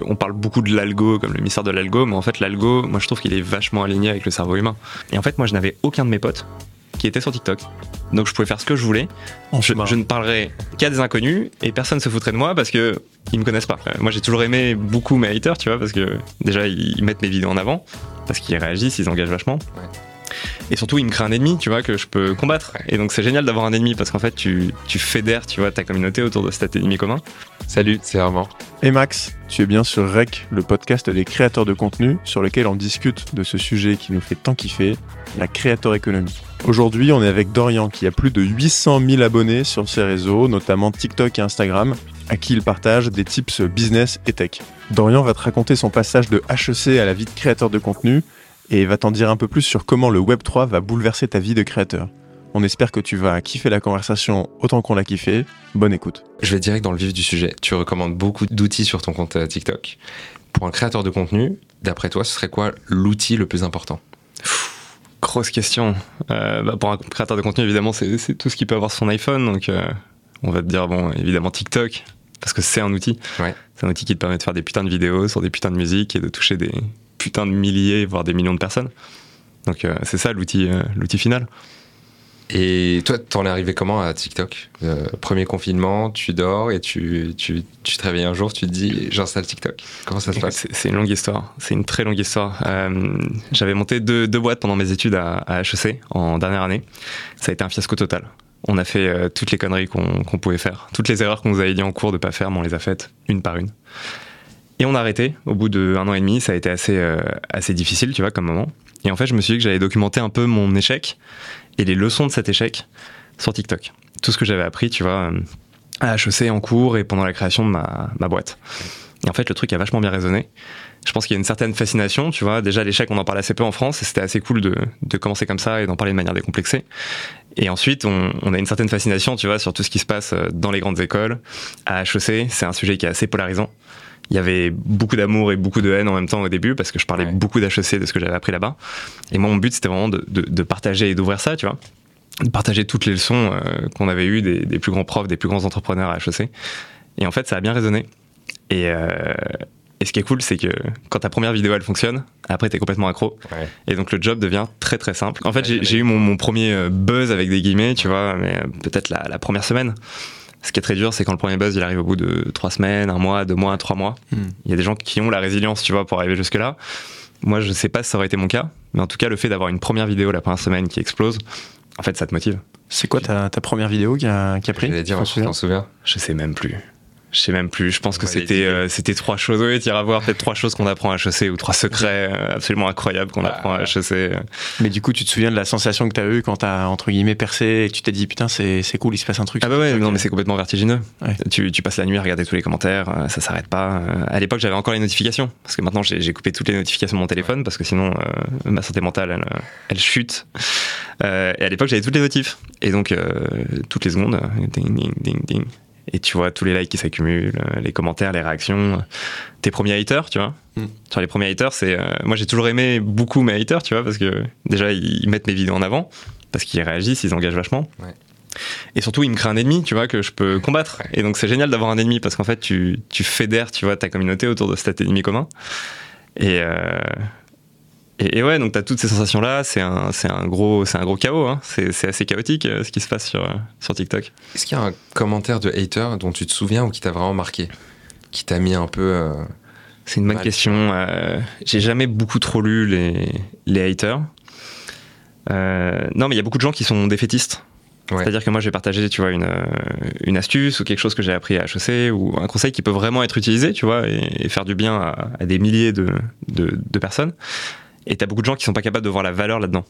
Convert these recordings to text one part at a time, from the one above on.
On parle beaucoup de l'algo comme le mystère de l'algo, mais en fait l'algo, moi je trouve qu'il est vachement aligné avec le cerveau humain. Et en fait moi je n'avais aucun de mes potes qui était sur TikTok. Donc je pouvais faire ce que je voulais. Je, je ne parlerais qu'à des inconnus et personne se foutrait de moi parce que ils me connaissent pas. Euh, Moi j'ai toujours aimé beaucoup mes haters, tu vois, parce que déjà ils mettent mes vidéos en avant, parce qu'ils réagissent, ils engagent vachement. Ouais. Et surtout, ils me créent un ennemi, tu vois, que je peux combattre. Et donc, c'est génial d'avoir un ennemi parce qu'en fait, tu, tu fédères, tu vois, ta communauté autour de cet ennemi commun. Salut, c'est Armand. Et Max, tu es bien sur REC, le podcast des créateurs de contenu, sur lequel on discute de ce sujet qui nous fait tant kiffer, la créateur économie. Aujourd'hui, on est avec Dorian qui a plus de 800 000 abonnés sur ses réseaux, notamment TikTok et Instagram, à qui il partage des tips business et tech. Dorian va te raconter son passage de HEC à la vie de créateur de contenu et va t'en dire un peu plus sur comment le Web3 va bouleverser ta vie de créateur. On espère que tu vas kiffer la conversation autant qu'on l'a kiffé. Bonne écoute. Je vais direct dans le vif du sujet. Tu recommandes beaucoup d'outils sur ton compte euh, TikTok. Pour un créateur de contenu, d'après toi, ce serait quoi l'outil le plus important? Grosse question. Euh, bah, pour un créateur de contenu, évidemment, c'est tout ce qui peut avoir sur son iPhone. Donc, euh, on va te dire, bon, évidemment, TikTok, parce que c'est un outil. Ouais. C'est un outil qui te permet de faire des putains de vidéos sur des putains de musique et de toucher des putains de milliers, voire des millions de personnes. Donc, euh, c'est ça l'outil euh, l'outil final. Et toi, t'en es arrivé comment à TikTok? Euh, Premier confinement, tu dors et tu, tu, tu te réveilles un jour, tu te dis j'installe TikTok. Comment ça se passe? C'est une longue histoire. C'est une très longue histoire. Euh, J'avais monté deux, deux boîtes pendant mes études à, à HEC en dernière année. Ça a été un fiasco total. On a fait euh, toutes les conneries qu'on qu'on pouvait faire. Toutes les erreurs qu'on nous avait dit en cours de pas faire, mais on les a faites une par une. Et on a arrêté au bout d'un an et demi. Ça a été assez, euh, assez difficile, tu vois, comme moment. Et en fait, je me suis dit que j'allais documenter un peu mon échec et les leçons de cet échec sur TikTok. Tout ce que j'avais appris, tu vois, euh, à HEC en cours et pendant la création de ma, boîte. Et en fait, le truc a vachement bien résonné. Je pense qu'il y a une certaine fascination, tu vois. Déjà, l'échec, on en parle assez peu en France et c'était assez cool de, de commencer comme ça et d'en parler de manière décomplexée. Et ensuite, on, on a une certaine fascination, tu vois, sur tout ce qui se passe euh, dans les grandes écoles. À HEC, c'est un sujet qui est assez polarisant. Il y avait beaucoup d'amour et beaucoup de haine en même temps au début parce que je parlais Ouais. beaucoup d'HEC, de ce que j'avais appris là-bas. Et moi, mon but, c'était vraiment de, de, de partager et d'ouvrir ça, tu vois. De partager toutes les leçons euh, qu'on avait eues des, des plus grands profs, des plus grands entrepreneurs à HEC. Et en fait, ça a bien résonné. Et, euh, et ce qui est cool, c'est que quand ta première vidéo elle fonctionne, après t'es complètement accro. Ouais. Et donc le job devient très très simple. En fait, j'ai eu mon, mon premier euh, buzz avec des guillemets, tu vois, mais peut-être la, la première semaine. Ce qui est très dur, c'est quand le premier buzz il arrive au bout de trois semaines, un mois, deux mois, trois mois. Hmm. Il y a des gens qui ont la résilience, tu vois, pour arriver jusque-là. Moi, je sais pas si ça aurait été mon cas, mais en tout cas, le fait d'avoir une première vidéo la première semaine qui explose, en fait, ça te motive. C'est quoi ta, ta première vidéo qui a, qui a pris J'allais dire, souviens t'en souviens Je sais même plus. Je sais même plus. Je pense que Ouais, c'était euh, c'était trois choses. Oui, tu iras voir peut-être trois choses qu'on apprend à HEC ou trois secrets euh, absolument incroyables qu'on Ah. apprend à HEC. Mais du coup, tu te souviens de la sensation que tu as eue quand tu as, entre guillemets, percé et que tu t'es dit, putain, c'est c'est cool, il se passe un truc. Ah bah ouais, non mais c'est complètement vertigineux. Ouais. Tu, tu passes la nuit à regarder tous les commentaires, euh, ça s'arrête pas. Euh, À l'époque j'avais encore les notifications, parce que maintenant j'ai j'ai coupé toutes les notifications de mon téléphone, parce que sinon euh, ma santé mentale elle, elle chute. Euh, et à l'époque j'avais toutes les notifs, et donc euh, toutes les secondes, ding ding ding ding. Et tu vois tous les likes qui s'accumulent, euh, les commentaires, les réactions, tes premiers haters, tu vois. Mm. Sur les premiers haters, c'est euh, moi j'ai toujours aimé beaucoup mes haters, tu vois, parce que déjà ils, ils mettent mes vidéos en avant, parce qu'ils réagissent, ils engagent vachement. Et surtout, il me crée un ennemi, tu vois, que je peux combattre. Ouais. Et donc, c'est génial d'avoir un ennemi parce qu'en fait, tu, tu fédères, tu vois, ta communauté autour de cet ennemi commun. Et, euh, et, et ouais, donc t'as toutes ces sensations-là. C'est un, c'est un gros, c'est un gros chaos. Hein. C'est, c'est assez chaotique euh, ce qui se passe sur, euh, sur TikTok. Est-ce qu'il y a un commentaire de hater dont tu te souviens ou qui t'a vraiment marqué? Qui t'a mis un peu. euh, C'est une bonne Mal? question. Euh, j'ai jamais beaucoup trop lu les, les haters. Euh, non, mais il y a beaucoup de gens qui sont défaitistes. Ouais. C'est-à-dire que moi, je vais partager, tu vois, une, une astuce ou quelque chose que j'ai appris à HEC ou un conseil qui peut vraiment être utilisé, tu vois, et, et faire du bien à, à des milliers de, de, de personnes. Et t'as beaucoup de gens qui sont pas capables de voir la valeur là-dedans.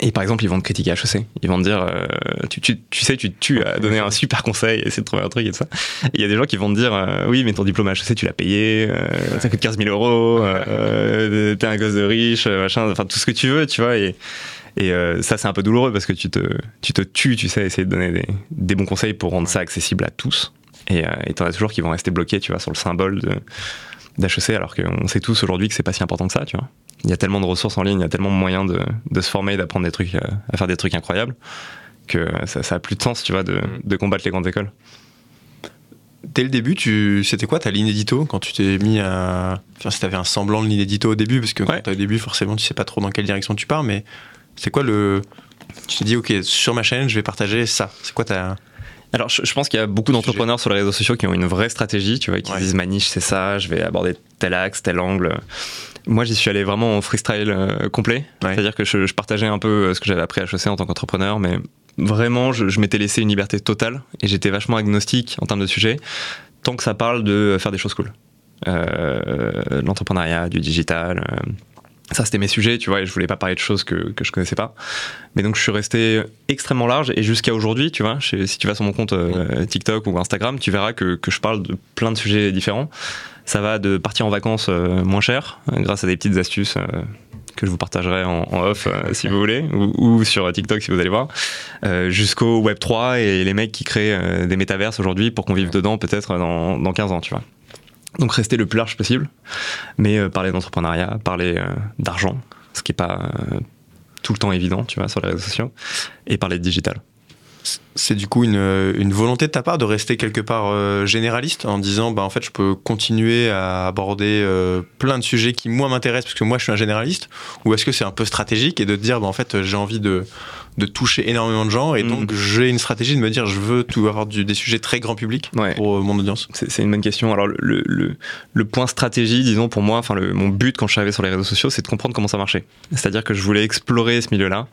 Et par exemple, ils vont te critiquer HEC. Ils vont te dire, euh, tu, tu, tu sais, tu te tues à donner un super conseil, essayer de trouver un truc et tout ça. Il y a des gens qui vont te dire, euh, oui, mais ton diplôme à HEC, tu l'as payé, euh, ça coûte 15 000 euros, t'es un gosse de riche, machin, enfin tout ce que tu veux, tu vois. Et, et ça, c'est un peu douloureux parce que tu te, tu te tues, tu sais, à essayer de donner des, des bons conseils pour rendre ça accessible à tous. Et et t'en as toujours qui vont rester bloqués, tu vois, sur le symbole de d'HEC, alors qu'on sait tous aujourd'hui que c'est pas si important que ça, tu vois. Il y a tellement de ressources en ligne, il y a tellement de moyens de, de se former, d'apprendre des trucs, euh, à faire des trucs incroyables, que ça, ça a plus de sens, tu vois, de, de combattre les grandes écoles. dès le début, tu... c'était quoi ta ligne édito quand tu t'es mis à. Enfin, si t'avais un semblant de ligne édito au début, parce que Ouais. quand t'es au début, forcément, tu sais pas trop dans quelle direction tu pars, mais c'est quoi le. Tu t'es dit, ok, sur ma chaîne, je vais partager ça. C'est quoi ta. Alors, je, je pense qu'il y a beaucoup d'entrepreneurs sur les réseaux sociaux qui ont une vraie stratégie, tu vois, qui Ouais. disent ma niche, c'est ça, je vais aborder tel axe, tel angle. Moi, j'y suis allé vraiment en freestyle euh, complet. Ouais. C'est-à-dire que je, je partageais un peu euh, ce que j'avais appris à HEC en tant qu'entrepreneur, mais vraiment, je, je m'étais laissé une liberté totale et j'étais vachement agnostique en termes de sujet, tant que ça parle de faire des choses cool. Euh, L'entrepreneuriat, du digital. euh, ça, c'était mes sujets, tu vois, et je voulais pas parler de choses que, que je connaissais pas. Mais donc, je suis resté extrêmement large et jusqu'à aujourd'hui, tu vois, je- si tu vas sur mon compte euh, TikTok ou Instagram, tu verras que, que je parle de plein de sujets différents. Ça va de partir en vacances euh, moins cher, euh, grâce à des petites astuces euh, que je vous partagerai en, off si vous voulez, ou, sur TikTok si vous allez voir, jusqu'au Web3 et les mecs qui créent des métaverses aujourd'hui pour qu'on vive dedans peut-être dans, dans 15 ans, tu vois. Donc rester le plus large possible, mais parler d'entrepreneuriat, parler d'argent, ce qui n'est pas tout le temps évident, tu vois, sur les réseaux sociaux, et parler de digital. C'est du coup une, volonté de ta part de rester quelque part euh, généraliste en disant bah en fait je peux continuer à aborder euh, plein de sujets qui moi m'intéressent parce que moi je suis un généraliste? Ou est-ce que c'est un peu stratégique et de te dire bah en fait j'ai envie de, de toucher énormément de gens et Mm. donc j'ai une stratégie de me dire je veux tout avoir du- des sujets très grand public Ouais. pour euh, mon audience. C'est c'est une bonne question. Alors le, le, le- le point stratégie, disons pour moi, enfin mon but quand je suis arrivé sur les réseaux sociaux, c'est de comprendre comment ça marchait. C'est-à-dire que je voulais explorer ce milieu-là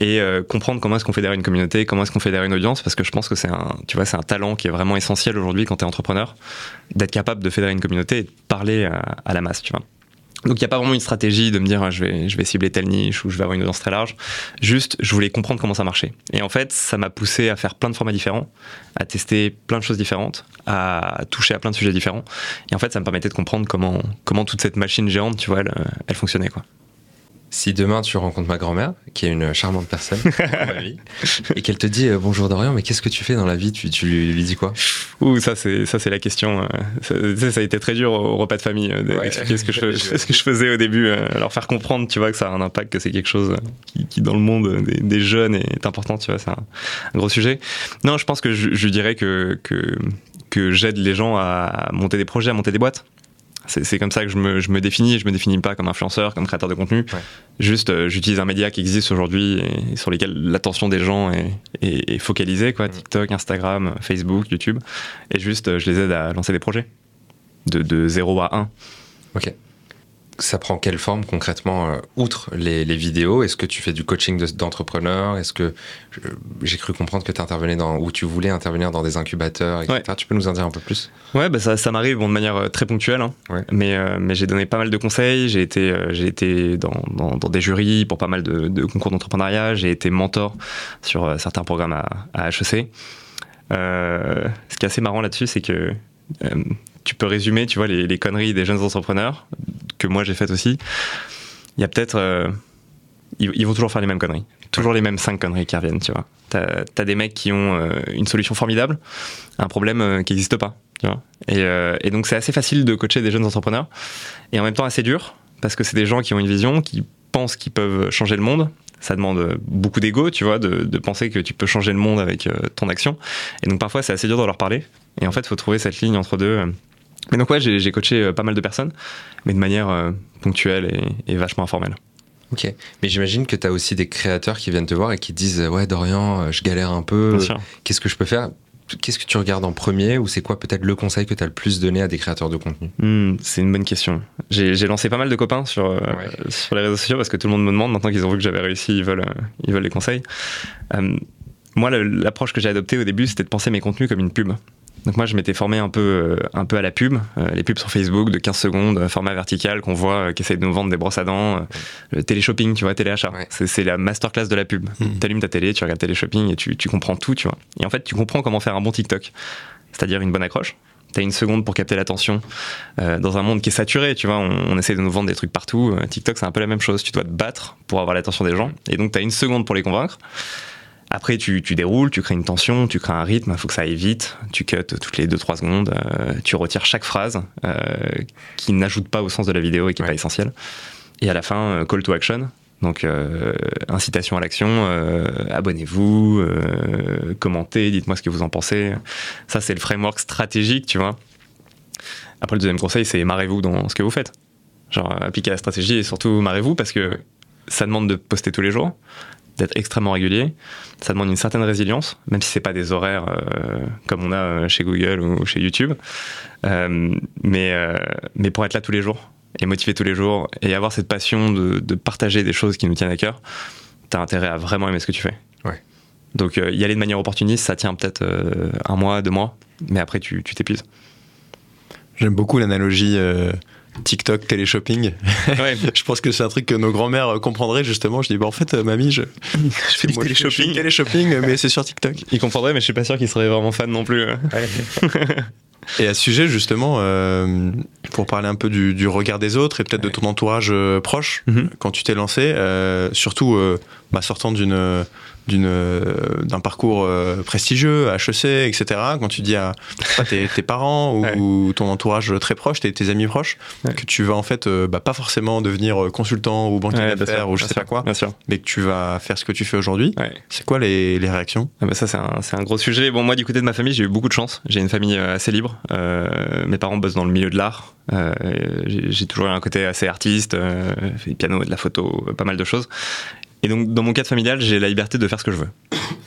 et euh, comprendre comment est-ce qu'on fédère une communauté, comment est-ce qu'on fédère une audience, parce que je pense que c'est un, tu vois, c'est un talent qui est vraiment essentiel aujourd'hui quand tu es entrepreneur, d'être capable de fédérer une communauté et de parler à, à la masse, tu vois. Donc il n'y a pas vraiment une stratégie de me dire ah, je vais, je vais cibler telle niche ou je vais avoir une audience très large. Juste, je voulais comprendre comment ça marchait. Et en fait, ça m'a poussé à faire plein de formats différents, à tester plein de choses différentes, à toucher à plein de sujets différents. Et en fait, ça me permettait de comprendre comment, comment toute cette machine géante, tu vois, elle, elle fonctionnait. Quoi. Si demain tu rencontres ma grand-mère, qui est une charmante personne dans ma vie, et qu'elle te dit euh, bonjour Dorian, mais qu'est-ce que tu fais dans la vie? Tu, tu lui, lui dis quoi? Ouh, ça c'est ça c'est la question. euh, ça, a été très dur au repas de famille euh, Ouais. d'expliquer ce que je fais- ce que je faisais au début, leur faire comprendre, tu vois, que ça a un impact, que c'est quelque chose qui, qui, dans le monde des, des jeunes est important, tu vois, c'est un, un gros sujet. Non, je pense que je, je dirais que que, que j'aide les gens à monter des projets, à monter des boîtes. C'est comme ça que je me, je me définis. Je me définis pas comme influenceur, comme créateur de contenu. Ouais. Juste, euh, j'utilise un média qui existe aujourd'hui et sur lequel l'attention des gens est, est- est focalisée, quoi. Mm. TikTok, Instagram, Facebook, YouTube. Et juste, euh, je les aide à lancer des projets. De, de 0 à 1. Ok. Ça prend quelle forme concrètement, euh, outre les, les vidéos? Est-ce que tu fais du coaching de- d'entrepreneurs Est-ce que j'ai cru comprendre que tu intervenais dans, ou tu voulais intervenir dans des incubateurs, etc. Ouais. Tu peux nous en dire un peu plus? Ouais, bah ça, ça m'arrive bon, de manière euh, très ponctuelle, hein. Ouais. mais, euh, mais j'ai donné pas mal de conseils. J'ai été, euh, j'ai été dans, dans, dans des jurys pour pas mal de, de concours d'entrepreneuriat. J'ai été mentor sur certains programmes à, à HEC. Ce qui est assez marrant là-dessus, c'est que tu peux résumer, tu vois, les, conneries des jeunes entrepreneurs que moi j'ai faites aussi. Il y a peut-être, euh, ils, vont toujours faire les mêmes conneries, toujours les mêmes cinq conneries qui reviennent, tu vois. T'as as des mecs qui ont euh, une solution formidable, un problème euh, qui n'existe pas. Tu vois et, donc c'est assez facile de coacher des jeunes entrepreneurs et en même temps assez dur parce que c'est des gens qui ont une vision, qui pensent qu'ils peuvent changer le monde. Ça demande beaucoup d'ego, tu vois, de, de penser que tu peux changer le monde avec ton action. Et donc parfois c'est assez dur de leur parler. Et en fait, il faut trouver cette ligne entre deux. Mais donc ouais, j'ai coaché euh, pas mal de personnes, mais de manière euh, ponctuelle et, et vachement informelle. Ok. Mais j'imagine que tu as aussi des créateurs qui viennent te voir et qui disent Ouais, Dorian, euh, je galère un peu. Qu'est-ce que je peux faire? Qu'est-ce que tu regardes en premier ou c'est quoi peut-être le conseil que tu as le plus donné à des créateurs de contenu? Hmm, c'est une bonne question. J'ai lancé pas mal de copains sur, euh, Ouais. sur les réseaux sociaux parce que tout le monde me demande maintenant qu'ils ont vu que j'avais réussi, ils veulent, euh, ils veulent les conseils. Euh, moi, l'approche que j'ai adoptée au début, c'était de penser mes contenus comme une pub. Donc moi, je m'étais formé un peu, euh, un peu à la pub, euh, les pubs sur Facebook de 15 secondes, euh, format vertical qu'on voit, euh, qui essaie de nous vendre des brosses à dents, euh, le télé-shopping, tu vois, téléachat. Ouais. C'est c'est la masterclass de la pub. Mhm. T'allumes ta télé, tu regardes télé-shopping et tu, tu comprends tout, tu vois. Et en fait, tu comprends comment faire un bon TikTok, c'est-à-dire une bonne accroche. T'as une seconde pour capter l'attention euh, dans un monde qui est saturé, tu vois. On, on essaie de nous vendre des trucs partout. Euh, TikTok, c'est un peu la même chose. Tu dois te battre pour avoir l'attention des gens. Et donc, t'as une seconde pour les convaincre. Après, tu, tu déroules, tu crées une tension, tu crées un rythme, il faut que ça aille vite, tu cut toutes les 2-3 secondes, euh, tu retires chaque phrase euh, qui n'ajoute pas au sens de la vidéo et qui n'est Ouais. pas essentielle. Et à la fin, euh, call to action, Donc, euh, incitation à l'action, abonnez-vous, commentez, dites-moi ce que vous en pensez. Ça, c'est le framework stratégique, tu vois. Après, le deuxième conseil, c'est marrez-vous dans ce que vous faites. Genre, appliquez la stratégie et surtout marrez-vous parce que ça demande de poster tous les jours, d'être extrêmement régulier. Ça demande une certaine résilience, même si c'est pas des horaires euh, comme on a euh, chez Google ou chez YouTube. Euh, mais, euh, mais pour être là tous les jours et motiver tous les jours et avoir cette passion de, de partager des choses qui nous tiennent à cœur, t'as intérêt à vraiment aimer ce que tu fais. Ouais. Donc y aller de manière opportuniste, ça tient peut-être un mois, deux mois, mais après tu tu t'épuises. J'aime beaucoup l'analogie TikTok, téléshopping. Ouais. je pense que c'est un truc que nos grands-mères euh, comprendraient justement. Je dis, bah, en fait, euh, mamie, je, je fais du téléshopping. du téléshopping, mais c'est sur TikTok. Il comprendrait, mais je suis pas sûr qu'il serait vraiment fan non plus. euh. Et à ce sujet, justement, euh, pour parler un peu du, du regard des autres et peut-être de ton entourage euh, proche, Mhm. quand tu t'es lancé, euh, surtout bah, sortant d'une d'un parcours euh, prestigieux, HEC, etc. Quand tu dis à pas, tes, tes parents ou ton entourage très proche, tes, tes amis proches, Ouais. que tu vas en fait euh, bah, pas forcément devenir euh, consultant ou banquier Ouais, d'affaires ou je sais sûr, pas quoi, mais que tu vas faire ce que tu fais aujourd'hui. C'est quoi les, les réactions? Ah bah ça c'est un, gros sujet. Bon moi du côté de ma famille j'ai eu beaucoup de chance. J'ai une famille euh, assez libre. Euh, mes parents bossent dans le milieu de l'art. Euh, j'ai toujours eu un côté assez artiste, euh, fait du piano, de la photo, euh, pas mal de choses. Et donc dans mon cadre familial j'ai la liberté de faire ce que je veux.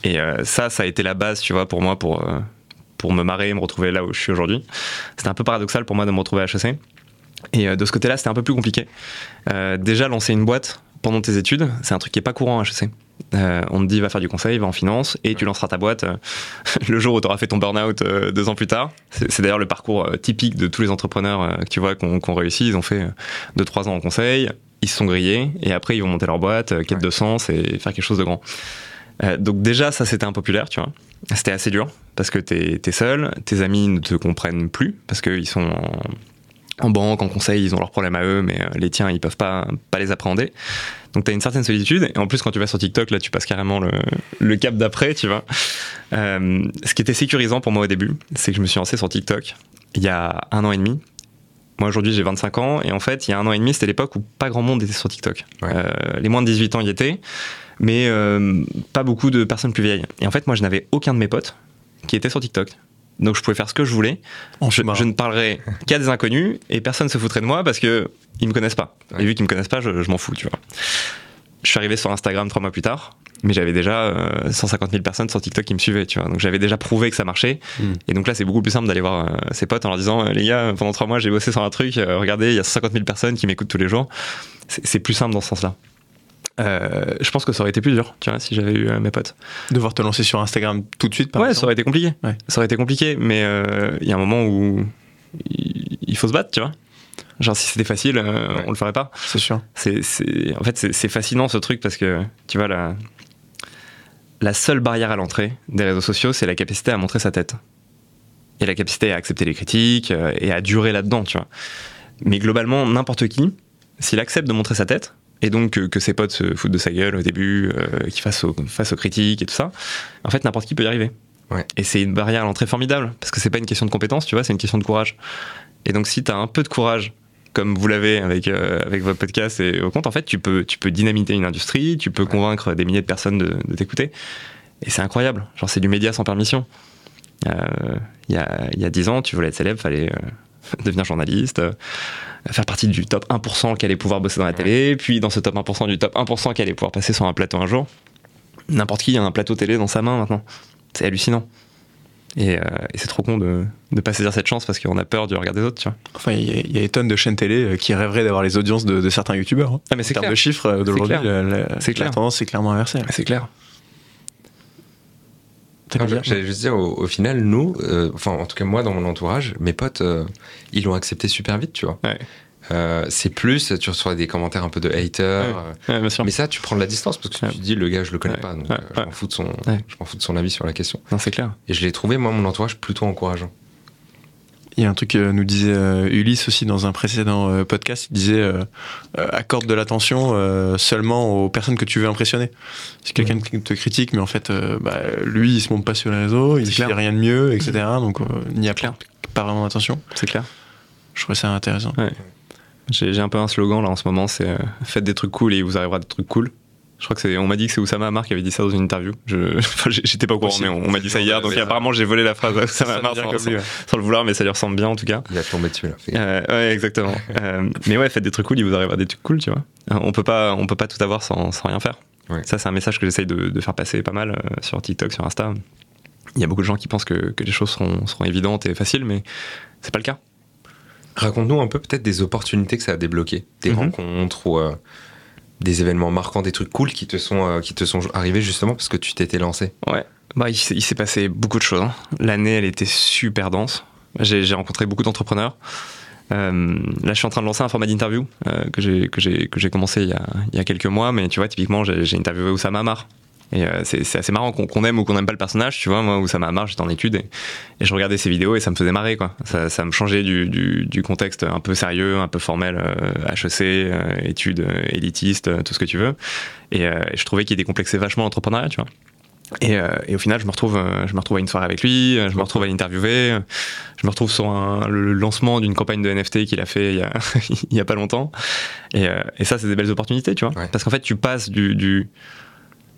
Et euh, ça ça a été la base tu vois pour moi pour euh, pour me marrer et me retrouver là où je suis aujourd'hui. C'était un peu paradoxal pour moi de me retrouver à HEC. Et euh, de ce côté-là c'était un peu plus compliqué. Déjà lancer une boîte pendant tes études c'est un truc qui est pas courant à HEC. Euh, on te dit va faire du conseil, va en finance et tu lanceras ta boîte euh, le jour où tu auras fait ton burn-out euh, deux ans plus tard. C'est d'ailleurs le parcours typique de tous les entrepreneurs que tu vois qui ont qui ont réussi. Ils ont fait 2-3 ans en conseil, ils se sont grillés et après ils vont monter leur boîte, euh, quête Ouais. de sens et faire quelque chose de grand. Euh, donc déjà ça c'était impopulaire, tu vois. C'était assez dur parce que t'es es seul, tes amis ne te comprennent plus parce qu'ils sont en, en banque, en conseil, ils ont leurs problèmes à eux, mais euh, les tiens ils peuvent pas, pas les appréhender. Donc tu as une certaine solitude. Et en plus, quand tu vas sur TikTok, là, tu passes carrément le, le cap d'après, tu vois. Euh, ce qui était sécurisant pour moi au début, c'est que je me suis lancé sur TikTok il y a un an et demi. Moi, aujourd'hui, j'ai 25 ans. Et en fait, il y a un an et demi, c'était l'époque où pas grand monde était sur TikTok. Ouais. Euh, les moins de 18 ans y étaient, mais euh, pas beaucoup de personnes plus vieilles. Et en fait, moi, je n'avais aucun de mes potes qui était sur TikTok. Donc, je pouvais faire ce que je voulais. Je, ne parlerai qu'à des inconnus et personne se foutrait de moi parce que ils me connaissent pas. Et vu qu'ils me connaissent pas, je, je m'en fous, tu vois. Je suis arrivé sur Instagram trois mois plus tard, mais j'avais déjà euh, 150 000 personnes sur TikTok qui me suivaient, tu vois. Donc j'avais déjà prouvé que ça marchait. Mm. Et donc là, c'est beaucoup plus simple d'aller voir euh, ses potes en leur disant, euh, les gars, pendant trois mois, j'ai bossé sur un truc. euh, regardez, il y a 150 000 personnes qui m'écoutent tous les jours. C'est plus simple dans ce sens-là. Euh, je pense que ça aurait été plus dur, tu vois, si j'avais eu euh, mes potes. Devoir te lancer sur Instagram tout de suite, par ouais, ça exemple. aurait été compliqué. Ouais. Ça aurait été compliqué, mais euh, il y a un moment où il faut se battre, tu vois. Genre, si c'était facile, euh, Ouais. on le ferait pas. C'est sûr. C'est, c'est- en fait, c'est, c'est fascinant ce truc parce que, tu vois, la, la seule barrière à l'entrée des réseaux sociaux, c'est la capacité à montrer sa tête. Et la capacité à accepter les critiques euh, et à durer là-dedans, tu vois. Mais globalement, n'importe qui, s'il accepte de montrer sa tête, et donc que, que ses potes se foutent de sa gueule au début, euh, qu'il fasse, au- face aux critiques et tout ça, en fait, n'importe qui peut y arriver. Ouais. Et c'est une barrière à l'entrée formidable, parce que c'est pas une question de compétence, tu vois, c'est une question de courage. Et donc, si tu as un peu de courage, comme vous l'avez avec, euh, avec votre podcast et au compte, en fait, tu peux, tu peux dynamiter une industrie, tu peux Ouais. convaincre des milliers de personnes de, de t'écouter. Et c'est incroyable. Genre, c'est du média sans permission. Euh, Il y, a, y a 10 ans, tu voulais être célèbre, fallait euh, devenir journaliste, euh, faire partie du top 1% qui allait pouvoir bosser dans la télé, puis dans ce top 1% du top 1% qui allait pouvoir passer sur un plateau un jour. N'importe qui a un plateau télé dans sa main maintenant. C'est hallucinant. Et, euh, et c'est trop con de ne pas saisir cette chance parce qu'on a peur du regard des autres, tu vois. Enfin, il y, a- il y a des tonnes de chaînes télé euh, qui rêveraient d'avoir les audiences de, de certains youtubeurs. hein. Ah mais En termes de chiffres euh, C'est d'aujourd'hui, clair. la, la- C'est la clair. tendance est clairement inversée. C'est clair. J'allais juste dire, au, au final, nous, euh, enfin, en tout cas, moi, dans mon entourage, mes potes, euh, ils l'ont accepté super vite, tu vois. Ouais. Euh, c'est plus, tu reçois des commentaires un peu de haters. Ouais. euh, Ouais, bien sûr. Mais ça, tu prends de la distance parce que Ouais. tu te dis, le gars, je le connais Ouais. pas, donc Ouais. euh, je Ouais. m'en fous de son, Ouais. je m'en fous de son avis sur la question. Non, c'est clair. Et je l'ai trouvé, moi, mon entourage, plutôt encourageant. Il y a un truc que nous disait euh, Ulysse aussi dans un précédent euh, podcast. Il disait euh, euh, accorde de l'attention euh, seulement aux personnes que tu veux impressionner. Si quelqu'un qui te critique, mais en fait, euh, bah, lui, il se montre pas sur les réseaux, il fait rien de mieux, etc. Donc, euh, n'y a Clair. pas, pas vraiment d'attention. C'est clair. Je trouvais ça intéressant. Ouais. J'ai un peu un slogan là en ce moment, c'est euh, faites des trucs cool et il vous arrivera des trucs cool. Je crois que c'est, on m'a dit que c'est Oussama Amar qui avait dit ça dans une interview. Je, j'étais pas au courant, mais on, on m'a dit ça hier, donc apparemment j'ai volé la phrase à Oussama Ça Amar vient sans, ouais. sans le vouloir, mais ça lui ressemble bien en tout cas. Il a tombé dessus là. Euh, ouais, exactement. Euh, mais ouais, faites des trucs cool, il vous arrivera des trucs cool, tu vois. Euh, On peut pas, on peut pas tout avoir sans, sans rien faire. Ouais. Ça, c'est un message que j'essaye de, de faire passer pas mal sur TikTok, sur Insta. Il y a beaucoup de gens qui pensent que, que les choses seront, seront évidentes et faciles, mais c'est pas le cas. Raconte-nous un peu peut-être des opportunités que ça a débloquées, des Mhm. rencontres ou euh, des événements marquants, des trucs cool qui te sont, euh, qui te sont arrivés justement parce que tu t'étais lancé. Ouais. Bah, il s'est il s'est passé beaucoup de choses. hein. L'année, elle était super dense. J'ai rencontré beaucoup d'entrepreneurs. Euh, là, je suis en train de lancer un format d'interview euh, que j'ai que j'ai que j'ai commencé il y, a, il y a quelques mois. Mais tu vois, typiquement, j'ai j'ai interviewé Oussama Amar. Et euh, c'est assez marrant qu'on qu'on aime ou qu'on n'aime pas le personnage. Tu vois, moi, Oussama Amar, j'étais en études et, et je regardais ses vidéos et ça me faisait marrer, quoi. Ça, ça me changeait du, du, du contexte un peu sérieux, un peu formel, euh, HEC, euh, études euh, élitistes, euh, tout ce que tu veux. Et, euh, et je trouvais qu'il décomplexait vachement l'entrepreneuriat, tu vois. Et, euh, et au final, je me retrouve, euh, je me retrouve à une soirée avec lui, je me retrouve à l'interviewer, je me retrouve sur un- le lancement d'une campagne de NFT qu'il a fait il y a, il y a pas longtemps. Et, euh, et ça, c'est des belles opportunités, tu vois. Ouais. Parce qu'en fait, tu passes du, du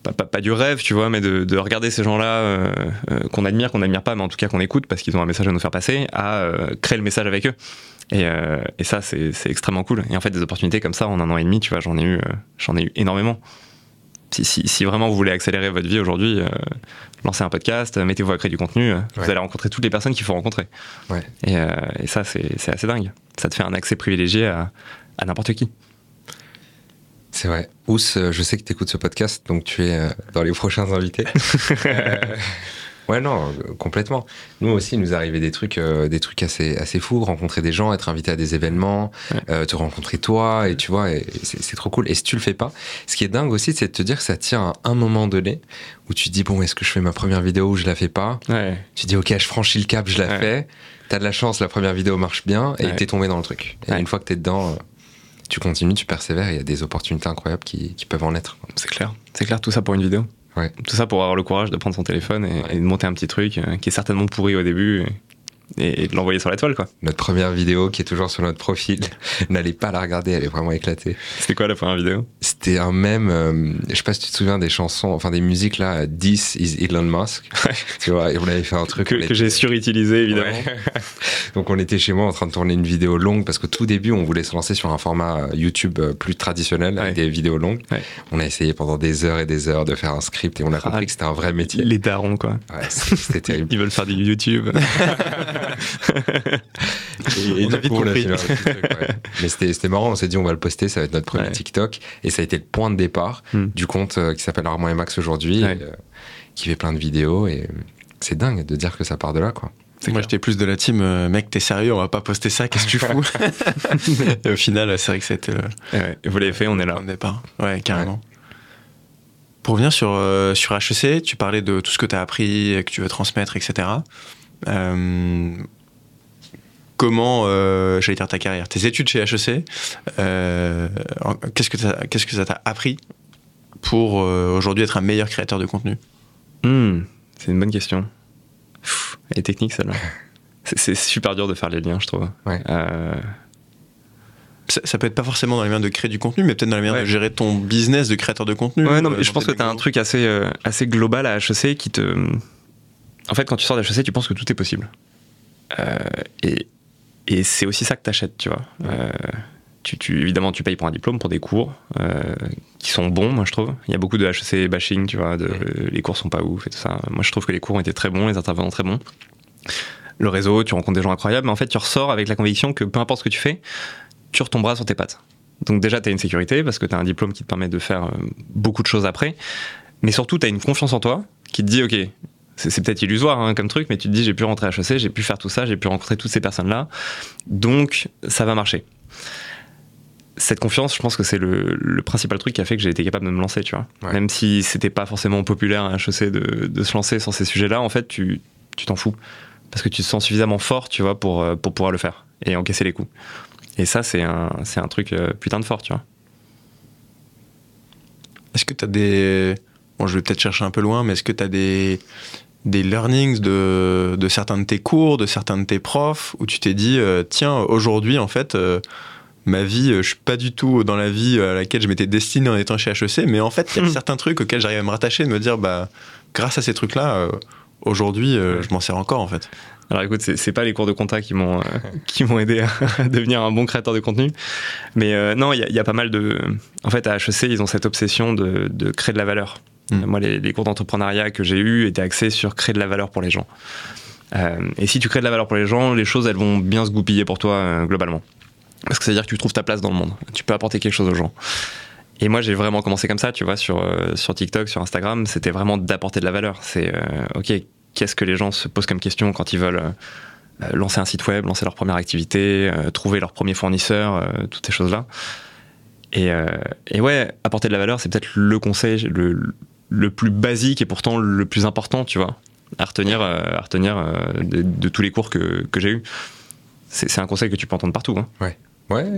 pas, pas- pas du rêve, tu vois, mais de, de regarder ces gens-là euh, euh, qu'on admire, qu'on n'admire pas, mais en tout cas qu'on écoute parce qu'ils ont un message à nous faire passer, à euh, créer le message avec eux. Et, et ça, c'est extrêmement cool. Et en fait, des opportunités comme ça, en un an et demi, tu vois, j'en ai eu, j'en ai eu énormément. Si, si, si vraiment vous voulez accélérer votre vie aujourd'hui, euh, lancez un podcast, mettez-vous à créer du contenu, euh, vous allez rencontrer toutes les personnes qu'il faut rencontrer. Ouais. Et, euh, et ça, c'est c'est assez dingue. Ça te fait un accès privilégié à, à n'importe qui. C'est vrai. Ous, euh, je sais que tu écoutes ce podcast, donc tu es euh, dans les prochains invités. Ouais, non, euh, complètement. Nous aussi, il nous arrivait des trucs, euh, des trucs assez, assez fous, rencontrer des gens, être invité à des événements, Ouais. euh, te rencontrer toi, et tu vois, c'est trop cool. Et si tu le fais pas, ce qui est dingue aussi, c'est de te dire que ça tient à un moment donné où tu te dis, bon, est-ce que je fais ma première vidéo ou je la fais pas? Ouais. Tu dis, ok, je franchis le cap, je la Ouais. fais. T'as de la chance, la première vidéo marche bien, et t'es tombé dans le truc. Et une fois que t'es dedans, euh, tu continues, tu persévères, et il y a des opportunités incroyables qui, qui peuvent en être. C'est clair. C'est clair, tout ça pour une vidéo. Ouais. Tout ça pour avoir le courage de prendre son téléphone et, Ouais. et de monter un petit truc euh, qui est certainement pourri au début et, et de l'envoyer sur la toile, quoi. Notre première vidéo qui est toujours sur notre profil, n'allez pas la regarder, elle est vraiment éclatée. C'était quoi la première vidéo? C'était un même, euh, je sais pas si tu te souviens des chansons, enfin des musiques là, This is Elon Musk. tu vois, et on avait fait un truc. Que, j'ai surutilisé, évidemment. Ouais. Donc on était chez moi en train de tourner une vidéo longue parce que tout début on voulait se lancer sur un format euh, YouTube euh, plus traditionnel avec Ouais. des vidéos longues. Ouais. On a essayé pendant des heures et des heures de faire un script et on a Ah, compris que c'était un vrai métier. Les darons, quoi. Ouais, c'était terrible. Ils veulent faire du YouTube. Et, et a compris. filmé un petit truc, ouais. Mais c'était c'était marrant, on s'est dit on va le poster, ça va être notre premier Ouais. TikTok. Et ça a été le point de départ Hmm. du compte euh, qui s'appelle Armand et Max aujourd'hui, Ouais. euh, qui fait plein de vidéos. Et c'est dingue de dire que ça part de là, quoi. Moi, j'étais plus de la team, euh, mec, t'es sérieux, on va pas poster ça, qu'est-ce que tu fous? Et au final, c'est vrai que c'était le ouais, vous l'avez fait, on est là. point de départ. Ouais, carrément. Pour revenir sur, euh, sur HEC, tu parlais de tout ce que tu as appris, que tu veux transmettre, etc. Euh, comment, euh, j'allais dire ta carrière, tes études chez HEC, euh, qu'est-ce que qu'est-ce que ça t'a appris pour euh, aujourd'hui être un meilleur créateur de contenu? Hmm, c'est une bonne question. Pff, elle est technique, celle-là. C'est- super dur de faire les liens, je trouve. Ouais. Euh, ça, ça peut être pas forcément dans les manières de créer du contenu, mais peut-être dans la manière Ouais. de gérer ton business de créateur de contenu. Ouais, non, euh, mais je pense que tu as un truc assez, euh, assez global à HEC qui te. En fait, quand tu sors d'HEC, tu penses que tout est possible. Euh, et et c'est aussi ça que tu achètes, tu vois. Euh, tu, tu- évidemment, tu payes pour un diplôme, pour des cours euh, qui sont bons, moi je trouve. Il y a beaucoup de HEC bashing, tu vois, de, les cours sont pas ouf et tout ça. Moi je trouve que les cours ont été très bons, les intervenants très bons. Le réseau, tu rencontres des gens incroyables, mais en fait tu ressors avec la conviction que peu importe ce que tu fais, tu retomberas sur tes pattes. Donc déjà, tu as une sécurité parce que tu as un diplôme qui te permet de faire beaucoup de choses après. Mais surtout, tu as une confiance en toi qui te dit, OK, c'est peut-être illusoire hein, comme truc, mais tu te dis, j'ai pu rentrer à HEC, j'ai pu faire tout ça, j'ai pu rencontrer toutes ces personnes-là. Donc, ça va marcher. Cette confiance, je pense que c'est le, le principal truc qui a fait que j'ai été capable de me lancer, tu vois. Ouais. Même si c'était pas forcément populaire à HEC de, de se lancer sur ces sujets-là, en fait, tu tu t'en fous. Parce que tu te sens suffisamment fort, tu vois, pour, euh, pour pouvoir le faire et encaisser les coups. Et ça, c'est un, un truc euh, putain de fort, tu vois. Est-ce que tu as des. Bon, je vais peut-être chercher un peu loin, mais est-ce que tu as des, des learnings de, de certains de tes cours, de certains de tes profs, où tu t'es dit, euh, tiens, aujourd'hui, en fait, euh, ma vie, euh, je suis pas du tout dans la vie à laquelle je m'étais destiné en étant chez HEC, mais en fait, il y a Mm. certains trucs auxquels j'arrive à me rattacher, de me dire, bah, grâce à ces trucs-là, euh, aujourd'hui, je m'en sers encore, en fait. Alors écoute, c'est pas les cours de compta qui m'ont euh, qui m'ont aidé à devenir un bon créateur de contenu, mais euh, non, il y, a- il y a pas mal de. En fait, à HEC, ils ont cette obsession de, de créer de la valeur. Mm. Moi, les, cours d'entrepreneuriat que j'ai eus étaient axés sur créer de la valeur pour les gens. Euh, et si tu crées de la valeur pour les gens, les choses elles vont bien se goupiller pour toi euh, globalement. Parce que ça veut dire que tu trouves ta place dans le monde. Tu peux apporter quelque chose aux gens. Et moi, j'ai vraiment commencé comme ça, tu vois, sur, euh, sur TikTok, sur Instagram, c'était vraiment d'apporter de la valeur. C'est, euh, ok, qu'est-ce que les gens se posent comme question quand ils veulent euh, euh, lancer un site web, lancer leur première activité, euh, trouver leur premier fournisseur, euh, toutes ces choses-là. Et, euh, et ouais, apporter de la valeur, c'est peut-être le conseil le, le plus basique et pourtant le plus important, tu vois, à retenir, euh, à retenir euh, de, de tous les cours que, que j'ai eus. C'est un conseil que tu peux entendre partout, hein. Ouais.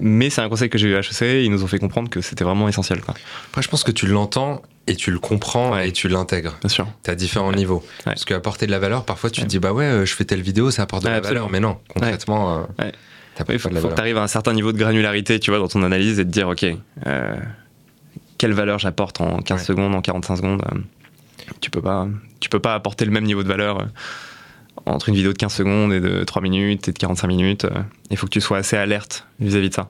mais c'est un conseil que j'ai eu à HEC, ils nous ont fait comprendre que c'était vraiment essentiel, quoi. Après, je pense que tu l'entends et tu le comprends Ouais. et tu l'intègres. Bien sûr. Tu as différents niveaux. Parce qu'apporter de la valeur, parfois tu Ouais. te dis, bah ouais, euh, je fais telle vidéo, ça apporte de Ouais, la valeur. Mais non, concrètement, euh, Ouais. Il pas faut, faut que tu arrives à un certain niveau de granularité, tu vois, dans ton analyse et te dire, ok, euh, quelle valeur j'apporte en 15 Ouais. secondes, en 45 secondes. euh, tu peux pas, tu peux pas apporter le même niveau de valeur euh, entre une vidéo de 15 secondes et de 3 minutes et de 45 minutes. euh, Il faut que tu sois assez alerte vis-à-vis de ça.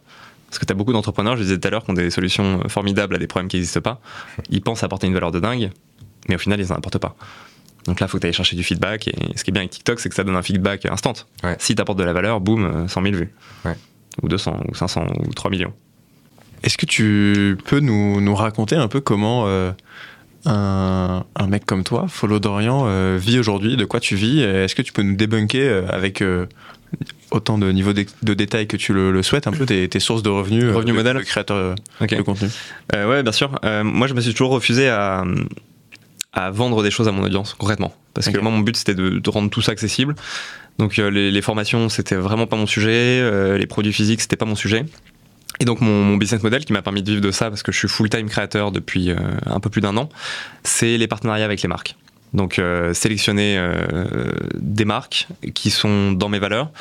Parce que tu as beaucoup d'entrepreneurs, je disais tout à l'heure, qui ont des solutions formidables à des problèmes qui n'existent pas. Ils pensent apporter une valeur de dingue, mais au final, ils n'en apportent pas. Donc là, il faut que tu ailles chercher du feedback. Et ce qui est bien avec TikTok, c'est que ça donne un feedback instant. Ouais. Si tu apportes de la valeur, boum, euh, 100 000 vues. Ouais. Ou 200, ou 500, ou 3 millions. Est-ce que tu peux nous, nous raconter un peu comment euh, un, un mec comme toi, Follow Dorian, euh, vit aujourd'hui De quoi tu vis Est-ce que tu peux nous débunker euh, avec euh, autant de niveau de, de détails que tu le, le souhaites, un peu tes, tes sources de revenus Revenus de, modèles de créateur de contenu? Ouais, bien sûr. Moi, je me suis toujours refusé à, à vendre des choses à mon audience, concrètement. Parce que moi, mon but, c'était de, de rendre tout ça accessible. Donc, les, les formations, c'était vraiment pas mon sujet. les produits physiques, c'était pas mon sujet. Et donc, mon, business model qui m'a permis de vivre de ça, parce que je suis full-time créateur depuis euh, un peu plus d'un an, c'est les partenariats avec les marques. Donc, euh, sélectionner euh, des marques qui sont dans mes valeurs,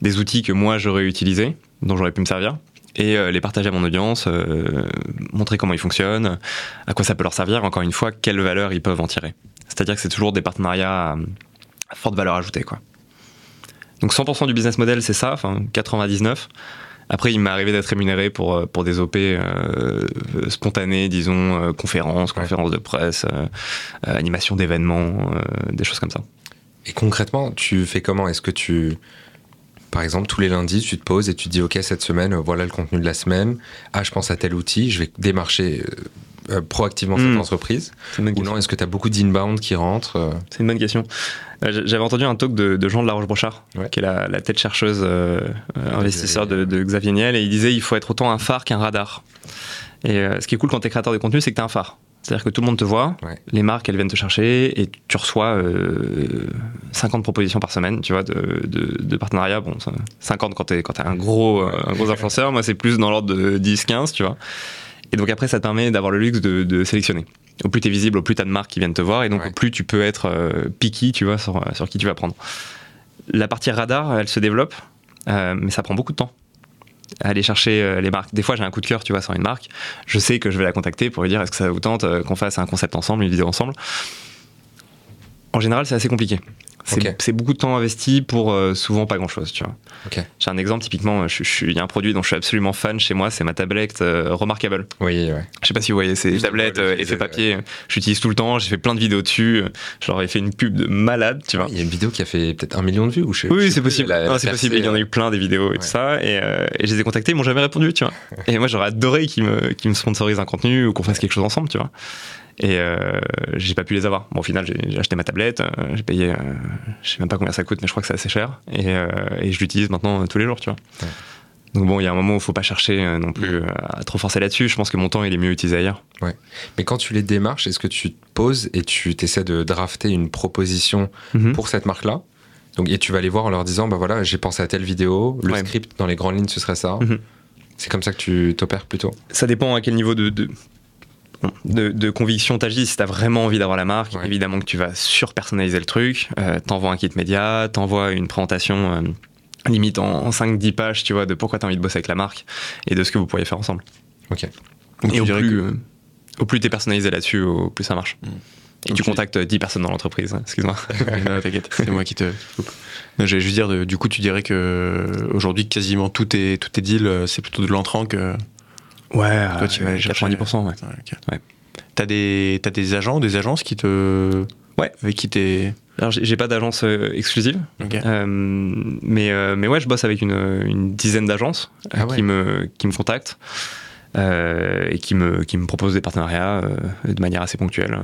des outils que moi, j'aurais utilisés, dont j'aurais pu me servir, et les partager à mon audience, montrer comment ils fonctionnent, à quoi ça peut leur servir, encore une fois, quelles valeurs ils peuvent en tirer. C'est-à-dire que c'est toujours des partenariats à, à forte valeur ajoutée. Quoi. Donc 100% du business model, c'est ça, enfin 99. Après, il m'est arrivé d'être rémunéré pour, euh, pour des OP euh, spontanés, disons, euh, conférences, Ouais. conférences de presse, animation d'événements, des choses comme ça. Et concrètement, tu fais comment? Est-ce que tu, par exemple, tous les lundis, tu te poses et tu te dis, OK, cette semaine, voilà le contenu de la semaine. Ah, je pense à tel outil, je vais démarcher euh, proactivement cette Mm. entreprise. Ou non, est-ce que tu as beaucoup d'inbound qui rentrent euh, C'est une bonne question. Euh, J'avais entendu un talk de, de Jean de la Roche-Brochard, Ouais. qui est la, la tête chercheuse euh, investisseur de, de Xavier Niel, et il disait il faut être autant un phare qu'un radar. Et ce qui est cool quand tu es créateur de contenu, c'est que tu es un phare. C'est-à-dire que tout le monde te voit, Ouais. les marques elles viennent te chercher et tu reçois euh, 50 propositions par semaine, tu vois, de, de, de partenariats. Bon, ça- 50 quand tu es, quand t'es un gros, un gros influenceur, moi c'est plus dans l'ordre de 10-15, tu vois. Et donc après, ça te permet d'avoir le luxe de, de sélectionner. Au plus tu es visible, au plus tu as de marques qui viennent te voir, et donc Ouais. au plus tu peux être euh, picky, tu vois, sur, sur qui tu vas prendre. La partie radar, elle se développe, euh, mais ça prend beaucoup de temps. Aller chercher euh, les marques. Des fois, j'ai un coup de cœur, tu vois, sur une marque. Je sais que je vais la contacter pour lui dire est-ce que ça vous tente euh, qu'on fasse un concept ensemble, une vidéo ensemble? En général, c'est assez compliqué. C'est c'est beaucoup de temps investi pour euh, souvent pas grand-chose, tu vois. J'ai un exemple, typiquement, suis- il y a un produit dont je suis absolument fan chez moi, c'est ma tablette euh, Remarkable. Oui, ouais. Je sais pas si vous voyez ces Oui, je tablettes vois, euh, je effet papier. J'utilise tout le temps. J'ai fait plein de vidéos dessus. Leur ai fait une pub de malade, tu vois. Il y a une vidéo qui a fait peut-être un million de vues ou je sais- Oui, c'est possible. elle a- elle a Non, c'est possible. Il y en a euh, eu plein des vidéos et Ouais. tout ça. Et, euh, et je les ai contactés, ils m'ont jamais répondu, tu vois. Et moi, j'aurais adoré qu'ils me, qu'ils me sponsorisent un contenu ou qu'on fasse quelque chose ensemble, tu vois. Et euh, j'ai pas pu les avoir. Bon, au final, j'ai acheté ma tablette, euh, j'ai payé, euh, je sais même pas combien ça coûte, mais je crois que c'est assez cher. Et, euh, et je l'utilise maintenant euh, tous les jours, tu vois. Ouais. Donc bon, il y a un moment où il faut pas chercher euh, non plus euh, à trop forcer là-dessus. Je pense que mon temps, il est mieux utilisé ailleurs. Mais quand tu les démarches, est-ce que tu te poses et tu essaies de drafter une proposition Mhm. pour cette marque-là? Donc, et tu vas les voir en leur disant, bah voilà, j'ai pensé à telle vidéo, le Ouais. script dans les grandes lignes, ce serait ça. Mhm. C'est comme ça que tu t'opères plutôt? Ça dépend à quel niveau de, de, de conviction t'agis. Si t'as vraiment envie d'avoir la marque, Ouais. évidemment que tu vas surpersonnaliser le truc. Euh, t'envoies un kit média, t'envoies une présentation euh, limite en, 5-10 pages, tu vois, de pourquoi tu as envie de bosser avec la marque et de ce que vous pourriez faire ensemble. Ok. Donc, et au plus, que- euh, au plus t'es personnalisé là-dessus, au plus ça marche. Mm. Et Donc tu contactes 10 personnes dans l'entreprise, hein, excuse-moi. Non, t'inquiète, c'est moi qui te J'allais juste dire, de- du coup, tu dirais que euh, aujourd'hui, quasiment tous tes, tous tes deals, euh, c'est plutôt de l'entrant que. Ouais, Toi, tu vas aller chercher- 90%, ouais. Ouais, ok. Ouais. T'as des, t'as des agents ou des agences qui te. Ouais. Avec qui t'es. Alors j'ai pas d'agence euh, exclusive, euh, mais, euh, mais ouais, je bosse avec une, une dizaine d'agences euh, Ah ouais. qui, me, qui me contactent euh, et qui me, qui me proposent des partenariats euh, de manière assez ponctuelle.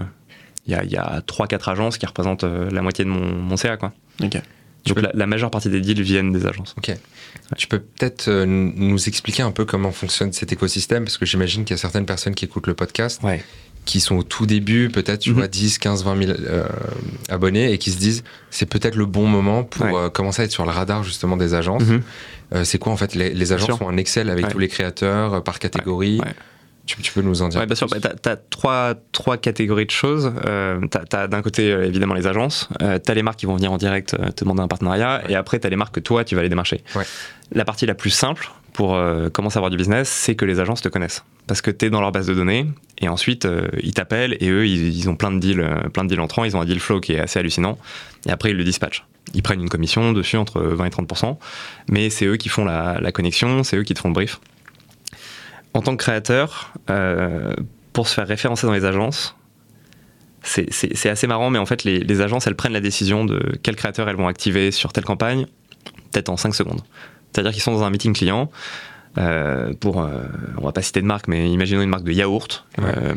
Il y a, il y a 3-4 agences qui représentent euh, la moitié de mon, mon CA. Quoi. Donc la, la majeure partie des deals viennent des agences. Tu peux peut-être euh, nous expliquer un peu comment fonctionne cet écosystème Parce que j'imagine qu'il y a certaines personnes qui écoutent le podcast Ouais. qui sont au tout début, peut-être, tu Mhm. vois, 10, 15, 20 000 euh, abonnés et qui se disent c'est peut-être le bon moment pour Ouais. euh, commencer à être sur le radar justement des agences. Mhm. Euh, c'est quoi en fait Les, les agences font un Excel avec tous les créateurs par catégorie. Tu, tu peux nous en dire Ouais, bien sûr. Bah, t'as as trois, trois catégories de choses. Euh, t'as as, d'un côté, euh, évidemment, les agences. Euh, t'as les marques qui vont venir en direct euh, te demander un partenariat. Ouais. Et après, t'as les marques que toi, tu vas aller démarcher. Ouais. La partie la plus simple pour euh, commencer à avoir du business, c'est que les agences te connaissent. Parce que t'es dans leur base de données. Et ensuite, ils t'appellent. Et eux, ils, ils ont plein de deals, plein de deals entrants. Ils ont un deal flow qui est assez hallucinant. Et après, ils le dispatchent. Ils prennent une commission dessus entre 20 et 30%. Mais c'est eux qui font la, la connexion. C'est eux qui te font le brief. En tant que créateur, euh, pour se faire référencer dans les agences, c'est- assez marrant, mais en fait, les, les agences, elles prennent la décision de quel créateur elles vont activer sur telle campagne, peut-être en 5 secondes. C'est-à-dire qu'ils sont dans un meeting client, euh, pour, euh, on va pas citer de marque, mais imaginons une marque de yaourt. Ouais. Euh,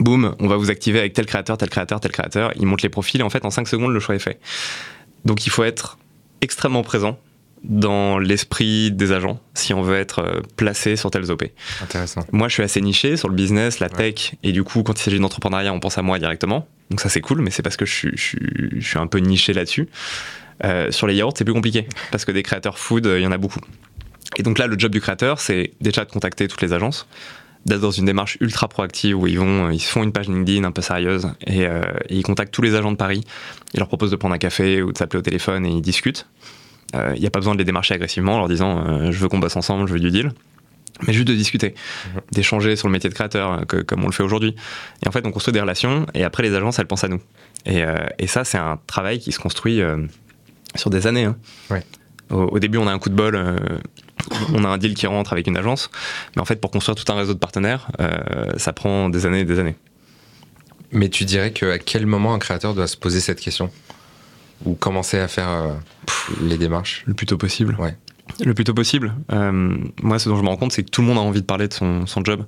boum, on va vous activer avec tel créateur, tel créateur, tel créateur. Ils montent les profils et en fait, en 5 secondes, le choix est fait. Donc il faut être extrêmement présent dans l'esprit des agents si on veut être euh, placé sur telles OP. Intéressant. Moi, je suis assez niché sur le business, la Ouais. tech, et du coup, quand il s'agit d'entrepreneuriat, on pense à moi directement. Donc ça, c'est cool, mais c'est parce que je suis, je suis, je suis un peu niché là-dessus. Euh, sur les yaourts, c'est plus compliqué, parce que des créateurs food, euh, il y en a beaucoup. Et donc là, le job du créateur, c'est déjà de contacter toutes les agences, d'être dans une démarche ultra proactive où ils vont, ils se font une page LinkedIn un peu sérieuse et, euh, et ils contactent tous les agents de Paris. Ils leur proposent de prendre un café ou de s'appeler au téléphone et ils discutent. Euh, Il n'y a pas besoin de les démarcher agressivement en leur disant euh, je veux qu'on bosse ensemble, je veux du deal. Mais juste de discuter, Mhm. d'échanger sur le métier de créateur euh, que- comme on le fait aujourd'hui. Et en fait, on construit des relations et après, les agences, elles pensent à nous. Et, euh, et ça, c'est un travail qui se construit euh, sur des années. hein. Ouais. Au, au début, on a un coup de bol, euh, on a un deal qui rentre avec une agence. Mais en fait, pour construire tout un réseau de partenaires, euh, ça prend des années et des années. Mais tu dirais qu'à quel moment un créateur doit se poser cette question? Ou commencer à faire euh, les démarches Le plus tôt possible. Ouais. Le plus tôt possible. Euh, moi, ce dont je me rends compte, c'est que tout le monde a envie de parler de son, son job.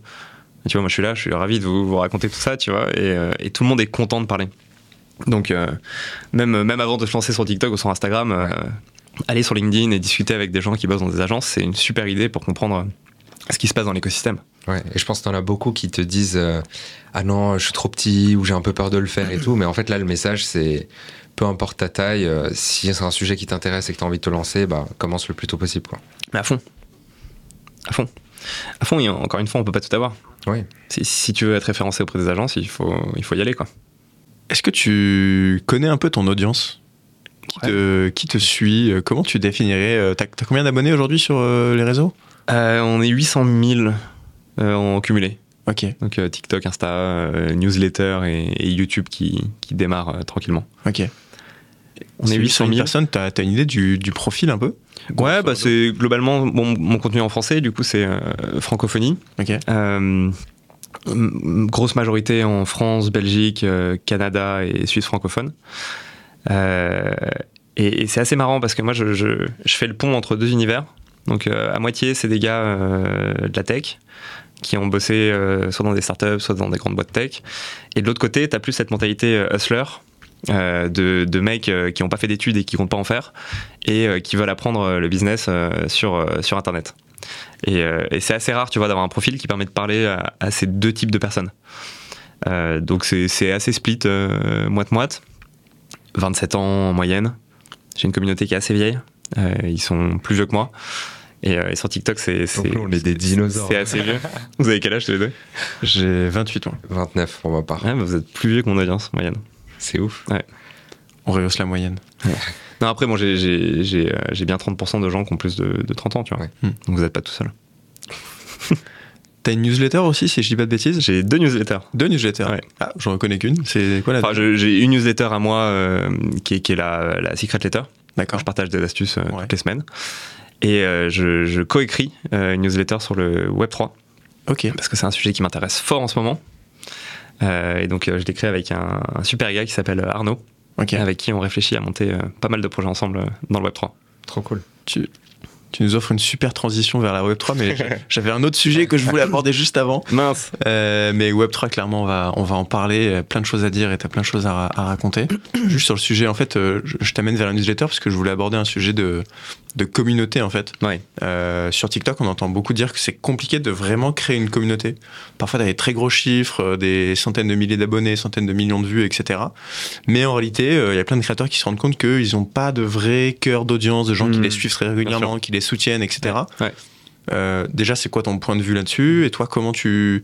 Et tu vois, moi, je suis là, je suis ravi de vous, vous raconter tout ça, tu vois, et, euh, et tout le monde est content de parler. Donc, même, même avant de se lancer sur TikTok ou sur Instagram, aller sur LinkedIn et discuter avec des gens qui bossent dans des agences, c'est une super idée pour comprendre ce qui se passe dans l'écosystème. Ouais, et je pense que t'en as beaucoup qui te disent euh, Ah non, je suis trop petit ou j'ai un peu peur de le faire et tout. Mais en fait, là, le message, c'est peu importe ta taille, euh, si c'est un sujet qui t'intéresse et que t'as envie de te lancer, bah, commence le plus tôt possible. Quoi. Mais à fond. À fond. À fond, et encore une fois, on peut pas tout avoir. Ouais. Si, si tu veux être référencé auprès des agences, il faut, il faut y aller, quoi. Est-ce que tu connais un peu ton audience? Qui, te, qui te suit? Comment tu définirais euh, T'as t'as combien d'abonnés aujourd'hui sur euh, les réseaux? Euh, on est 800 000 euh, en cumulé. Ok. Donc euh, TikTok, Insta, euh, newsletter et, et YouTube qui, qui démarrent euh, tranquillement. Ok. On est 800 000. personnes. T'as as une idée du, du profil un peu Ouais, bah c'est globalement bon, mon contenu en français, du coup c'est euh, francophonie. Ok. Euh, grosse majorité en France, Belgique, euh, Canada et Suisse francophone. Et et c'est assez marrant parce que moi je, je- je fais le pont entre deux univers. Donc à moitié c'est des gars de la tech qui ont bossé soit dans des startups, soit dans des grandes boîtes tech. Et de l'autre côté, tu as plus cette mentalité hustler. Euh, de, de mecs euh, qui n'ont pas fait d'études et qui comptent pas en faire et euh, qui veulent apprendre le business sur, sur internet. Et, et c'est assez rare, tu vois, d'avoir un profil qui permet de parler à, à ces deux types de personnes. Euh, donc c'est c'est assez split, euh, moite-moite. 27 ans en moyenne. J'ai une communauté qui est assez vieille. Euh, ils sont plus vieux que moi. Et, euh, et sur TikTok, c'est on est des dinosaures. C'est assez vieux. Vous avez quel âge tous les deux? J'ai 28 ans. 29 pour ma part. Ouais, bah, Vous êtes plus vieux que mon audience moyenne. C'est ouf. On rehausse la moyenne. Non, après, bon, j'ai- j'ai j'ai, euh, j'ai bien 30% de gens qui ont plus de, de 30 ans, tu vois. Ouais. Hmm. Donc vous n'êtes pas tout seul. T'as une newsletter aussi, si je dis pas de bêtises? J'ai deux newsletters. Deux newsletters? Ouais. Ah, j'en reconnais qu'une. C'est quoi la Enfin, je- j'ai une newsletter à moi euh, qui, est, qui est la, la Secret Letter. D'accord. Je partage des astuces euh, Ouais. toutes les semaines. Et euh, je, je coécris une newsletter sur le Web3 Ok. parce que c'est un sujet qui m'intéresse fort en ce moment. Euh, et donc, euh, je l'écris avec un, un super gars qui s'appelle Arnaud, Ok. avec qui on réfléchit à monter euh, pas mal de projets ensemble euh, dans le Web3. Trop cool. Tu, tu nous offres une super transition vers la Web3, mais j'avais un autre sujet que je voulais aborder juste avant. Mince Euh, mais Web3, clairement, on va, on va en parler. euh, Plein de choses à dire et t'as plein de choses à, ra- à raconter. Juste sur le sujet, en fait, euh, je, je t'amène vers la newsletter parce que je voulais aborder un sujet de, de communauté, en fait. Ouais. Euh, sur TikTok, on entend beaucoup dire que c'est compliqué de vraiment créer une communauté. Parfois, t'as des très gros chiffres, euh, des centaines de milliers d'abonnés, centaines de millions de vues, etc. Mais en réalité, euh, il y a plein de créateurs qui se rendent compte qu'ils n'ont pas de vrai cœur d'audience, de gens qui Mhm. les suivent très régulièrement, qui les soutiennent, etc. Ouais. Euh, déjà, c'est quoi ton point de vue là-dessus? Et toi, comment tu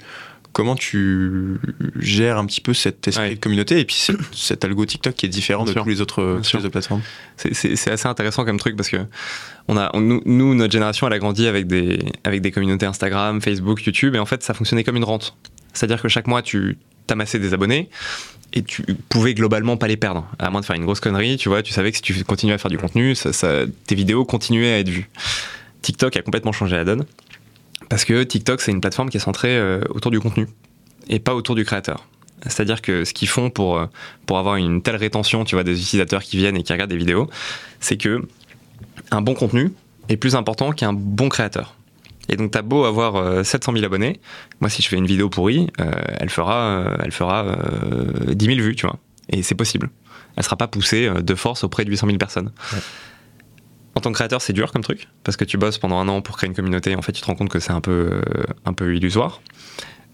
comment tu gères un petit peu cet esprit Ouais. de communauté et puis cet, algo TikTok qui est différent Bien de sûr. tous les autres, les autres plateformes C'est- assez intéressant comme truc parce que on a, on- nous, nous, notre génération, elle a grandi avec des, avec des communautés Instagram, Facebook, YouTube, et en fait, ça fonctionnait comme une rente. C'est-à-dire que chaque mois, tu t'amassais des abonnés et tu pouvais globalement pas les perdre. À moins de faire une grosse connerie, tu vois, tu savais que si tu continuais à faire du contenu, ça, ça- tes vidéos continuaient à être vues. TikTok a complètement changé la donne parce que TikTok, c'est une plateforme qui est centrée euh, autour du contenu et pas autour du créateur. C'est-à-dire que ce qu'ils font pour, euh, pour avoir une telle rétention, tu vois, des utilisateurs qui viennent et qui regardent des vidéos, c'est que un bon contenu est plus important qu'un bon créateur. Et donc, t'as beau avoir euh, 700 000 abonnés, moi, si je fais une vidéo pourrie, euh, elle fera, euh, elle fera euh, 10 000 vues, tu vois. Et c'est possible. Elle sera pas poussée euh, de force auprès de 800 000 personnes. En tant que créateur, c'est dur comme truc, parce que tu bosses pendant un an pour créer une communauté, en fait, tu te rends compte que c'est un peu, euh, un peu illusoire.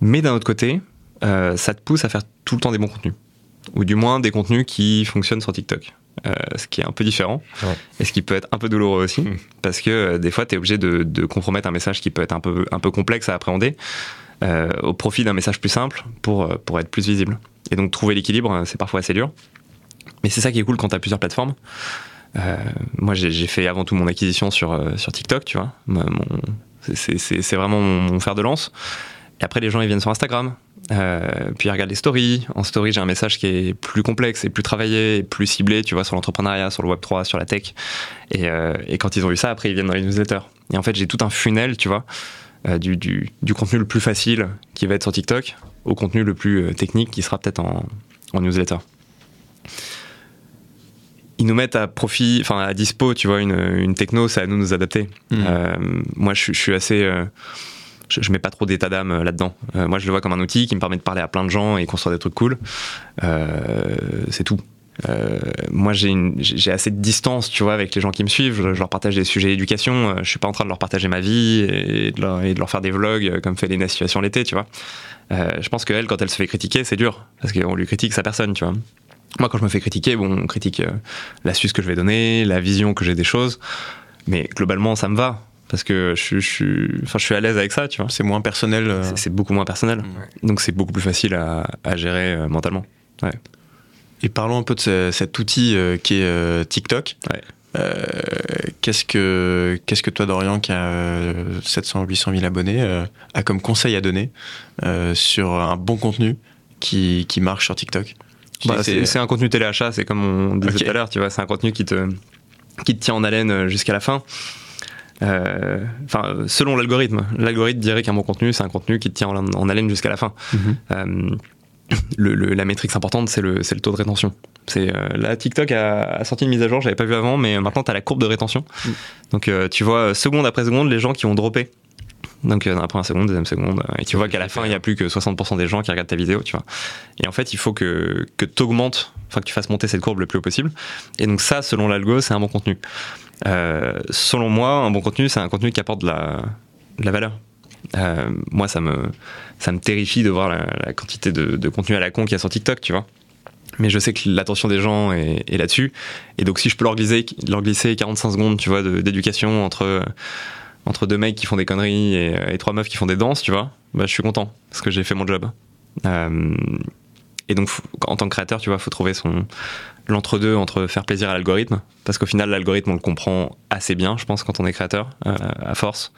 Mais d'un autre côté, euh, ça te pousse à faire tout le temps des bons contenus. Ou du moins des contenus qui fonctionnent sur TikTok. Euh, ce qui est un peu différent. Ouais. Et ce qui peut être un peu douloureux aussi. Mm. Parce que euh, des fois, tu es obligé de, de compromettre un message qui peut être un peu, un peu complexe à appréhender euh, au profit d'un message plus simple pour, pour être plus visible. Et donc trouver l'équilibre, c'est parfois assez dur. Mais c'est ça qui est cool quand tu as plusieurs plateformes. Euh, moi, j'ai fait avant tout mon acquisition sur, euh, sur TikTok, tu vois. C'est- vraiment mon, fer de lance. Et après, les gens, ils viennent sur Instagram. Euh, puis ils regardent les stories. En story, j'ai un message qui est plus complexe et plus travaillé et plus ciblé, tu vois, sur l'entrepreneuriat, sur le Web3, sur la tech. Et, quand ils ont vu ça, après, ils viennent dans les newsletters. Et en fait, j'ai tout un funnel, tu vois, du, du, du contenu le plus facile qui va être sur TikTok au contenu le plus technique qui sera peut-être en, en newsletter. Ils nous mettent à profit, enfin à dispo, tu vois, une, une techno, c'est à nous de nous adapter. Mhm. Euh, moi, je, suis- je suis assez. euh, je, je mets pas trop d'état d'âme euh, là-dedans. Euh, moi, je le vois comme un outil qui me permet de parler à plein de gens et construire des trucs cool. C'est tout. Moi, j'ai assez de distance, tu vois, avec les gens qui me suivent. Je, je leur partage des sujets d'éducation. Je suis pas en train de leur partager ma vie et de leur, et de leur faire des vlogs comme fait Léna Situation l'été, tu vois. Je pense qu'elle, quand elle se fait critiquer, c'est dur parce qu'on lui critique sa personne, tu vois. Moi, quand je me fais critiquer, bon, on critique euh, l'astuce que je vais donner, la vision que j'ai des choses, mais globalement, ça me va parce que je, suis- enfin, je suis à l'aise avec ça, tu vois. C'est moins personnel. euh, C'est- beaucoup moins personnel, donc c'est beaucoup plus facile à, à gérer euh, mentalement. Et parlons un peu de ce- cet outil euh, qui est TikTok. Ouais. Qu'est-ce que qu'est-ce que toi Dorian qui a euh, 700 800 000 abonnés a comme conseil à donner sur un bon contenu qui, qui marche sur TikTok? Bah, c'est un contenu téléachat, c'est comme on disait tout à l'heure, tu vois, c'est un contenu qui te, qui te tient en haleine euh, jusqu'à la fin. Euh, Enfin, euh, selon l'algorithme, l'algorithme dirait qu'un bon contenu, c'est un contenu qui te tient en, en haleine jusqu'à la fin. Mhm. Euh, le, le- la métrique importante, c'est le, le taux de rétention. C'est euh, là, TikTok a, a sorti une mise à jour, j'avais pas vu avant, mais maintenant tu as la courbe de rétention. Mm. Donc tu vois, seconde après seconde, les gens qui ont droppé. Donc euh, dans la première seconde, deuxième seconde, euh, et tu vois qu'à la fin, il y a plus que 60% des gens qui regardent ta vidéo, tu vois. Et en fait, il faut que, que tu augmentes, enfin que tu fasses monter cette courbe le plus haut possible. Et donc ça, selon l'algo, c'est un bon contenu. Euh, selon moi, un bon contenu, c'est un contenu qui apporte de la, de la valeur. Euh, moi, ça me, ça me terrifie de voir la, la quantité de, de contenu à la con qu'il y a sur TikTok, tu vois. Mais je sais que l'attention des gens est, est là-dessus. Et donc, si je peux leur glisser, leur glisser 45 secondes, tu vois, d'éducation entre, entre deux mecs qui font des conneries et, et trois meufs qui font des danses, tu vois, bah, je suis content parce que j'ai fait mon job. Euh, et donc, faut- en tant que créateur, tu vois, faut trouver son, l'entre-deux entre faire plaisir à l'algorithme, parce qu'au final, l'algorithme, on le comprend assez bien, je pense, quand on est créateur, euh, à force.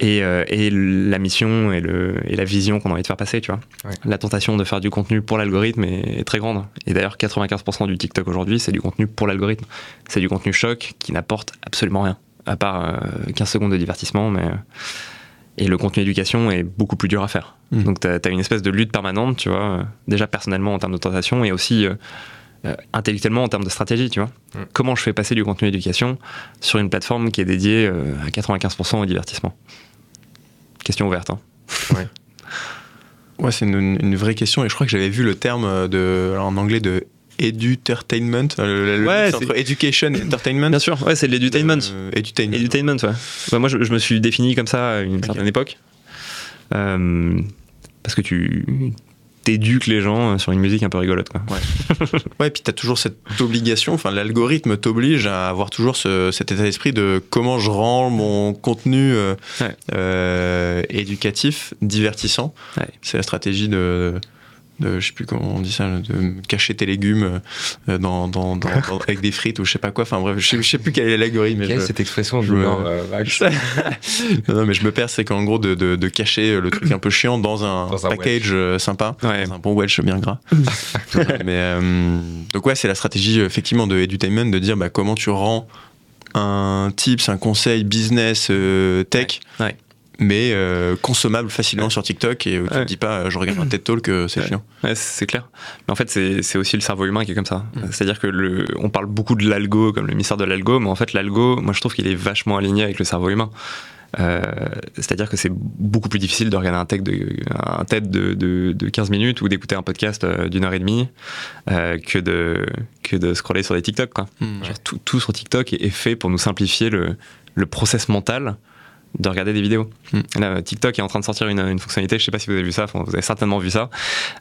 Et, euh, et la mission et, le, et la vision qu'on a envie de faire passer, tu vois. Ouais. La tentation de faire du contenu pour l'algorithme est, est très grande. Et d'ailleurs, 95% du TikTok aujourd'hui, c'est du contenu pour l'algorithme. C'est du contenu choc qui n'apporte absolument rien, à part euh, 15 secondes de divertissement, mais... euh, et le contenu éducation est beaucoup plus dur à faire. Mm. Donc tu as, une espèce de lutte permanente, tu vois, euh, déjà personnellement en termes de tentation et aussi euh, euh, intellectuellement en termes de stratégie, tu vois. Mm. Comment je fais passer du contenu éducation sur une plateforme qui est dédiée euh, à 95% au divertissement? Question ouverte. Hein. Ouais, c'est une, une vraie question et je crois que j'avais vu le terme euh, de, en anglais de edutainment, euh, le, le Ouais, entre education et entertainment. Bien sûr, ouais, c'est de l'edutainment. Euh, edutainment. Edutainment, ouais. Ouais, moi, je, je me suis défini comme ça à une certaine époque. Euh, parce que tu t'éduques les gens sur une musique un peu rigolote, quoi. Ouais, puis tu as toujours cette obligation, enfin l'algorithme t'oblige à avoir toujours ce- cet état d'esprit de comment je rends mon contenu euh, Ouais. euh, éducatif, divertissant. Ouais. C'est la stratégie de, de, je sais plus comment on dit ça, de cacher tes légumes euh, dans, dans- dans- dans- avec des frites ou je sais pas quoi. Enfin bref, je sais, je sais plus quel est l'algorithme. mais Quelle je- cette expression je me- euh, non, non, mais je me perds, c'est qu'en gros de, de- de cacher le truc un peu chiant dans un, package euh, sympa, Ouais. dans un bon Welsh bien gras. mais euh, donc ouais, c'est la stratégie effectivement de edutainment de dire bah, comment tu rends un tips, un conseil business euh, tech. Ouais. Ouais. Mais euh, consommable facilement Ouais. sur TikTok et où tu Ouais. te dis pas euh, je regarde un TED Talk, euh, c'est Ouais. chiant. Ouais, c'est clair. Mais en fait, c'est aussi le cerveau humain qui est comme ça. Mm. C'est-à-dire que le, on parle beaucoup de l'algo comme le mystère de l'algo, mais en fait, l'algo, moi, je trouve qu'il est vachement aligné avec le cerveau humain. Euh, C'est-à-dire que c'est beaucoup plus difficile de regarder un TED de, un TED de, de, de 15 minutes ou d'écouter un podcast euh, d'une heure et demie euh, que, de, que de scroller sur des TikTok. Quoi. Genre, tout, tout sur TikTok est, est fait pour nous simplifier le, le process mental de regarder des vidéos. Mm. Là, TikTok est en train de sortir une, une fonctionnalité, je sais pas si vous avez vu ça, vous avez certainement vu ça.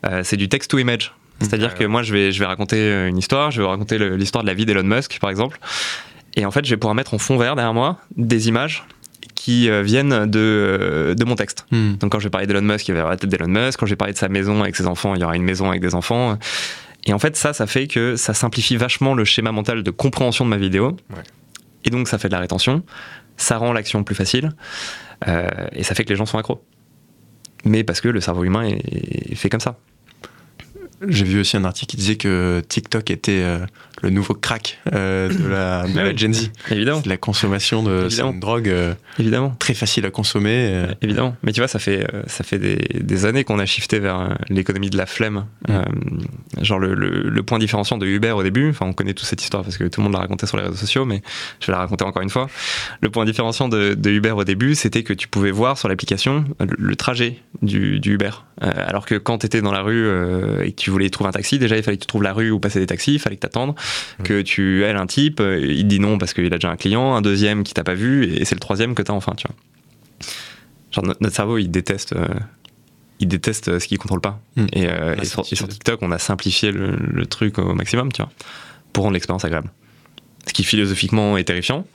Euh, c'est du text to image. C'est-à-dire Ouais, que moi, je vais, je vais raconter une histoire, je vais raconter l'histoire de la vie d'Elon Musk, par exemple. Et en fait, je vais pouvoir mettre en fond vert derrière moi des images qui euh, viennent de, euh, de mon texte. Hmm. Donc quand je vais parler d'Elon Musk, il va y avoir la tête d'Elon Musk. Quand je vais parler de sa maison avec ses enfants, il y aura une maison avec des enfants. Et en fait, ça, ça fait que ça simplifie vachement le schéma mental de compréhension de ma vidéo. Ouais. Et donc, ça fait de la rétention. Ça rend l'action plus facile. Euh, et ça fait que les gens sont accros. Mais parce que le cerveau humain est, est fait comme ça. J'ai vu aussi un article qui disait que TikTok était euh, le nouveau crack euh, de la, de Ah la oui. Gen Z. Évidemment. De la consommation de c'est Évidemment. une drogue euh, Évidemment. très facile à consommer. Évidemment. Mais tu vois, ça fait, ça fait des, des années qu'on a shifté vers l'économie de la flemme. Mm. Genre le, le- le point différenciant de Uber au début, enfin on connaît toute cette histoire parce que tout le monde l'a raconté sur les réseaux sociaux, mais je vais la raconter encore une fois. Le point différenciant de, de Uber au début, c'était que tu pouvais voir sur l'application le, le trajet du, du Uber. Alors que quand tu étais dans la rue et que tu voulais trouver un taxi, déjà il fallait que tu trouves la rue où passer des taxis, il fallait que t'attendes, Mm. que tu ailes un type, euh, il te dit non parce qu'il a déjà un client, un deuxième qui t'a pas vu, et c'est le troisième que t'as enfin, tu vois. Genre no- notre cerveau, il déteste, euh, il déteste euh, ce qu'il contrôle pas. Mm. Et, euh, sur, et sur certitude. TikTok, on a simplifié le, le truc au maximum, tu vois, pour rendre l'expérience agréable. Ce qui philosophiquement est terrifiant,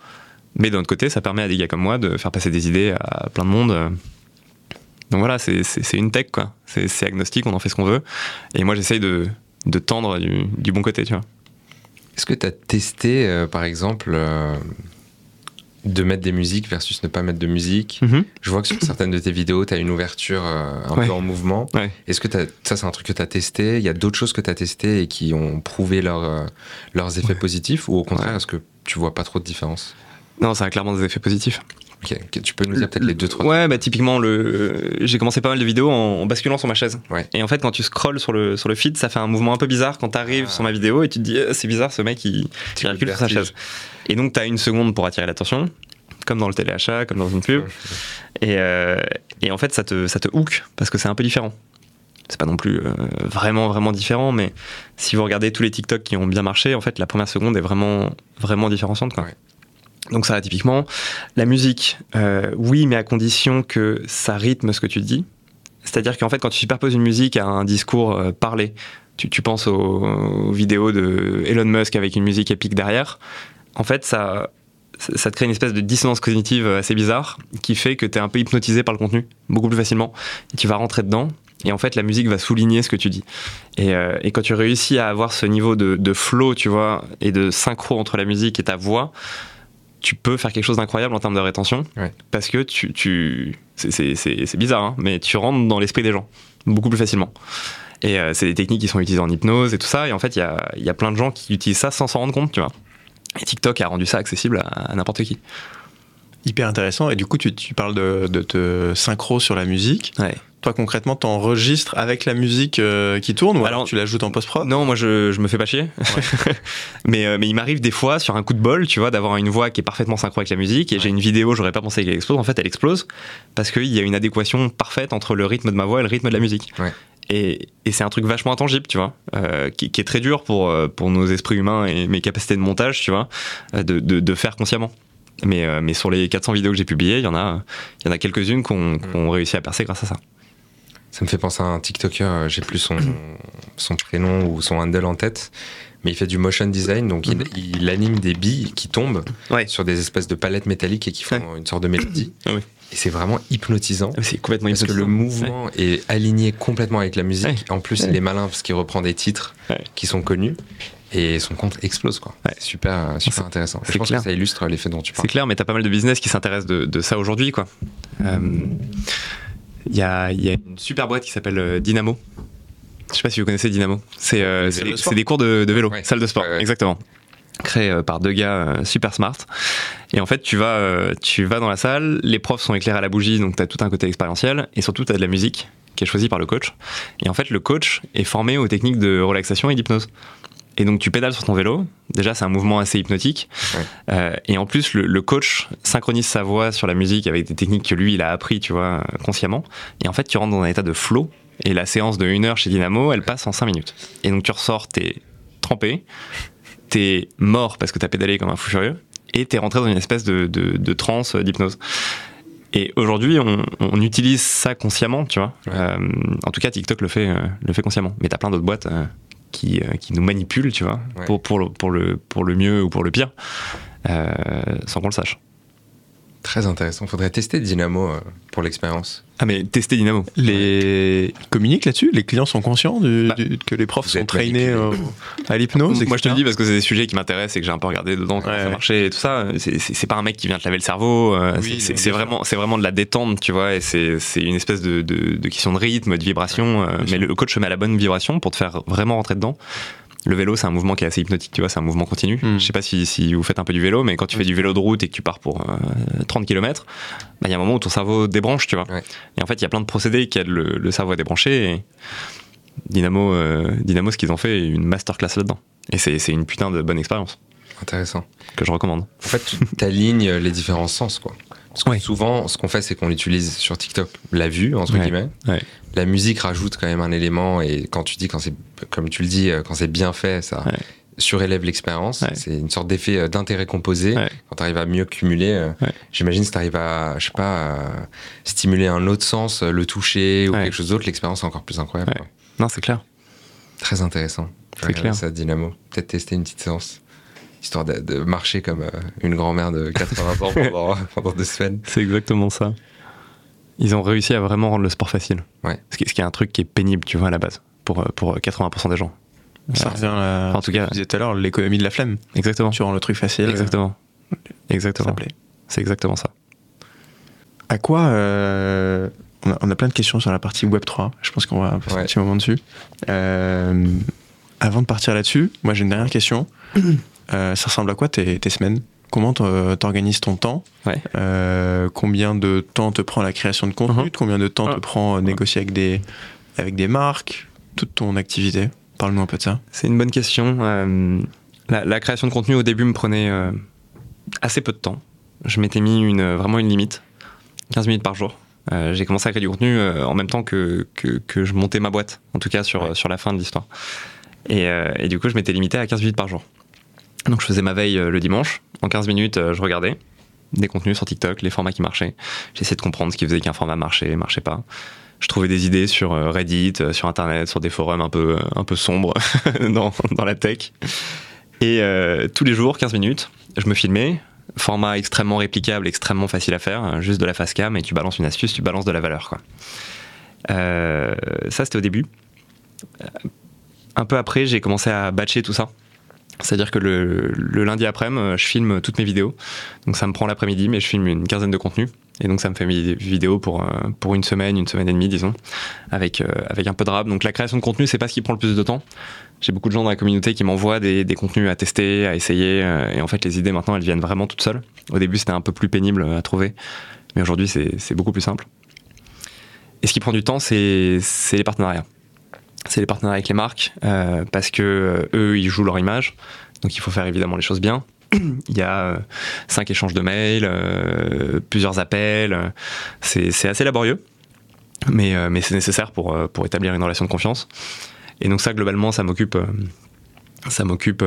mais d'un autre côté, ça permet à des gars comme moi de faire passer des idées à plein de monde. Donc voilà, c'est- une tech, quoi. C'est agnostique, on en fait ce qu'on veut. Et moi, j'essaye de, de tendre du, du bon côté, tu vois. Est-ce que tu as testé, euh, par exemple, euh, de mettre des musiques versus ne pas mettre de musique? Je vois que sur certaines de tes vidéos, tu as une ouverture euh, un Ouais. peu en mouvement. Ouais. Est-ce que t'as- ça, c'est un truc que tu as testé? Il y a d'autres choses que tu as testé et qui ont prouvé leur, leurs effets positifs Ou au contraire, est-ce que tu vois pas trop de différence? Non, ça a clairement des effets positifs. Ok, Tu peux nous dire peut-être les deux, trois Ouais, bah typiquement, le... j'ai commencé pas mal de vidéos en, basculant sur ma chaise. Ouais. Et en fait, quand tu scrolles sur le, sur le feed, ça fait un mouvement un peu bizarre quand t'arrives Ah. sur ma vidéo et tu te dis, Eh, c'est bizarre, ce mec, il, il recule sur sa chaise. Et donc, t'as une seconde pour attirer l'attention, comme dans le téléachat, comme dans une pub. Et, euh, et en fait, ça te, ça te hook parce que c'est un peu différent. C'est pas non plus euh, vraiment, vraiment différent, mais si vous regardez tous les TikTok qui ont bien marché, en fait, la première seconde est vraiment, vraiment différenciante. Quoi. Ouais. Donc, ça, typiquement, la musique, euh, oui, mais à condition que ça rythme ce que tu dis. C'est-à-dire qu'en fait, quand tu superposes une musique à un discours euh, parlé, tu, penses aux, vidéos de Elon Musk avec une musique épique derrière, en fait, ça, ça te crée une espèce de dissonance cognitive assez bizarre qui fait que tu es un peu hypnotisé par le contenu beaucoup plus facilement tu vas rentrer dedans Et en fait, la musique va souligner ce que tu dis. Et, euh, et quand tu réussis à avoir ce niveau de, de flow, tu vois, et de synchro entre la musique et ta voix, tu peux faire quelque chose d'incroyable en termes de rétention. Ouais. Parce que tu. tu c'est- bizarre, hein, mais tu rentres dans l'esprit des gens beaucoup plus facilement. Et euh, c'est des techniques qui sont utilisées en hypnose et tout ça. Et en fait, il y a, y a plein de gens qui utilisent ça sans s'en rendre compte, tu vois. Et TikTok a rendu ça accessible à, à n'importe qui. Hyper intéressant. Et du coup, tu, tu parles de, de te synchro sur la musique. Ouais. Toi, concrètement, t'enregistres avec la musique euh, qui tourne ou alors, tu l'ajoutes en post-prod? Non, moi je, je me fais pas chier. mais, euh, mais il m'arrive des fois, sur un coup de bol, tu vois, d'avoir une voix qui est parfaitement synchro avec la musique. Et j'ai une vidéo, j'aurais pas pensé qu'elle explose. En fait, elle explose parce qu'il y a une adéquation parfaite entre le rythme de ma voix et le rythme de la musique. Ouais. Et, et c'est un truc vachement intangible, tu vois, euh, qui, qui est très dur pour, pour nos esprits humains et mes capacités de montage, tu vois, de, de, de faire consciemment. Mais, mais sur les 400 vidéos que j'ai publiées, il y en a, il y en a quelques-unes ont, qui ont réussi à percer grâce à ça. Ça me fait penser à un TikToker, euh, j'ai plus son, son prénom ou son handle en tête, mais il fait du motion design, donc il, il anime des billes qui tombent Ouais. sur des espèces de palettes métalliques et qui font une sorte de mélodie. Ah. Et c'est vraiment hypnotisant. C'est complètement Parce que le hypnotisant. mouvement est aligné complètement avec la musique. En plus, il est malin parce qu'il reprend des titres qui sont connus et son compte explose. quoi. Ouais. C'est super, super C'est- intéressant. Je c'est pense clair. que ça illustre l'effet dont tu C'est parles. clair, mais t'as pas mal de business qui s'intéressent de, de ça aujourd'hui, quoi. Euh, Il y, a, il y a une super boîte qui s'appelle euh, Dynamo. Je sais pas si vous connaissez Dynamo. C'est euh, des, de cours de, de vélo, Ouais. salle de sport, Ouais, ouais. exactement. Créé euh, par deux gars super smart. Et en fait, tu vas, tu vas dans la salle, les profs sont éclairés à la bougie, donc tu as tout un côté expérientiel, et surtout tu as de la musique qui est choisie par le coach. Et en fait, le coach est formé aux techniques de relaxation et d'hypnose. Et donc tu pédales sur ton vélo, déjà c'est un mouvement assez hypnotique, Ouais. Euh, et en plus le, le coach synchronise sa voix sur la musique avec des techniques que lui il a appris, tu vois, consciemment, et en fait tu rentres dans un état de flow, et la séance de 1 heure chez Dynamo, elle passe en 5 minutes. Et donc tu ressors, t'es trempé, t'es mort parce que t'as pédalé comme un fou furieux, et t'es rentré dans une espèce de, de, de transe euh, d'hypnose. Et aujourd'hui, on, on utilise ça consciemment, tu vois. Ouais. Euh, en tout cas, TikTok le fait, euh, le fait consciemment. Mais t'as plein d'autres boîtes qui, euh, qui nous manipulent, tu vois, Ouais. pour, pour, le, pour, le, pour le mieux ou pour le pire, euh, sans qu'on le sache. Très intéressant. Faudrait tester Dynamo euh, pour l'expérience. Ah, mais tester Dynamo. Les ils communiquent là-dessus? Les clients sont conscients du- Bah, du- que les profs sont traînés euh, à l'hypnose Moi, je te le dis parce que c'est des sujets qui m'intéressent et que j'ai un peu regardé dedans comment Ouais, ça marchait et tout ça. C'est- pas un mec qui vient te laver le cerveau. euh, Oui, c'est- vraiment, c'est vraiment de la détente, tu vois. Et c'est une espèce de, de, de question de rythme, de vibration. euh, mais le coach se met à la bonne vibration pour te faire vraiment rentrer dedans. Le vélo, c'est un mouvement qui est assez hypnotique, tu vois, c'est un mouvement continu. Mm. Je sais pas si, si vous faites un peu du vélo, mais quand tu fais du vélo de route et que tu pars pour euh, 30 km, il y a un moment où ton cerveau débranche, tu vois. Ouais. Et en fait, il y a plein de procédés qui aident le, le cerveau à débrancher. Et Dynamo, euh, Dynamo, ce qu'ils ont fait, une masterclass là-dedans. Et c'est c'est une putain de bonne expérience Intéressant. que je recommande. En fait, tu alignes les différents sens, quoi. Parce que Ouais. souvent, ce qu'on fait, c'est qu'on utilise sur TikTok la vue, entre Ouais. guillemets. Ouais. La musique rajoute quand même un élément, et quand tu dis, quand c'est, comme tu le dis, euh, quand c'est bien fait, ça surélève l'expérience. C'est une sorte d'effet euh, d'intérêt composé. Quand tu arrives à mieux cumuler, euh, j'imagine si tu arrives à, je sais pas, à stimuler un autre sens, le toucher ou quelque chose d'autre, l'expérience est encore plus incroyable. Non, c'est clair. Très intéressant. C'est clair. Ça, Dynamo. Peut-être tester une petite séance. Histoire de, de marcher comme euh, une grand-mère de 80 ans pendant, pendant deux semaines. C'est exactement ça. Ils ont réussi à vraiment rendre le sport facile. Ouais. Ce qui, ce qui est un truc qui est pénible, tu vois, à la base, pour, pour 80% des gens. Ça Euh, revient à en tout cas- ce que tu disais tout à l'heure, l'économie de la flemme. Exactement. Tu rends le truc facile. Exactement. Ça Exactement. plaît. C'est exactement ça. À quoi euh, on, a, on a plein de questions sur la partie Web 3. Je pense qu'on va passer Ouais. un petit moment dessus. Euh, avant de partir là-dessus, moi j'ai une dernière question. Euh, ça ressemble à quoi tes, tes semaines? Comment t'or- t'organises ton temps? Ouais. Euh, Combien de temps te prend la création de contenu Mhm. Combien de temps te Ah. prend euh, négocier avec des, avec des marques? Toute ton activité? Parle-nous un peu de ça. C'est une bonne question. Euh, la, la création de contenu au début me prenait euh, assez peu de temps. Je m'étais mis une, vraiment une limite, 15 minutes par jour. Euh, j'ai commencé à créer du contenu euh, en même temps que, que, que je montais ma boîte, en tout cas sur, Ouais. sur la fin de l'histoire. Et, euh, et du coup, je m'étais limité à 15 minutes par jour. Donc je faisais ma veille euh, le dimanche. En 15 minutes, euh, je regardais des contenus sur TikTok, les formats qui marchaient. J'essayais de comprendre ce qui faisait qu'un format marchait, marchait pas. Je trouvais des idées sur euh, Reddit, sur Internet, sur des forums un peu, un peu sombres dans, dans la tech. Et tous les jours, 15 minutes, je me filmais. Format extrêmement réplicable, extrêmement facile à faire. euh, Juste de la face cam et tu balances une astuce, tu balances de la valeur. Quoi. Ça, c'était au début. Un peu après, j'ai commencé à batcher tout ça. C'est-à-dire que le, lundi après-midi, je filme toutes mes vidéos. Donc ça me prend l'après-midi, mais je filme une quinzaine de contenus. Et donc ça me fait mes vidéos pour, euh, pour une semaine, une semaine et demie, disons, avec, euh, avec un peu de rap. Donc la création de contenu, c'est pas ce qui prend le plus de temps. J'ai beaucoup de gens dans la communauté qui m'envoient des, des, contenus à tester, à essayer. Euh, et en fait, les idées maintenant, elles viennent vraiment toutes seules. Au début, c'était un peu plus pénible à trouver. Mais aujourd'hui, c'est beaucoup plus simple. Et ce qui prend du temps, c'est les partenariats. C'est les partenariats avec les marques, euh, parce que eux, ils jouent leur image. Donc il faut faire évidemment les choses bien il y a euh, cinq échanges de mails, euh, plusieurs appels. C'est assez laborieux, mais, euh, mais c'est nécessaire pour, pour établir une relation de confiance. Et donc ça, globalement, ça m'occupe ça m'occupe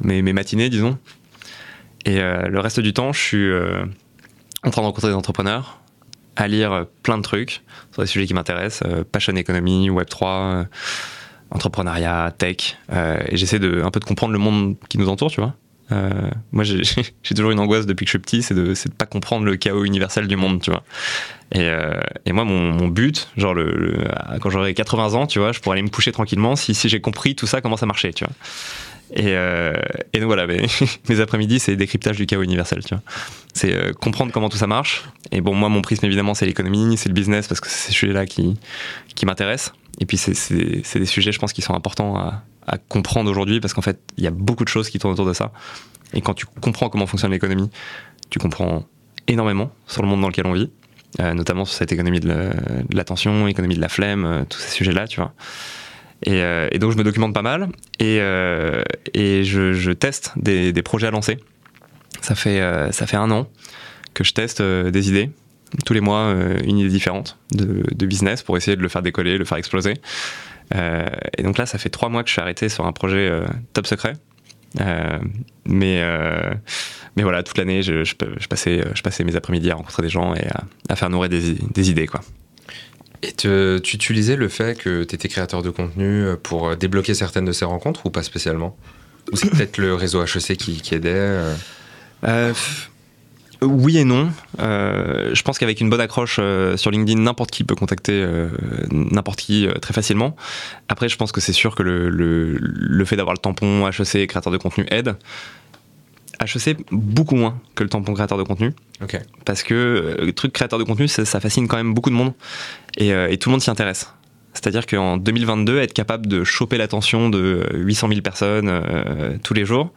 mes, mes, matinées, disons. Et le reste du temps, je suis en train de rencontrer des entrepreneurs, à lire plein de trucs sur des sujets qui m'intéressent, passion économie, Web 3 entrepreneuriat, tech, euh, et j'essaie de un peu de comprendre le monde qui nous entoure, tu vois. Euh, moi, j'ai toujours une angoisse depuis que je suis petit, c'est de ne pas comprendre le chaos universel du monde, tu vois. Et, euh, et moi, mon, mon, but, genre, le, quand j'aurai 80 ans, tu vois, je pourrais aller me coucher tranquillement si, si j'ai compris tout ça, comment ça marchait, tu vois. Et, euh, donc voilà, mes, après-midi, c'est décryptage du chaos universel, tu vois. C'est euh, comprendre comment tout ça marche. Et bon, moi, mon prisme, évidemment, c'est l'économie, c'est le business, parce que c'est ces sujets-là qui, qui m'intéressent. Et puis, c'est des sujets, je pense, qui sont importants à, à comprendre aujourd'hui, parce qu'en fait, il y a beaucoup de choses qui tournent autour de ça. Et quand tu comprends comment fonctionne l'économie, tu comprends énormément sur le monde dans lequel on vit, euh, notamment sur cette économie de l'attention, économie de la flemme, euh, tous ces sujets-là, tu vois. Et, euh, et, donc je me documente pas mal et, euh, je, teste des, projets à lancer. Ça fait, euh, ça fait un an que je teste des idées. Tous les mois, une idée différente de, business pour essayer de le faire décoller, le faire exploser. et donc là, ça fait trois mois que je suis arrêté sur un projet top secret. mais, mais voilà, toute l'année, je, passais, je passais mes après-midi à rencontrer des gens et à, à faire nourrir des, des idées. Quoi. Et te, tu utilisais le fait que tu étais créateur de contenu pour débloquer certaines de ces rencontres ou pas spécialement? Ou c'est peut-être le réseau HEC qui, qui aidait euh... Euh, Oui et non. Euh, je pense qu'avec une bonne accroche euh, sur LinkedIn, n'importe qui peut contacter euh, n'importe qui très facilement. Après, je pense que c'est sûr que le, le, le fait d'avoir le tampon HEC créateur de contenu aide. HEC beaucoup moins que le tampon créateur de contenu. Okay. Parce que le truc créateur de contenu, ça, ça fascine quand même beaucoup de monde et, euh, et tout le monde s'y intéresse. C'est-à-dire qu'en 2022, être capable de choper l'attention de 800 000 personnes euh, tous les jours,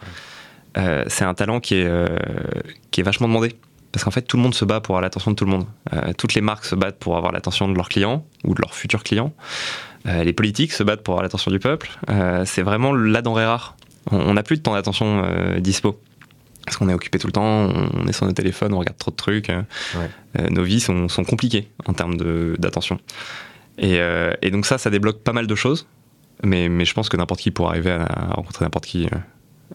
euh, c'est un talent qui est vachement demandé. Parce qu'en fait, tout le monde se bat pour avoir l'attention de tout le monde. toutes les marques se battent pour avoir l'attention de leurs clients ou de leurs futurs clients. les politiques se battent pour avoir l'attention du peuple. c'est vraiment la denrée rare. On n'a plus de temps d'attention dispo parce qu'on est occupé tout le temps, on est sur nos téléphones, on regarde trop de trucs. Ouais. Euh, nos vies sont, sont, compliquées en termes d'attention. Et, euh, et, donc ça, ça débloque pas mal de choses, mais, mais je pense que n'importe qui pourra arriver à, à rencontrer n'importe qui euh,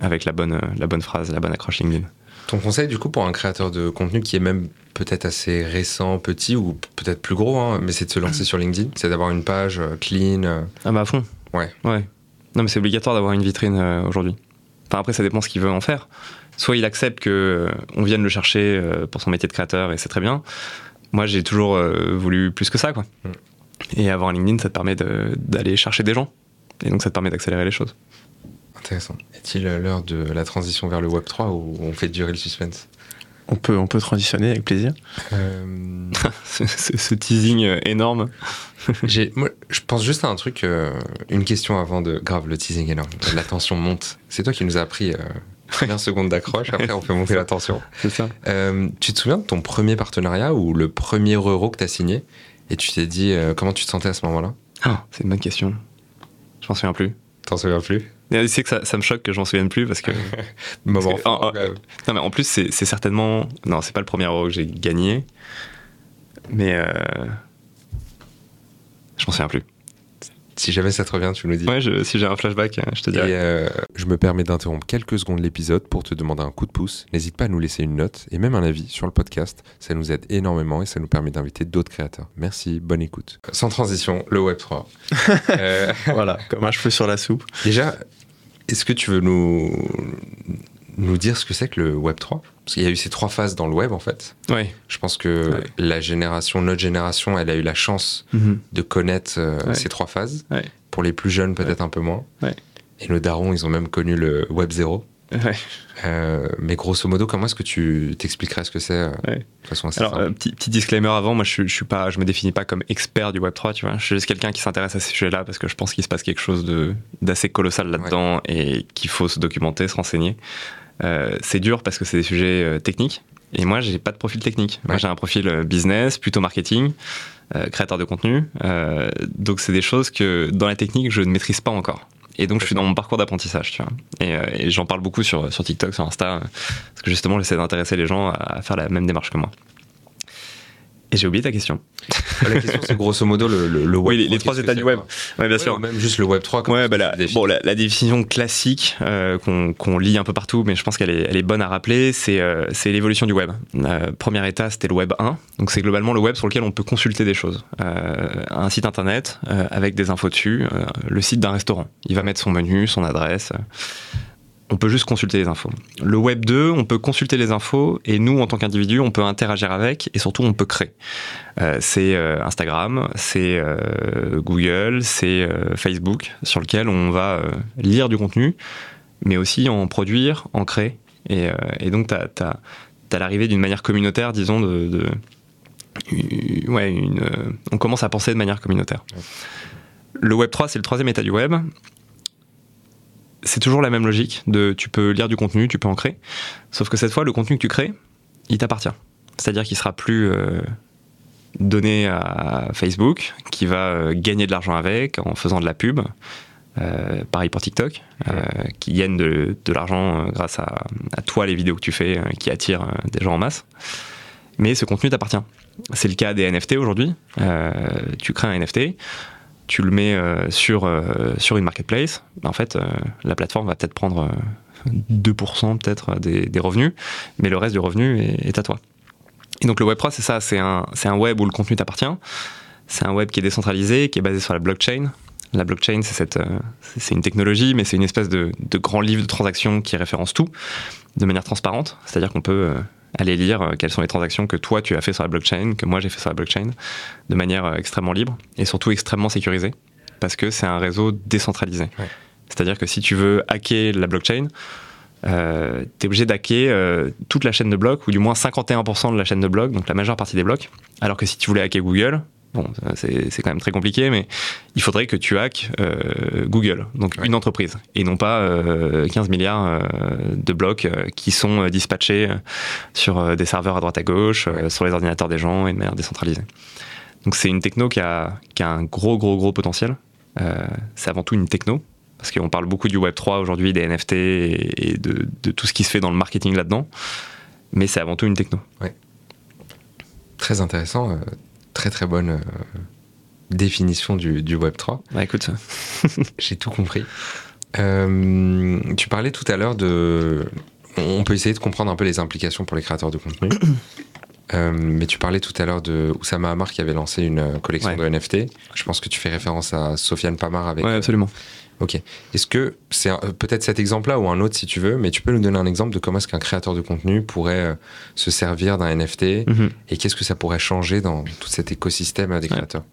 avec la bonne, la bonne phrase, la bonne accroche LinkedIn. Ton conseil du coup pour un créateur de contenu qui est même peut-être assez récent, petit ou peut-être plus gros, hein, mais c'est de se lancer sur LinkedIn, c'est d'avoir une page clean. Ah bah à fond. Ouais. Ouais. Non mais c'est obligatoire d'avoir une vitrine aujourd'hui. Enfin après ça dépend ce qu'il veut en faire soit il accepte que euh, on vienne le chercher euh, pour son métier de créateur et c'est très bien. Moi, j'ai toujours euh, voulu plus que ça, quoi. Mm. Et avoir un LinkedIn, ça te permet d'aller chercher des gens. Et donc, ça te permet d'accélérer les choses. Intéressant. Est-il l'heure de la transition vers le Web 3 ou on fait durer le suspense? On peut, on peut transitionner avec plaisir. Euh... ce, ce, teasing énorme. moi, je pense juste à un truc, euh, une question avant de. Grave, le teasing énorme. La tension monte. C'est toi qui nous as appris euh, 20 secondes d'accroche, après on fait monter la tension. C'est ça. Euh, tu te souviens de ton premier partenariat ou le premier euro que tu as signé et tu t'es dit euh, comment tu te sentais à ce moment-là? Oh, C'est une bonne question. Je m'en souviens plus. T'en souviens plus? Tu sais que ça, ça, me choque que je m'en souvienne plus parce que. Moment parce que, en, en, non, mais en plus, c'est certainement. Non, c'est pas le premier euro que j'ai gagné. Mais. Euh... Je m'en souviens plus. Si jamais ça te revient, tu nous dis. Ouais, je, si j'ai un flashback, je te dirai. Et euh, je me permets d'interrompre quelques secondes l'épisode pour te demander un coup de pouce. N'hésite pas à nous laisser une note et même un avis sur le podcast. Ça nous aide énormément et ça nous permet d'inviter d'autres créateurs. Merci, bonne écoute. Sans transition, le Web 3. euh... Voilà, comme un cheveu sur la soupe. Déjà, est-ce que tu veux nous nous dire ce que c'est que le Web 3 Parce qu'il y a eu ces trois phases dans le web en fait. Oui. Je pense que Ouais. la génération, notre génération, elle a eu la chance Mhm. de connaître euh, Ouais. ces trois phases. Ouais. Pour les plus jeunes, peut-être un peu moins. Et nos darons, ils ont même connu le Web 0. Ouais. Euh, mais grosso modo, comment est-ce que tu t'expliquerais ce que c'est euh, de façon assez Alors, euh, petit, petit disclaimer avant, moi je, je suis pas, je me définis pas comme expert du Web 3, tu vois. Je suis juste quelqu'un qui s'intéresse à ces sujets-là parce que je pense qu'il se passe quelque chose d'assez colossal là-dedans et qu'il faut se documenter, se renseigner. Euh, c'est dur parce que c'est des sujets euh, techniques et moi j'ai pas de profil technique. Moi Ouais. j'ai un profil euh, business, plutôt marketing, euh, créateur de contenu. Euh, donc c'est des choses que dans la technique je ne maîtrise pas encore. Et donc je suis dans mon parcours d'apprentissage, tu vois. Et, et j'en parle beaucoup sur, sur TikTok, sur Insta, parce que justement j'essaie d'intéresser les gens à faire la même démarche que moi. Et j'ai oublié ta question. La question, c'est grosso modo le, le, le Web Oui, les- 3, les trois états du web. Ouais, bien Ouais, sûr. ou Même juste le Web 3. comment Ouais, bah la, bon, la, la définition classique euh, qu'on lit un peu partout, mais je pense qu'elle est, elle est bonne à rappeler, c'est euh, c'est l'évolution du web. Euh, premier état, c'était le web 1, donc c'est globalement le web sur lequel on peut consulter des choses. Euh, un site internet avec des infos dessus, le site d'un restaurant. Il va mettre son menu, son adresse. On peut juste consulter les infos. Le web 2, on peut consulter les infos et nous, en tant qu'individu, on peut interagir avec et surtout, on peut créer. Euh, c'est euh, Instagram, c'est euh, Google, c'est Facebook, sur lequel on va lire du contenu, mais aussi en produire, en créer. Et, et donc, tu as, l'arrivée d'une manière communautaire, disons, de. de- ouais, une, on commence à penser de manière communautaire. Le Web 3, c'est le troisième état du web. C'est toujours la même logique de tu peux lire du contenu, tu peux en créer. Sauf que cette fois, le contenu que tu crées, il t'appartient. C'est-à-dire qu'il sera plus euh, donné à Facebook, qui va euh, gagner de l'argent avec en faisant de la pub. Euh, pareil pour TikTok, qui gagne de, de l'argent grâce à, à toi, les vidéos que tu fais, qui attirent des gens en masse. Mais ce contenu t'appartient. C'est le cas des NFT aujourd'hui. Tu crées un NFT, tu le mets euh, sur, euh, sur une marketplace. En fait, euh, la plateforme va peut-être prendre euh, 2% peut-être des, des revenus, mais le reste du revenu est, à toi. Et donc le Web3, c'est ça, c'est un, un web où le contenu t'appartient. C'est un web qui est décentralisé, qui est basé sur la blockchain. La blockchain, c'est une technologie, mais c'est une espèce de, de grand livre de transactions qui référence tout de manière transparente. C'est-à-dire qu'on peut aller lire euh, quelles sont les transactions que toi tu as fait sur la blockchain, que moi j'ai fait sur la blockchain, de manière euh, extrêmement libre et surtout extrêmement sécurisée, parce que c'est un réseau décentralisé. Ouais. C'est-à-dire que si tu veux hacker la blockchain, euh, tu es obligé d'hacker euh, toute la chaîne de blocs, ou du moins 51% de la chaîne de blocs, donc la majeure partie des blocs. Alors que si tu voulais hacker Google, bon, c'est quand même très compliqué, mais il faudrait que tu hackes euh, Google, donc Ouais. une entreprise, et non pas euh, 15 milliards euh, de blocs euh, qui sont euh, dispatchés euh, sur euh, des serveurs à droite à gauche, euh, Ouais. sur les ordinateurs des gens et de manière décentralisée. Donc c'est une techno qui a, qui a un gros, gros, gros potentiel. Euh, c'est avant tout une techno, parce qu'on parle beaucoup du Web3 aujourd'hui, des NFT et, et de, de tout ce qui se fait dans le marketing là-dedans, mais c'est avant tout une techno. Très intéressant, euh, très très bonne euh, définition du, du Web 3. Bah écoute, J'ai tout compris. Euh, tu parlais tout à l'heure de. On peut essayer de comprendre un peu les implications pour les créateurs de contenu. Euh, mais tu parlais tout à l'heure de Oussama Hamar qui avait lancé une collection Ouais. de NFT. Je pense que tu fais référence à Sofiane Pamar avec. ouais, absolument. Ok. Est-ce que c'est euh, peut-être cet exemple-là ou un autre si tu veux, mais tu peux nous donner un exemple de comment est-ce qu'un créateur de contenu pourrait euh, se servir d'un NFT Mhm. et qu'est-ce que ça pourrait changer dans tout cet écosystème euh, des Ouais. créateurs?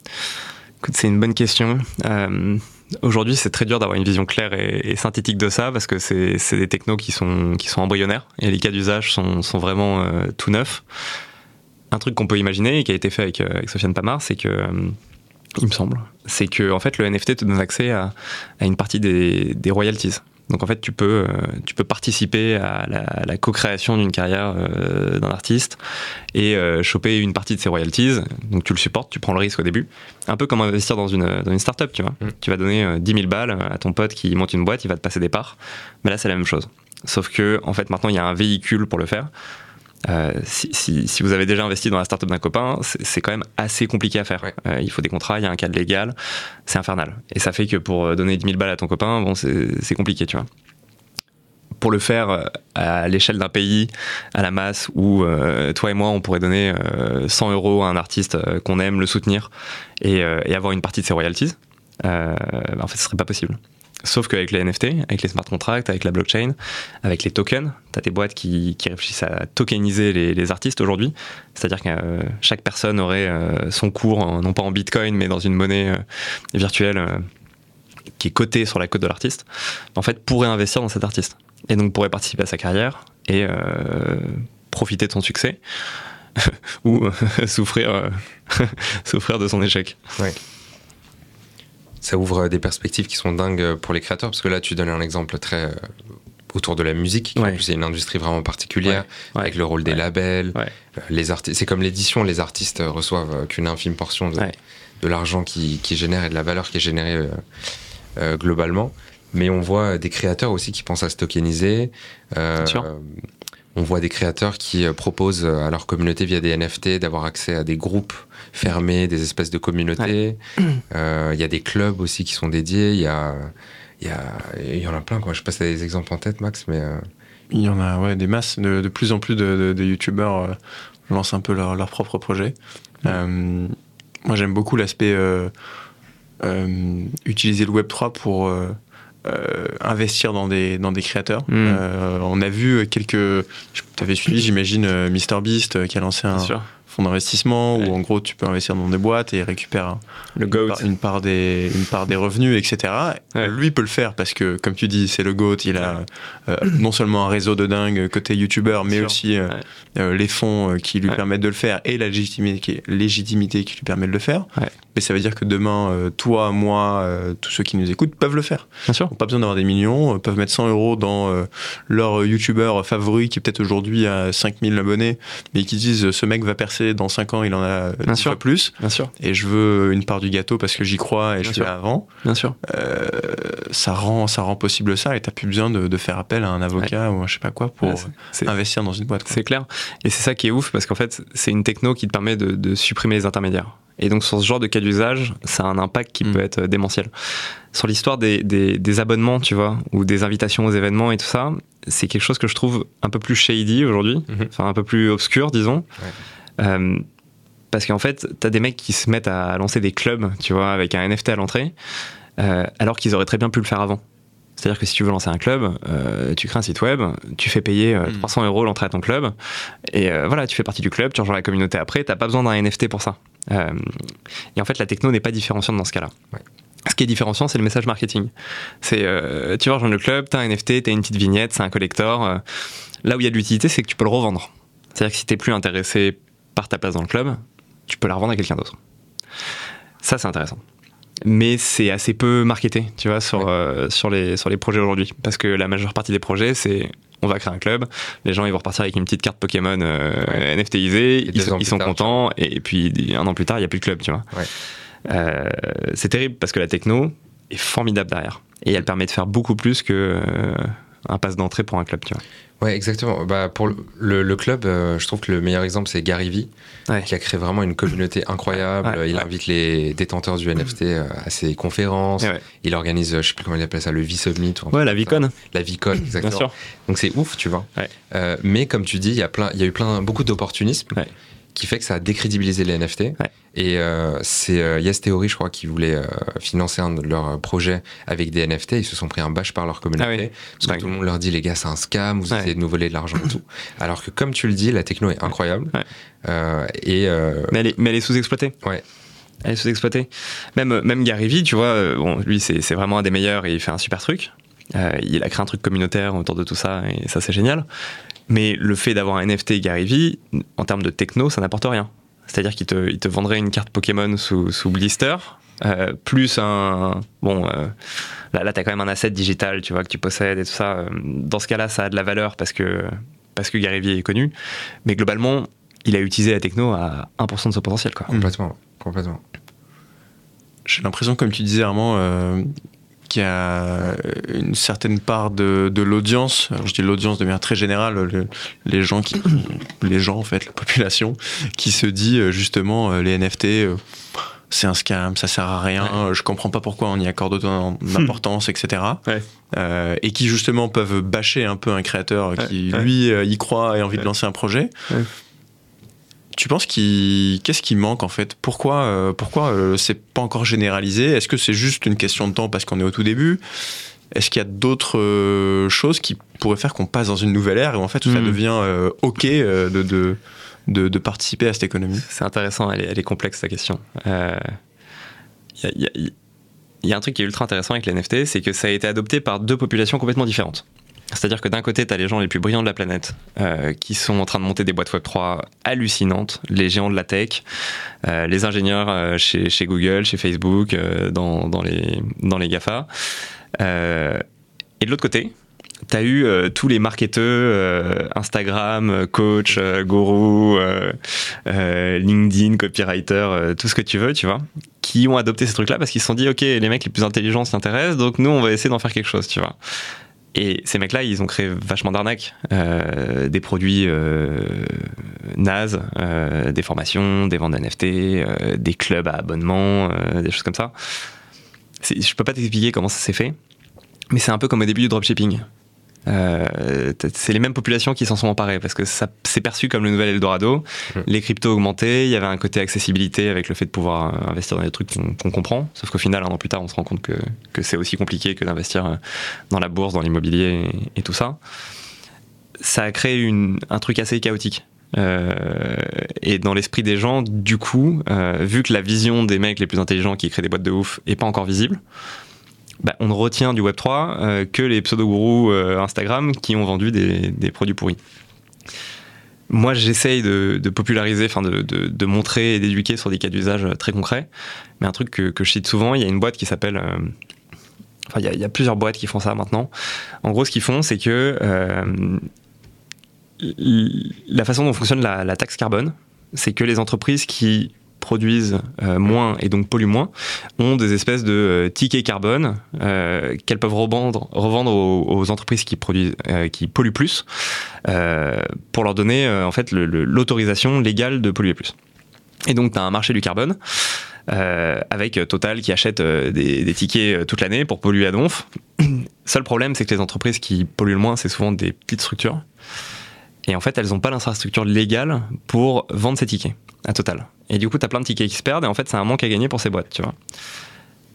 Écoute, c'est une bonne question. Euh, Aujourd'hui, c'est très dur d'avoir une vision claire et, et synthétique de ça parce que c'est des technos qui sont, qui sont embryonnaires et les cas d'usage sont, sont vraiment euh, tout neufs. Un truc qu'on peut imaginer et qui a été fait avec, euh, avec Sofiane Pamar, c'est que, il me semble, c'est que en fait, le NFT te donne accès à, à une partie des, des royalties. Donc en fait, tu peux, euh, tu peux participer à la, à la co-création d'une carrière euh, d'un artiste et euh, choper une partie de ses royalties. Donc tu le supportes, tu prends le risque au début. Un peu comme investir dans une, dans une start-up, tu vois. Mm. Tu vas donner euh, 10 000 balles à ton pote qui monte une boîte, il va te passer des parts. Mais là, c'est la même chose. Sauf que, en fait, maintenant, il y a un véhicule pour le faire. Euh, si, si- si vous avez déjà investi dans la startup d'un copain, c'est quand même assez compliqué à faire. Ouais. Euh, il faut des contrats, il y a un cadre légal, c'est infernal. Et ça fait que pour euh, donner 10 000 balles à ton copain, bon, c'est compliqué, tu vois. Pour le faire à l'échelle d'un pays, à la masse, où euh, toi et moi, on pourrait donner euh, 100 euros à un artiste qu'on aime, le soutenir et, et avoir une partie de ses royalties, bah, en fait, ce serait pas possible. Sauf qu'avec les NFT, avec les smart contracts, avec la blockchain, avec les tokens, tu as des boîtes qui, qui, réfléchissent à tokeniser les, artistes aujourd'hui. C'est-à-dire que euh, chaque personne aurait euh, son cours, non pas en bitcoin, mais dans une monnaie euh, virtuelle qui est cotée sur la cote de l'artiste. En fait, pourrait investir dans cet artiste. Et donc pourrait participer à sa carrière et profiter de son succès ou souffrir, souffrir de son échec. Ça ouvre des perspectives qui sont dingues pour les créateurs parce que là tu donnes un exemple très euh, autour de la musique Ouais. en plus c'est une industrie vraiment particulière Ouais. avec le rôle des labels euh, les artistes c'est comme l'édition les artistes euh, reçoivent euh, qu'une infime portion de, l'argent qui, qui génère et de la valeur qui est générée euh, euh, globalement mais on voit des créateurs aussi qui pensent à se tokeniser euh. On voit des créateurs qui euh, proposent à leur communauté via des NFT d'avoir accès à des groupes fermés, des espèces de communautés. Euh, Il y a des clubs aussi qui sont dédiés. Il y a, il y, a, y en a plein. Quoi. Je sais pas si tu as des exemples en tête, Max, mais euh, Il y en a ouais, des masses, de, de plus en plus de, de, de youtubeurs euh, lancent un peu leur, leur propre projet. Euh, moi j'aime beaucoup l'aspect euh, euh, utiliser le Web3 pour euh, investir dans des, dans des créateurs. Mm. Euh, on a vu quelques... Tu avais suivi j'imagine euh, MrBeast euh, qui a lancé un. Fonds d'investissement Ouais. où en gros tu peux investir dans des boîtes et récupérer Le une part, une part des, une part des revenus, etc. Ouais. Lui peut le faire parce que, comme tu dis, c'est le GOAT. Il a euh, non seulement un réseau de dingue côté youtubeur, mais Sûr. aussi euh, euh, les fonds qui lui permettent de le faire et la légitimité, qui- légitimité qui lui permet de le faire. Mais ça veut dire que demain, toi, moi, tous ceux qui nous écoutent peuvent le faire. Bien sûr. Ils n'ont pas besoin d'avoir des millions, peuvent mettre 100 euros dans leur youtubeur favori qui est peut-être aujourd'hui à 5000 abonnés, mais qui disent ce mec va percer dans 5 ans, il en a Bien 10 sûr. fois plus Bien sûr. et je veux une part du gâteau parce que j'y crois et Bien je suis là avant, Bien sûr. euh, ça, rend, ça rend possible ça et t'as plus besoin de, de faire appel à un avocat ou je sais pas quoi pour Ouais, c'est- investir dans une boîte. C'est clair. Et c'est ça qui est ouf parce qu'en fait, c'est une techno qui te permet de, de supprimer les intermédiaires. Et donc, sur ce genre de cas d'usage, ça a un impact qui Mm. peut être euh, démentiel. Sur l'histoire des, des- des abonnements, tu vois, ou des invitations aux événements et tout ça, c'est quelque chose que je trouve un peu plus shady aujourd'hui, Mhm. enfin un peu plus obscur, disons. Euh, parce qu'en fait, t'as des mecs qui se mettent à lancer des clubs, tu vois, avec un NFT à l'entrée, euh, alors qu'ils auraient très bien pu le faire avant. C'est-à-dire que si tu veux lancer un club, euh, tu crées un site web, tu fais payer euh, Mm. 300 euros l'entrée à ton club, et euh, voilà, tu fais partie du club, tu rejoins la communauté après, t'as pas besoin d'un NFT pour ça. Et en fait, la techno n'est pas différenciante dans ce cas-là. Ouais. Ce qui est différenciant, c'est le message marketing. C'est, tu vas rejoindre le club, t'as un NFT, t'as une petite vignette, c'est un collector. là où il y a de l'utilité, c'est que tu peux le revendre. C'est-à-dire que si t'es plus intéressé par ta place dans le club, tu peux la revendre à quelqu'un d'autre. Ça, c'est intéressant. Mais c'est assez peu marketé, tu vois, sur, Ouais. euh, sur, les, sur les projets aujourd'hui. Parce que la majeure partie des projets, c'est on va créer un club, les gens ils vont repartir avec une petite carte Pokémon euh, Ouais. NFTisée, ils, sont- ans ils plus sont tard, contents, et puis un an plus tard, il n'y a plus de club, tu vois. Ouais. Euh, c'est terrible parce que la techno est formidable derrière. Et elle permet de faire beaucoup plus que euh, un passe d'entrée pour un club, tu vois. Ouais, exactement. Bah, pour le, le- le club, euh, je trouve que le meilleur exemple, c'est Gary Vee, Ouais. qui a créé vraiment une communauté incroyable. Ouais, il ouais. invite les détenteurs du NFT euh, à ses conférences. Ouais. Il organise, euh, je sais plus comment il appelle ça, le V-Summit. Ouais, la Vicon. La Vicon, bien exactement. sûr. Donc c'est ouf, tu vois. Euh, mais comme tu dis, il y a plein, il y a eu plein, beaucoup d'opportunisme qui fait que ça a décrédibilisé les NFT. Ouais. Et euh, c'est euh, Yes Theory, je crois, qui voulait euh, financer un de leurs projets avec des NFT. Ils se sont pris un bâche par leur communauté. Ah oui. Parce que tout le monde leur dit, les gars, c'est un scam, vous Ouais. essayez de nous voler de l'argent et tout. Alors que, comme tu le dis, la techno est incroyable. Ouais. Euh, et euh, Mais elle est, mais elle est sous-exploitée. Ouais. Elle est sous-exploitée. Même, même Gary Vee, tu vois, euh, bon, lui, c'est c'est vraiment un des meilleurs et il fait un super truc. Euh, il a créé un truc communautaire autour de tout ça et ça, c'est génial. Mais le fait d'avoir un NFT Gary Vee, en termes de techno, ça n'apporte rien. C'est-à-dire qu'il te, vendrait une carte Pokémon sous, blister, euh, plus un. Bon, euh, là, là tu quand même un asset digital, tu vois, que tu possèdes et tout ça. Euh, Dans ce cas-là, ça a de la valeur parce que, parce que Gary Vee est connu. Mais globalement, il a utilisé la techno à 1% de son potentiel, quoi. complètement, complètement. J'ai l'impression, comme tu disais, Armand, qu'il y a une certaine part de, de l'audience, je dis l'audience de manière très générale, le- les gens qui, les gens en fait, la population, qui se dit euh, justement euh, les NFT. euh, c'est un scam, ça sert à rien, euh, je comprends pas pourquoi on y accorde autant d'importance, etc. Ouais. Euh, et qui justement peuvent bâcher un peu un créateur qui, ouais. lui, y croit et a envie de Ouais. lancer un projet. Tu penses qu'il qu'est-ce qui manque en fait? Pourquoi euh, pourquoi euh, c'est pas encore généralisé? Est-ce que c'est juste une question de temps parce qu'on est au tout début? Est-ce qu'il y a d'autres euh, choses qui pourraient faire qu'on passe dans une nouvelle ère et en fait où ça Hmm. devient ok de, de, de de participer à cette économie? C'est intéressant, elle est, elle est complexe ta question. Il y, y a un truc qui est ultra intéressant avec les NFT, c'est que ça a été adopté par deux populations complètement différentes. C'est-à-dire que d'un côté, tu as les gens les plus brillants de la planète euh, qui sont en train de monter des boîtes Web3 hallucinantes, les géants de la tech, euh, les ingénieurs euh, chez, Google, chez Facebook, dans, les, dans les GAFA. Et de l'autre côté, tu as eu tous les marketeurs, Instagram, coach, gourou, LinkedIn, copywriter, tout ce que tu veux, tu vois, qui ont adopté ces trucs-là parce qu'ils se sont dit, ok, les mecs les plus intelligents s'y intéressent, donc nous, on va essayer d'en faire quelque chose, tu vois. Et ces mecs-là, ils ont créé vachement d'arnaques, euh, des produits euh, nazes, euh, des formations, des ventes d'NFT, euh, des clubs à abonnement, des choses comme ça. Je peux pas t'expliquer comment ça s'est fait, mais c'est un peu comme au début du dropshipping. Euh, c'est les mêmes populations qui s'en sont emparées parce que ça c'est perçu comme le nouvel Eldorado. Mm. Les cryptos augmentaient, il y avait un côté accessibilité avec le fait de pouvoir euh, investir dans des trucs qu'on comprend. Sauf qu'au final, un an plus tard, on se rend compte que, que c'est aussi compliqué que d'investir euh, dans la bourse, dans l'immobilier et, et tout ça. Ça a créé une, un truc assez chaotique. Euh, et dans l'esprit des gens, du coup, euh, vu que la vision des mecs les plus intelligents qui créent des boîtes de ouf est pas encore visible, bah, on ne retient du Web3 euh, que les pseudo-gourous euh, Instagram qui ont vendu des, produits pourris. Moi, j'essaye de, populariser, de, montrer et d'éduquer sur des cas d'usage très concrets. Mais un truc que, je cite souvent, il y a une boîte qui s'appelle. euh, Enfin, il y, a, plusieurs boîtes qui font ça maintenant. En gros, ce qu'ils font, c'est que euh, la façon dont fonctionne la taxe carbone, c'est que les entreprises qui produisent euh, moins et donc polluent moins ont des espèces de euh, tickets carbone euh, qu'elles peuvent revendre, revendre aux, entreprises qui produisent, qui polluent plus, pour leur donner en fait l'autorisation légale de polluer plus. Et donc tu as un marché du carbone avec Total qui achète des, tickets toute l'année pour polluer à donf. Seul problème, c'est que les entreprises qui polluent le moins, c'est souvent des petites structures. Et en fait, elles n'ont pas l'infrastructure légale pour vendre ces tickets à Total. Et du coup, tu as plein de tickets qui se perdent et en fait, c'est un manque à gagner pour ces boîtes, tu vois.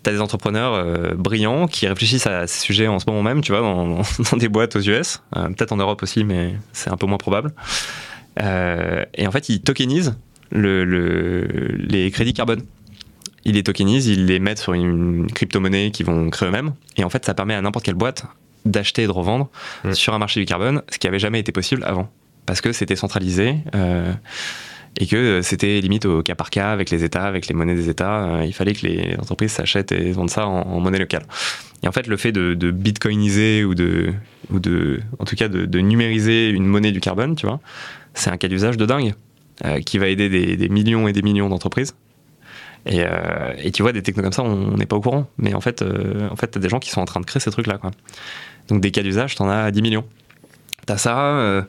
As des entrepreneurs euh, brillants qui réfléchissent à ces sujets en ce moment même, tu vois, dans, dans des boîtes aux US, euh, peut-être en Europe aussi, mais c'est un peu moins probable. Euh, et en fait, ils tokenisent le- le- les crédits carbone. Ils les tokenisent, ils les mettent sur une crypto-monnaie qu'ils vont créer eux-mêmes. Et en fait, ça permet à n'importe quelle boîte d'acheter et de revendre Mm. sur un marché du carbone, ce qui avait jamais été possible avant. Parce que c'était centralisé euh, et que c'était limite au cas par cas avec les États, avec les monnaies des États. Euh, il fallait que les entreprises s'achètent et vendent ça en, en monnaie locale. Et en fait, le fait de, de bitcoiniser ou de, ou de, en tout cas, de, de numériser une monnaie du carbone, tu vois, c'est un cas d'usage de dingue euh, qui va aider des, des millions et des millions d'entreprises. Et, euh, et tu vois, des technos comme ça, on n'est pas au courant. Mais en fait, euh, en fait, t'as des gens qui sont en train de créer ces trucs-là, quoi. Donc des cas d'usage, t'en as 10 millions. T'as ça, euh,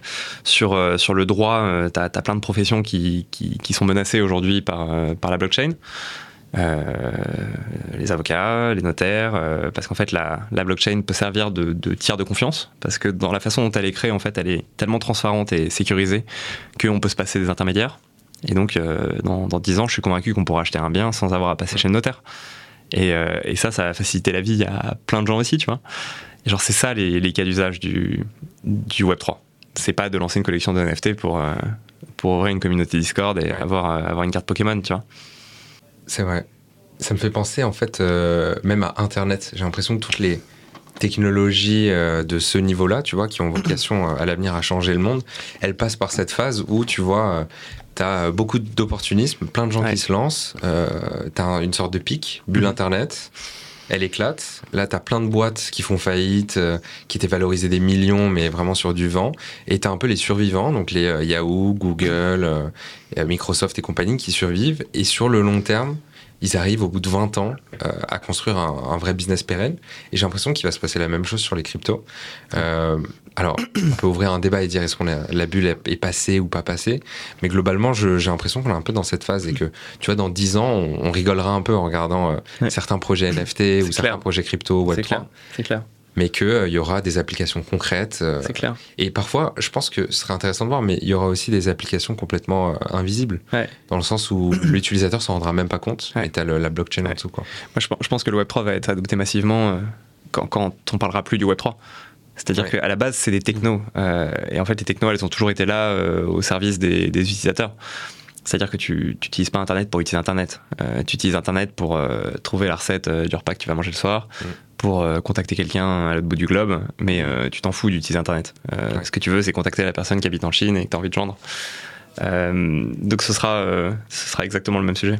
sur, euh, sur le droit, euh, t'as as plein de professions qui, qui, sont menacées aujourd'hui par, euh, par la blockchain. Les avocats, les notaires, parce qu'en fait la, la blockchain peut servir de, de tiers de confiance, parce que dans la façon dont elle est créée, en fait, elle est tellement transparente et sécurisée qu'on peut se passer des intermédiaires. Et donc, dans, dans 10 ans, je suis convaincu qu'on pourra acheter un bien sans avoir à passer chez le notaire. Et, et ça, ça va faciliter la vie à plein de gens aussi, tu vois. Et genre, c'est ça les, les cas d'usage du, du Web3. C'est pas de lancer une collection de NFT pour, euh, pour ouvrir une communauté Discord et avoir, euh, avoir une carte Pokémon, tu vois. C'est vrai. Ça me fait penser en fait euh, même à Internet. J'ai l'impression que toutes les technologies de ce niveau-là, tu vois, qui ont vocation à l'avenir à changer le monde, elles passent par cette phase où tu vois, tu as beaucoup d'opportunisme, plein de gens Ouais. qui se lancent, tu as une sorte de pic, bulle Mhm. Internet. Elle éclate. Là, tu as plein de boîtes qui font faillite, euh, qui étaient valorisées des millions, mais vraiment sur du vent. Et tu as un peu les survivants, donc les euh, Yahoo, Google, euh, euh, Microsoft et compagnie qui survivent. Et sur le long terme, ils arrivent au bout de 20 ans euh, à construire un, un vrai business pérenne. Et j'ai l'impression qu'il va se passer la même chose sur les cryptos. Euh, alors, on peut ouvrir un débat et dire est-ce qu'on la bulle est, passée ou pas passée? Mais globalement, j'ai l'impression qu'on est un peu dans cette phase et que, tu vois, dans 10 ans, on, on rigolera un peu en regardant euh, Ouais. certains projets NFT ou certains projets crypto ou C'est Web3. clair. C'est clair. Mais qu'il y aura des applications concrètes. C'est clair. Et parfois, je pense que ce serait intéressant de voir, mais il y aura aussi des applications complètement invisibles, Ouais. dans le sens où l'utilisateur s'en rendra même pas compte, Ouais. et tu as la blockchain en Ouais. dessous. Quoi. Moi, je, pen- je pense que le Web3 va être adopté massivement euh, quand, quand on parlera plus du Web3. C'est-à-dire Ouais. qu'à la base, c'est des technos. euh, et en fait, les technos, elles ont toujours été là euh, au service des, des utilisateurs. C'est-à-dire que tu n'utilises pas Internet pour utiliser Internet. Euh, tu utilises Internet pour euh, trouver la recette euh, du repas que tu vas manger le soir, Mm. Pour euh, contacter quelqu'un à l'autre bout du globe, mais euh, tu t'en fous d'utiliser Internet. Euh, Ouais. Ce que tu veux, c'est contacter la personne qui habite en Chine et que tu as envie de joindre. Donc ce sera, ce sera exactement le même sujet.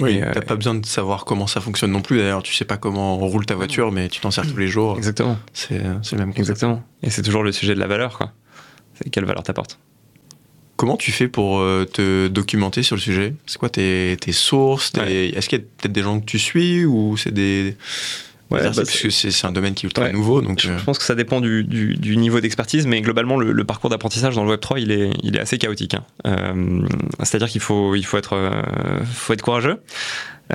Oui, t'as pas besoin de savoir comment ça fonctionne non plus. D'ailleurs, tu sais pas comment roule ta voiture, mais tu t'en sers tous les jours. Exactement. C'est le même concept. Exactement. Et c'est toujours le sujet de la valeur, quoi. C'est quelle valeur t'apporte. Comment tu fais pour te documenter sur le sujet? C'est quoi tes, tes sources? Est-ce qu'il y a peut-être des gens que tu suis ou c'est des. Ouais, bah, c'est un domaine qui est ultra Ouais. nouveau. Donc, Je, euh, je pense que ça dépend du, du- du niveau d'expertise, mais globalement, le, le parcours d'apprentissage dans le Web3, il est, il est assez chaotique. hein. Euh, C'est-à-dire qu'il faut, il faut, être, euh, faut être courageux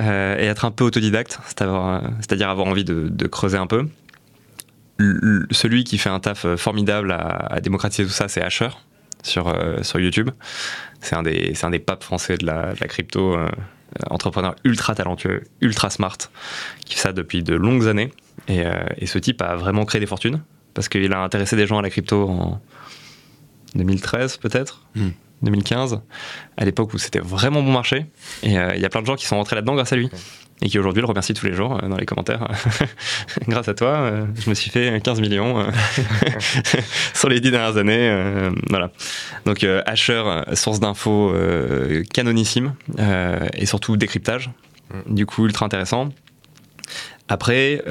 euh, et être un peu autodidacte, c'est-à-dire avoir envie de, de creuser un peu. Le- celui qui fait un taf formidable à, à démocratiser tout ça, c'est Asher sur, sur YouTube. C'est un, des- c'est un des papes français de la, de la crypto, entrepreneur ultra talentueux, ultra smart, qui fait ça depuis de longues années. Et, euh, et ce type a vraiment créé des fortunes parce qu'il a intéressé des gens à la crypto en 2013 peut-être, Hmm. 2015, à l'époque où c'était vraiment bon marché. Et euh, il y a plein de gens qui sont rentrés là-dedans grâce à lui. Et qui aujourd'hui le remercient tous les jours euh, dans les commentaires. grâce à toi, euh, je me suis fait 15 millions sur les 10 dernières années. voilà. Donc Asher, source d'infos canonissime et surtout décryptage. Du coup, ultra intéressant. Après,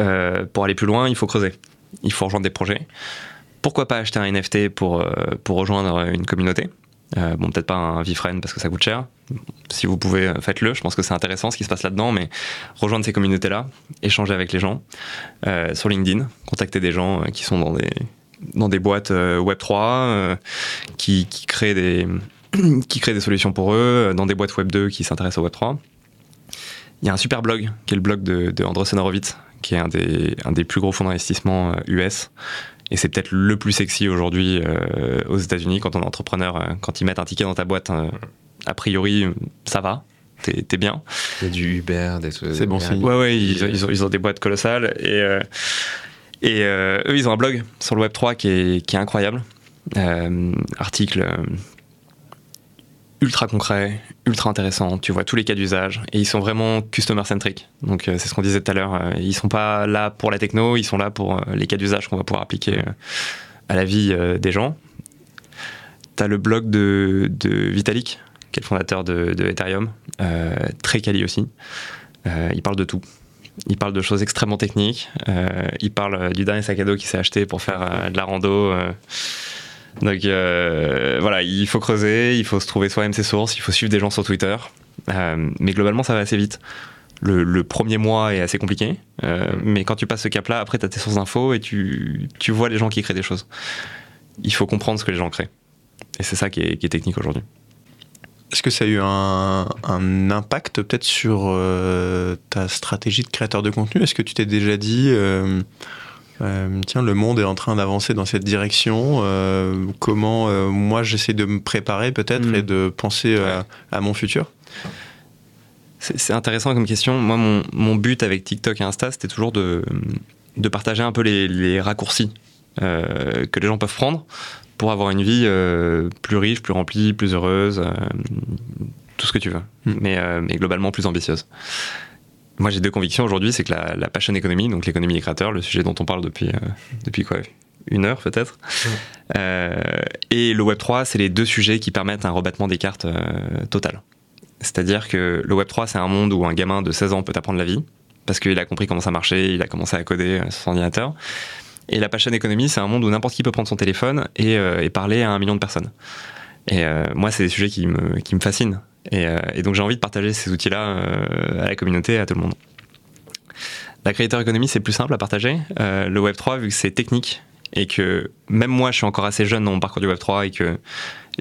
pour aller plus loin, il faut creuser. Il faut rejoindre des projets. Pourquoi pas acheter un NFT pour, pour rejoindre une communauté? Euh, Bon, peut-être pas un VeeFriend parce que ça coûte cher. Si vous pouvez, euh, faites-le. Je pense que c'est intéressant ce qui se passe là-dedans, mais rejoindre ces communautés-là, échanger avec les gens. Euh, sur LinkedIn, contacter des gens qui sont dans des, dans des boîtes euh, Web3, euh, qui, créent des, qui créent des solutions pour eux, dans des boîtes Web2 qui s'intéressent au Web3. Il y a un super blog, qui est le blog de, de Horowitz, qui est un des, un des plus gros fonds d'investissement US. Et c'est peut-être le plus sexy aujourd'hui euh, aux États-Unis quand on est entrepreneur. euh, quand ils mettent un ticket dans ta boîte, euh, a priori, ça va, t'es t'es bien. Il y a du Uber, des trucs. C'est bon signe. Ouais, ouais, ils, ont- ils ont, ils ont des boîtes colossales. Et, euh, et euh, eux, ils ont un blog sur le Web3 qui est, qui est incroyable. Euh, article ultra concret, ultra intéressant. Tu vois tous les cas d'usage. Et ils sont vraiment customer-centric. Donc, euh, c'est ce qu'on disait tout à l'heure. Euh, Ils sont pas là pour la techno, ils sont là pour euh, les cas d'usage qu'on va pouvoir appliquer à la vie des gens. T'as le blog de, Vitalik, qui est le fondateur de, de Ethereum, très quali aussi. Il parle de tout. Il parle de choses extrêmement techniques. Il parle du dernier sac à dos qu'il s'est acheté pour faire de la rando. Donc euh, voilà, il faut creuser, il faut se trouver soi-même ses sources, il faut suivre des gens sur Twitter. Euh, mais globalement, ça va assez vite. Le, le premier mois est assez compliqué, euh, mais quand tu passes ce cap-là, après, tu as tes sources d'infos et tu, tu vois les gens qui créent des choses. Il faut comprendre ce que les gens créent. Et c'est ça qui est, qui est technique aujourd'hui. Est-ce que ça a eu un, un impact peut-être sur ta stratégie de créateur de contenu? Est-ce que tu t'es déjà dit, euh, tiens, le monde est en train d'avancer dans cette direction, euh, comment euh, moi j'essaie de me préparer peut-être Mm. et de penser à, à mon futur C'est intéressant comme question. Moi, mon, mon but avec TikTok et Insta, c'était toujours de, de partager un peu les, les raccourcis que les gens peuvent prendre pour avoir une vie plus riche, plus remplie, plus heureuse, tout ce que tu veux, Mm. mais, euh, mais globalement plus ambitieuse. Moi, j'ai deux convictions aujourd'hui, c'est que la, la passion économie, donc l'économie des créateurs, le sujet dont on parle depuis, euh, depuis quoi Une heure peut-être. Euh, et le Web3, c'est les deux sujets qui permettent un rebattement des cartes euh, total. C'est-à-dire que le Web3, c'est un monde où un gamin de 16 ans peut apprendre la vie, parce qu'il a compris comment ça marchait, il a commencé à coder euh, sur son ordinateur. Et la passion économie, c'est un monde où n'importe qui peut prendre son téléphone et, et parler à un million de personnes. Et moi, c'est des sujets qui me, qui me fascinent. Et, euh, et donc, j'ai envie de partager ces outils-là euh, à la communauté, à tout le monde. La creator economy, c'est plus simple à partager. Euh, le Web3, vu que c'est technique et que même moi, je suis encore assez jeune dans mon parcours du Web3 et que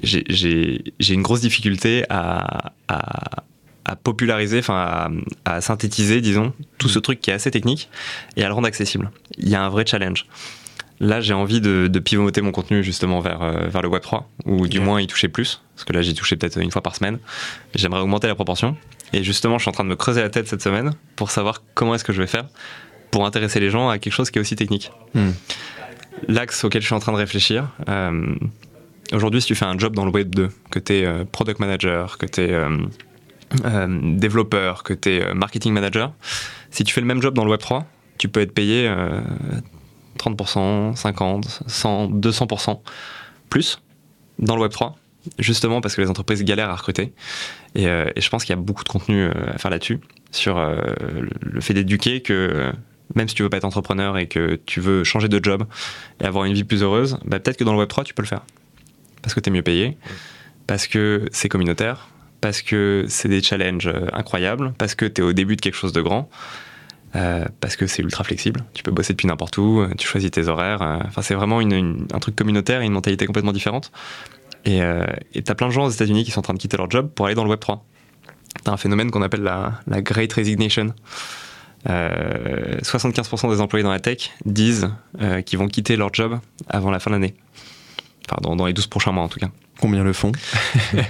j'ai- une grosse difficulté à, à, à à populariser, enfin à, synthétiser, disons, tout ce truc qui est assez technique et à le rendre accessible. Il y a un vrai challenge. Là, j'ai envie de, pivoter mon contenu justement vers, euh, vers le Web 3, ou du moins y toucher plus, parce que là, j'y touché peut-être une fois par semaine. J'aimerais augmenter la proportion. Et justement, je suis en train de me creuser la tête cette semaine pour savoir comment est-ce que je vais faire pour intéresser les gens à quelque chose qui est aussi technique. Hmm. L'axe auquel je suis en train de réfléchir, euh, aujourd'hui, si tu fais un job dans le Web 2, que tu es euh, product manager, que tu es développeur, que tu es marketing manager, si tu fais le même job dans le Web 3, tu peux être payé 30%, 50%, 100, 200% plus dans le Web3, justement parce que les entreprises galèrent à recruter. Et, euh, je pense qu'il y a beaucoup de contenu euh, à faire là-dessus, sur euh, le fait d'éduquer que même si tu veux pas être entrepreneur et que tu veux changer de job et avoir une vie plus heureuse, bah, peut-être que dans le Web3, tu peux le faire. Parce que tu es mieux payé, parce que c'est communautaire, parce que c'est des challenges incroyables, parce que tu es au début de quelque chose de grand. Euh, parce que c'est ultra flexible. Tu peux bosser depuis n'importe où, euh, tu choisis tes horaires. Euh, enfin, c'est vraiment un truc communautaire et une mentalité complètement différente. Et tu as plein de gens aux États-Unis qui sont en train de quitter leur job pour aller dans le Web 3. Tu as un phénomène qu'on appelle la, la, Great Resignation. 75% des employés dans la tech disent qu'ils vont quitter leur job avant la fin de l'année. Enfin, dans les 12 prochains mois en tout cas. Combien le font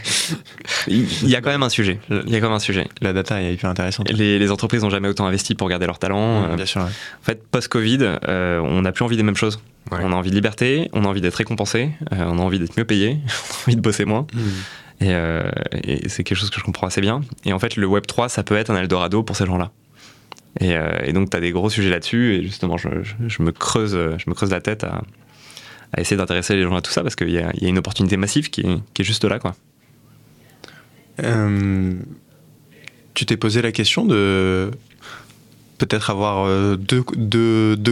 Il y a quand même un sujet. Il y a quand même un sujet. La data est hyper intéressante. Les, entreprises n'ont jamais autant investi pour garder leur talent. Euh, bien sûr. En fait, post-Covid, euh, on n'a plus envie des mêmes choses. On a envie de liberté, on a envie d'être récompensé, euh, on a envie d'être mieux payé, on a envie de bosser moins. Hmm. Et, c'est quelque chose que je comprends assez bien. Et en fait, le Web 3, ça peut être un Eldorado pour ces gens-là. Et, donc, tu as des gros sujets là-dessus. Et justement, je, me creuse, je me creuse la tête à, à essayer d'intéresser les gens à tout ça parce qu'il y, a une opportunité massive qui est, juste là. quoi. Euh, tu t'es posé la question de peut-être avoir euh, deux,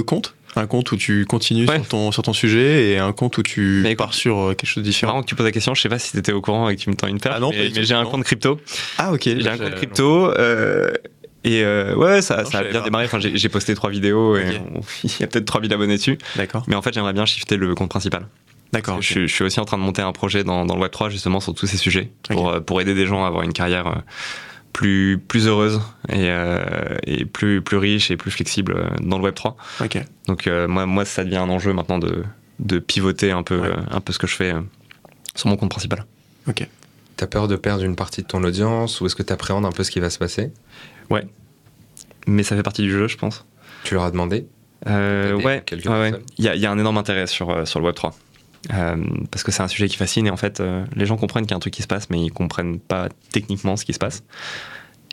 comptes? Un compte où tu continues sur, ton, sur ton sujet et un compte où tu pars sur euh, quelque chose de différent? Marrant que tu poses la question, je sais pas si tu étais au courant et que tu me tends une perche, ah non, mais, j'ai un compte crypto. Ah ok. J'ai un compte crypto et euh, ouais, ça, ça a bien démarré. Enfin, j'ai posté trois vidéos et il y a peut-être 3000 abonnés dessus. D'accord. Mais en fait, j'aimerais bien shifter le compte principal. D'accord. Je, suis aussi en train de monter un projet dans, dans le Web3 justement sur tous ces sujets pour, euh, pour aider des gens à avoir une carrière euh, plus, plus heureuse et, et plus, plus riche et plus flexible dans le Web3. Ok. Donc moi, moi, ça devient un enjeu maintenant de, de pivoter un peu, un peu ce que je fais sur mon compte principal. Ok. T'as peur de perdre une partie de ton audience ou est-ce que tu appréhendes un peu ce qui va se passer? Ouais. Mais ça fait partie du jeu, je pense. Tu leur as demandé euh, Ouais. Il y, a un énorme intérêt sur, euh, sur le Web3. Euh, parce que c'est un sujet qui fascine et en fait, les gens comprennent qu'il y a un truc qui se passe, mais ils comprennent pas techniquement ce qui se passe.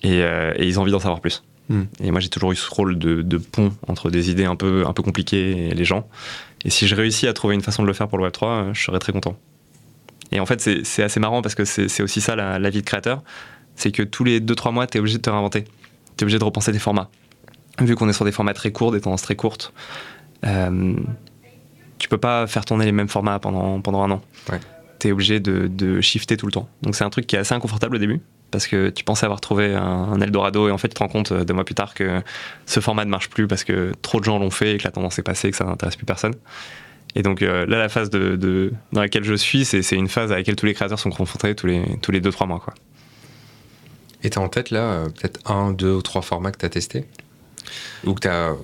Et, ils ont envie d'en savoir plus. Hmm. Et moi, j'ai toujours eu ce rôle de, pont entre des idées un peu, un peu compliquées et les gens. Et si je réussis à trouver une façon de le faire pour le Web3, je serais très content. Et en fait, c'est assez marrant parce que c'est aussi ça la, la vie de créateur. C'est que tous les 2-3 mois, tu es obligé de te réinventer tu es obligé de repenser des formats. Vu qu'on est sur des formats très courts, des tendances très courtes, euh, tu peux pas faire tourner les mêmes formats pendant, pendant un an. Tu es obligé de, de, shifter tout le temps. Donc c'est un truc qui est assez inconfortable au début, parce que tu pensais avoir trouvé un, Eldorado et en fait tu te rends compte euh, deux mois plus tard que ce format ne marche plus parce que trop de gens l'ont fait et que la tendance est passée et que ça n'intéresse plus personne. Et donc euh, là, la phase de, dans laquelle je suis, c'est une phase à laquelle tous les créateurs sont confrontés tous les, tous les deux, trois mois. Quoi. Et tu as en tête là, euh, peut-être un, deux ou trois formats que tu as testés Ou que tu as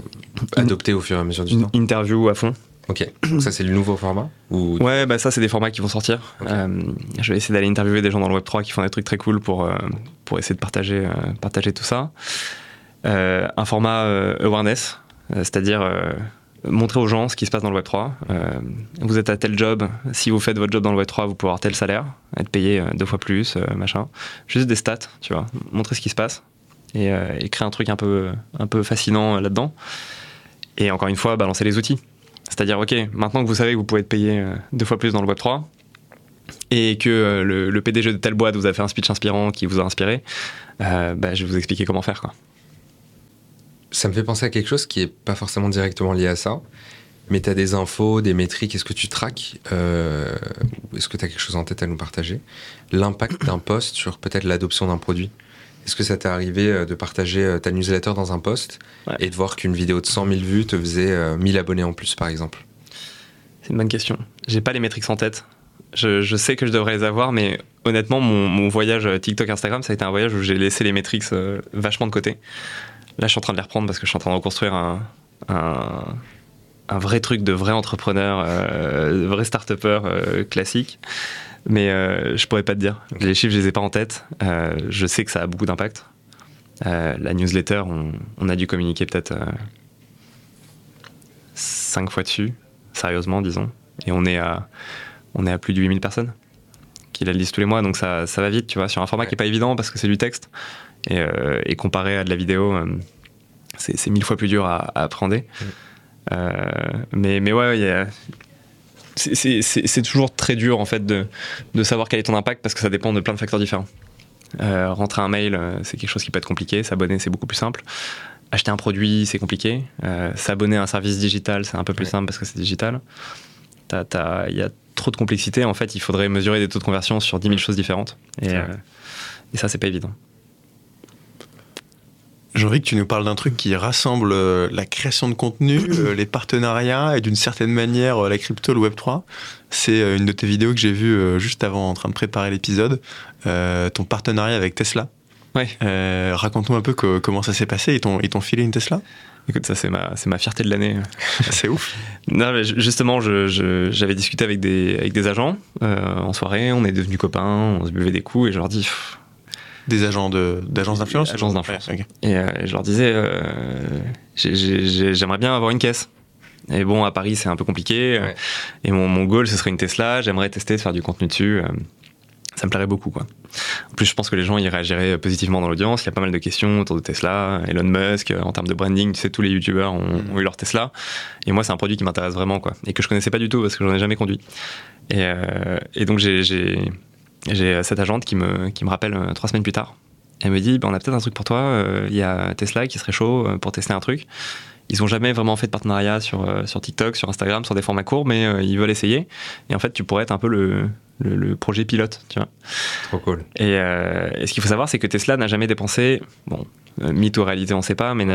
adopté au fur et à mesure du temps Interview à fond. Ok, ça c'est le nouveau format ou... Ouais, bah ça c'est des formats qui vont sortir. Euh, je vais essayer d'aller interviewer des gens dans le Web3 qui font des trucs très cool pour, euh, pour essayer de partager, partager tout ça. un format awareness, c'est-à-dire montrer aux gens ce qui se passe dans le Web3. Euh, vous êtes à tel job, si vous faites votre job dans le Web3, vous pouvez avoir tel salaire, être payé euh, deux fois plus, euh, machin. Juste des stats, tu vois, montrer ce qui se passe et, créer un truc un peu, un peu fascinant là-dedans. Et encore une fois, balancer les outils. C'est-à-dire, ok, maintenant que vous savez que vous pouvez être payé deux fois plus dans le Web3, et que le, PDG de telle boîte vous a fait un speech inspirant qui vous a inspiré, bah, je vais vous expliquer comment faire. Quoi ça me fait penser à quelque chose qui n'est pas forcément directement lié à ça. Mais tu as des infos, des métriques, est-ce que tu traques euh, Est-ce que tu as quelque chose en tête à nous partager? L'impact d'un post sur peut-être l'adoption d'un produit Est-ce que ça t'est arrivé euh, de partager euh, ta newsletter dans un post et de voir qu'une vidéo de 100 000 vues te faisait 1000 abonnés en plus, par exemple? C'est une bonne question. J'ai pas les métriques en tête. Je, je sais que je devrais les avoir, mais honnêtement, mon, mon voyage TikTok, Instagram, ça a été un voyage où j'ai laissé les métriques vachement de côté. Là, je suis en train de les reprendre parce que je suis en train de reconstruire un, un, un vrai truc de vrai entrepreneur, euh, de vrai start-upper euh, classique. Mais euh, je pourrais pas te dire. Les chiffres, je les ai pas en tête. Euh, je sais que ça a beaucoup d'impact. Euh, la newsletter, on, on a dû communiquer peut-être cinq fois dessus, sérieusement, disons. Et on est à, on est à plus de 8000 personnes qui la lisent tous les mois, donc ça, ça va vite, tu vois, sur un format Ouais. qui est pas évident parce que c'est du texte. Et, euh, et comparé à de la vidéo, euh, c'est mille fois plus dur à, à appréhender. Euh, mais, mais ouais, c'est- toujours très dur en fait de, de savoir quel est ton impact parce que ça dépend de plein de facteurs différents. Rentrer un mail, c'est quelque chose qui peut être compliqué. S'abonner, c'est beaucoup plus simple. Acheter un produit, c'est compliqué. Euh, S'abonner à un service digital, c'est un peu plus Ouais. simple parce que c'est digital. Il y a trop de complexité. En fait, il faudrait mesurer des taux de conversion sur 10 000 choses différentes. Et, euh, et ça, c'est pas évident. J'ai envie que tu nous parles d'un truc qui rassemble euh, la création de contenu, euh, les partenariats et d'une certaine manière euh, la crypto, le Web3. C'est une de tes vidéos que j'ai vue juste avant en train de préparer l'épisode, ton partenariat avec Tesla. Ouais. Raconte-nous un peu co- comment ça s'est passé. Ils t'ont filé une Tesla Écoute, ça, c'est ma, c'est ma fierté de l'année. C'est ouf. Non, mais ju- justement, j'avais discuté avec des, avec des agents en soirée, on est devenus copains, on se buvait des coups et je leur dis. pff, Des agents de- d'agences d'influence Agences d'influence. Ouais, ok. Et euh, je leur disais, euh, j'ai- j'ai- j'ai- j'aimerais bien avoir une caisse. Et bon, à Paris, c'est un peu compliqué. Ouais. Et mon, mon goal, ce serait une Tesla. J'aimerais tester de faire du contenu dessus. euh, ça me plairait beaucoup, quoi. En plus, je pense que les gens y réagiraient positivement dans l'audience. Il y a pas mal de questions autour de Tesla. Elon Musk, euh, en termes de branding, tu sais, tous les youtubeurs ont, Mhm. ont eu leur Tesla. Et moi, c'est un produit qui m'intéresse vraiment, quoi. Et que je connaissais pas du tout parce que j'en ai jamais conduit. Et, euh, et donc, j'ai- j'ai j'ai cette agente qui me, qui me rappelle euh, trois semaines plus tard. Elle me dit, bah, on a peut-être un truc pour toi. euh, Il y a Tesla qui serait chaud euh, pour tester un truc. Ils ont jamais vraiment fait de partenariat sur, euh, sur TikTok, sur Instagram, sur des formats courts, mais euh, ils veulent essayer. Et en fait, tu pourrais être un peu le, le, le projet pilote, tu vois. Trop cool. Et, euh, et ce qu'il faut savoir, c'est que Tesla n'a jamais dépensé, bon, euh, mythe ou réalité, on ne sait pas, mais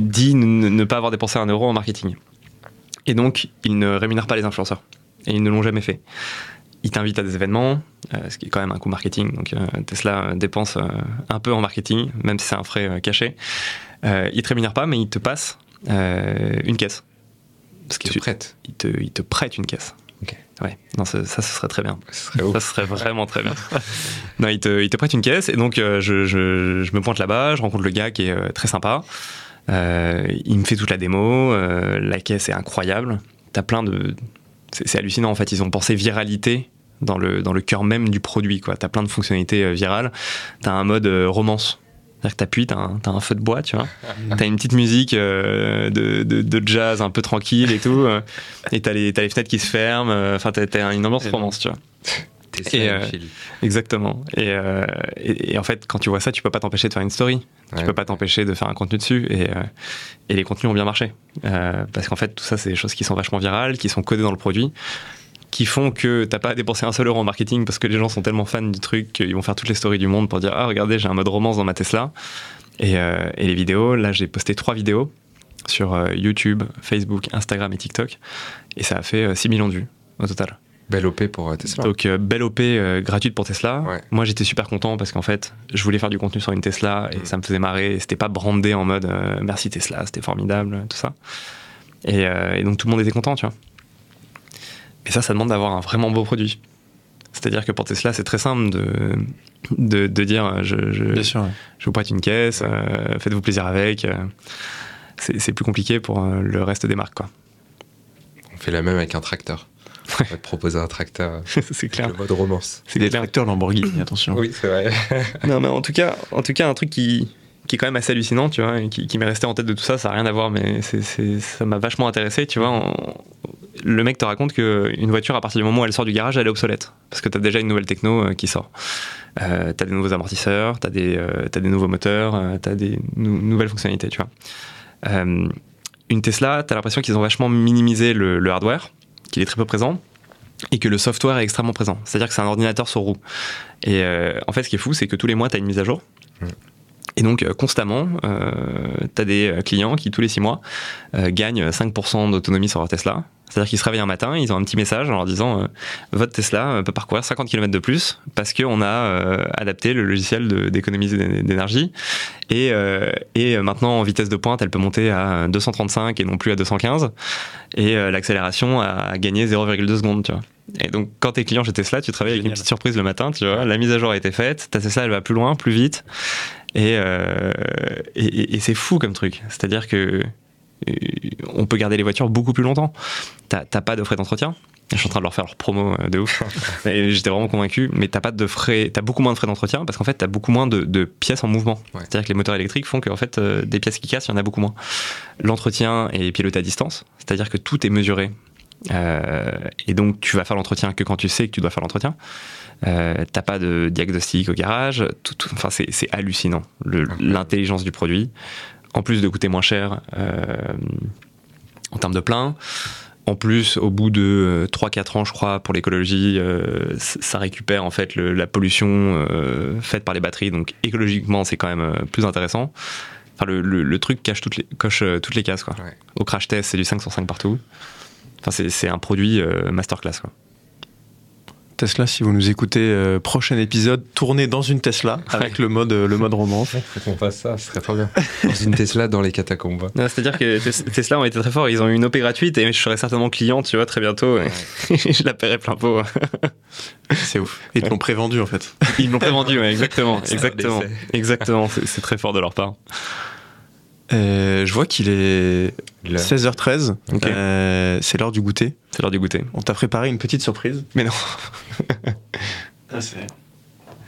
dit ne, ne pas avoir dépensé un euro en marketing. Et donc, il ne rémunère pas les influenceurs. Et ils ne l'ont jamais fait. Il t'invite à des événements, euh, ce qui est quand même un coût marketing. Donc, euh, Tesla dépense euh, un peu en marketing, même si c'est un frais caché. Euh, il te rémunère pas, mais il te passe euh, une caisse. Parce Tu qu'il te prêtes. il te, il te prête une caisse. Ok. Ouais, non, ça, ce serait très bien. Ce serait ouf. Ça serait vraiment très bien. non, il te, il te prête une caisse et donc euh, je, je- je me pointe là-bas, je rencontre le gars qui est euh, très sympa. Euh, il me fait toute la démo, la caisse est incroyable. T'as plein de. C'est hallucinant en fait, ils ont pensé viralité dans le, dans le cœur même du produit. quoi. T'as plein de fonctionnalités euh, virales. T'as un mode euh, romance. C'est-à-dire que t'appuies, t'as un, t'as un feu de bois, tu vois. T'as une petite musique euh, de, de, de jazz un peu tranquille et tout. euh, et t'as les, t'as les fenêtres qui se ferment. euh, Enfin, t'as, t'as une ambiance romance, tu vois. Et, euh. Exactement. Et, euh, et, et en fait, quand tu vois ça, tu peux pas t'empêcher de faire une story. Tu Ouais. peux pas t'empêcher de faire un contenu dessus. Et, euh, et les contenus ont bien marché. Euh, parce qu'en fait, tout ça, c'est des choses qui sont vachement virales, qui sont codées dans le produit, qui font que t'as pas à dépenser un seul euro en marketing parce que les gens sont tellement fans du truc qu'ils vont faire toutes les stories du monde pour dire Ah, regardez, j'ai un mode romance dans ma Tesla. Et, euh, et les vidéos, là, j'ai posté trois vidéos sur euh, YouTube, Facebook, Instagram et TikTok. Et ça a fait euh, 6 millions de vues au total. Belle OP pour euh, Tesla. Donc euh, belle OP euh, gratuite pour Tesla. Ouais. Moi j'étais super content parce qu'en fait je voulais faire du contenu sur une Tesla et Mm. ça me faisait marrer. Et C'était pas brandé en mode euh, merci Tesla, c'était formidable, tout ça. Et, euh, et donc tout le monde était content, tu vois. Mais ça, ça demande d'avoir un vraiment beau produit. C'est-à-dire que pour Tesla, c'est très simple de, de, de dire euh, je, je, Bien sûr. ouais. je vous prête une caisse, euh, faites-vous plaisir avec. euh. c'est c'est plus compliqué pour le reste des marques, quoi. On fait la même avec un tracteur. On va te proposer un tracteur c'est clair. le mode romance. C'est Des clair. tracteurs Lamborghini, attention. Oui, c'est vrai. Non, mais en tout cas, en tout cas, un truc qui, qui est quand même assez hallucinant, tu vois, et qui, qui m'est resté en tête de tout ça, ça n'a rien à voir, mais ça m'a vachement intéressé, tu vois. le mec te raconte qu'une voiture, à partir du moment où elle sort du garage, elle est obsolète. Parce que tu as déjà une nouvelle techno euh, qui sort. Euh, tu as des nouveaux amortisseurs, tu as, des nouveaux moteurs, tu as des nou- nouvelles fonctionnalités, tu vois. Euh, une Tesla, tu as l'impression qu'ils ont vachement minimisé le, le hardware, qu'il est très peu présent, et que le software est extrêmement présent. C'est-à-dire que c'est un ordinateur sur roue. Et euh, en fait, ce qui est fou, c'est que tous les mois, tu as une mise à jour. Et donc, euh, constamment, euh, tu as des euh, clients qui, tous les six mois, euh, gagnent 5% d'autonomie sur leur Tesla. C'est-à-dire qu'ils se réveillent un matin, ils ont un petit message en leur disant euh, Votre Tesla peut parcourir 50 km de plus parce qu'on a euh, adapté le logiciel de- d'économie d'é- d'énergie. Et, euh, et maintenant, en vitesse de pointe, elle peut monter à 235 et non plus à 215. Et l'accélération a gagné 0,2 secondes, tu vois. Et donc, quand t'es client chez Tesla, tu travailles avec une petite surprise le matin, tu vois. La mise à jour a été faite, ta Tesla, elle va plus loin, plus vite. Et, euh, et, c'est fou comme truc. C'est-à-dire que euh, on peut garder les voitures beaucoup plus longtemps. T'as pas de frais d'entretien. Je suis en train de leur faire leur promo euh, de ouf. J'étais vraiment convaincu, mais t'as pas de frais, t'as beaucoup moins de frais d'entretien parce qu'en fait t'as beaucoup moins de, de pièces en mouvement. Ouais. C'est-à-dire que les moteurs électriques font que en fait euh, des pièces qui cassent, il y en a beaucoup moins. L'entretien est piloté à distance, c'est-à-dire que tout est mesuré. Euh, et donc tu vas faire l'entretien que quand tu sais que tu dois faire l'entretien. Euh, t'as pas de diagnostic au garage. Tout, tout- enfin c'est hallucinant l'intelligence du produit. En plus de coûter moins cher euh, en termes de plein. En plus, au bout de 3-4 ans, je crois, pour l'écologie, euh, ça récupère en fait le- la pollution euh, faite par les batteries. Donc écologiquement, c'est quand même euh, plus intéressant. Enfin, le, le- le truc cache toutes les, coche euh, toutes les cases. Quoi. Ouais. Au crash test, c'est du 5 sur 5 partout. Enfin, c'est- un produit euh, masterclass. Quoi. Tesla, si vous nous écoutez, euh, prochain épisode, tourné dans une Tesla avec le mode, euh, le mode romance. Faut qu'on fasse ça, ce serait trop bien. Dans une Tesla dans les catacombes. C'est-à-dire que Tes- Tesla ont été très forts. Ils ont eu une OP gratuite et je serai certainement client, tu vois, très bientôt. et je la paierai plein pot. C'est ouf. Et ils l'ont prévendu en fait. Ils m'ont prévendu, ouais, exactement. Exactement. Exactement. C'est très fort de leur part. Euh, je vois qu'il est Là. 16h13. Ok. Euh, c'est l'heure du goûter. C'est l'heure du goûter. On t'a préparé une petite surprise. Mais non. c'est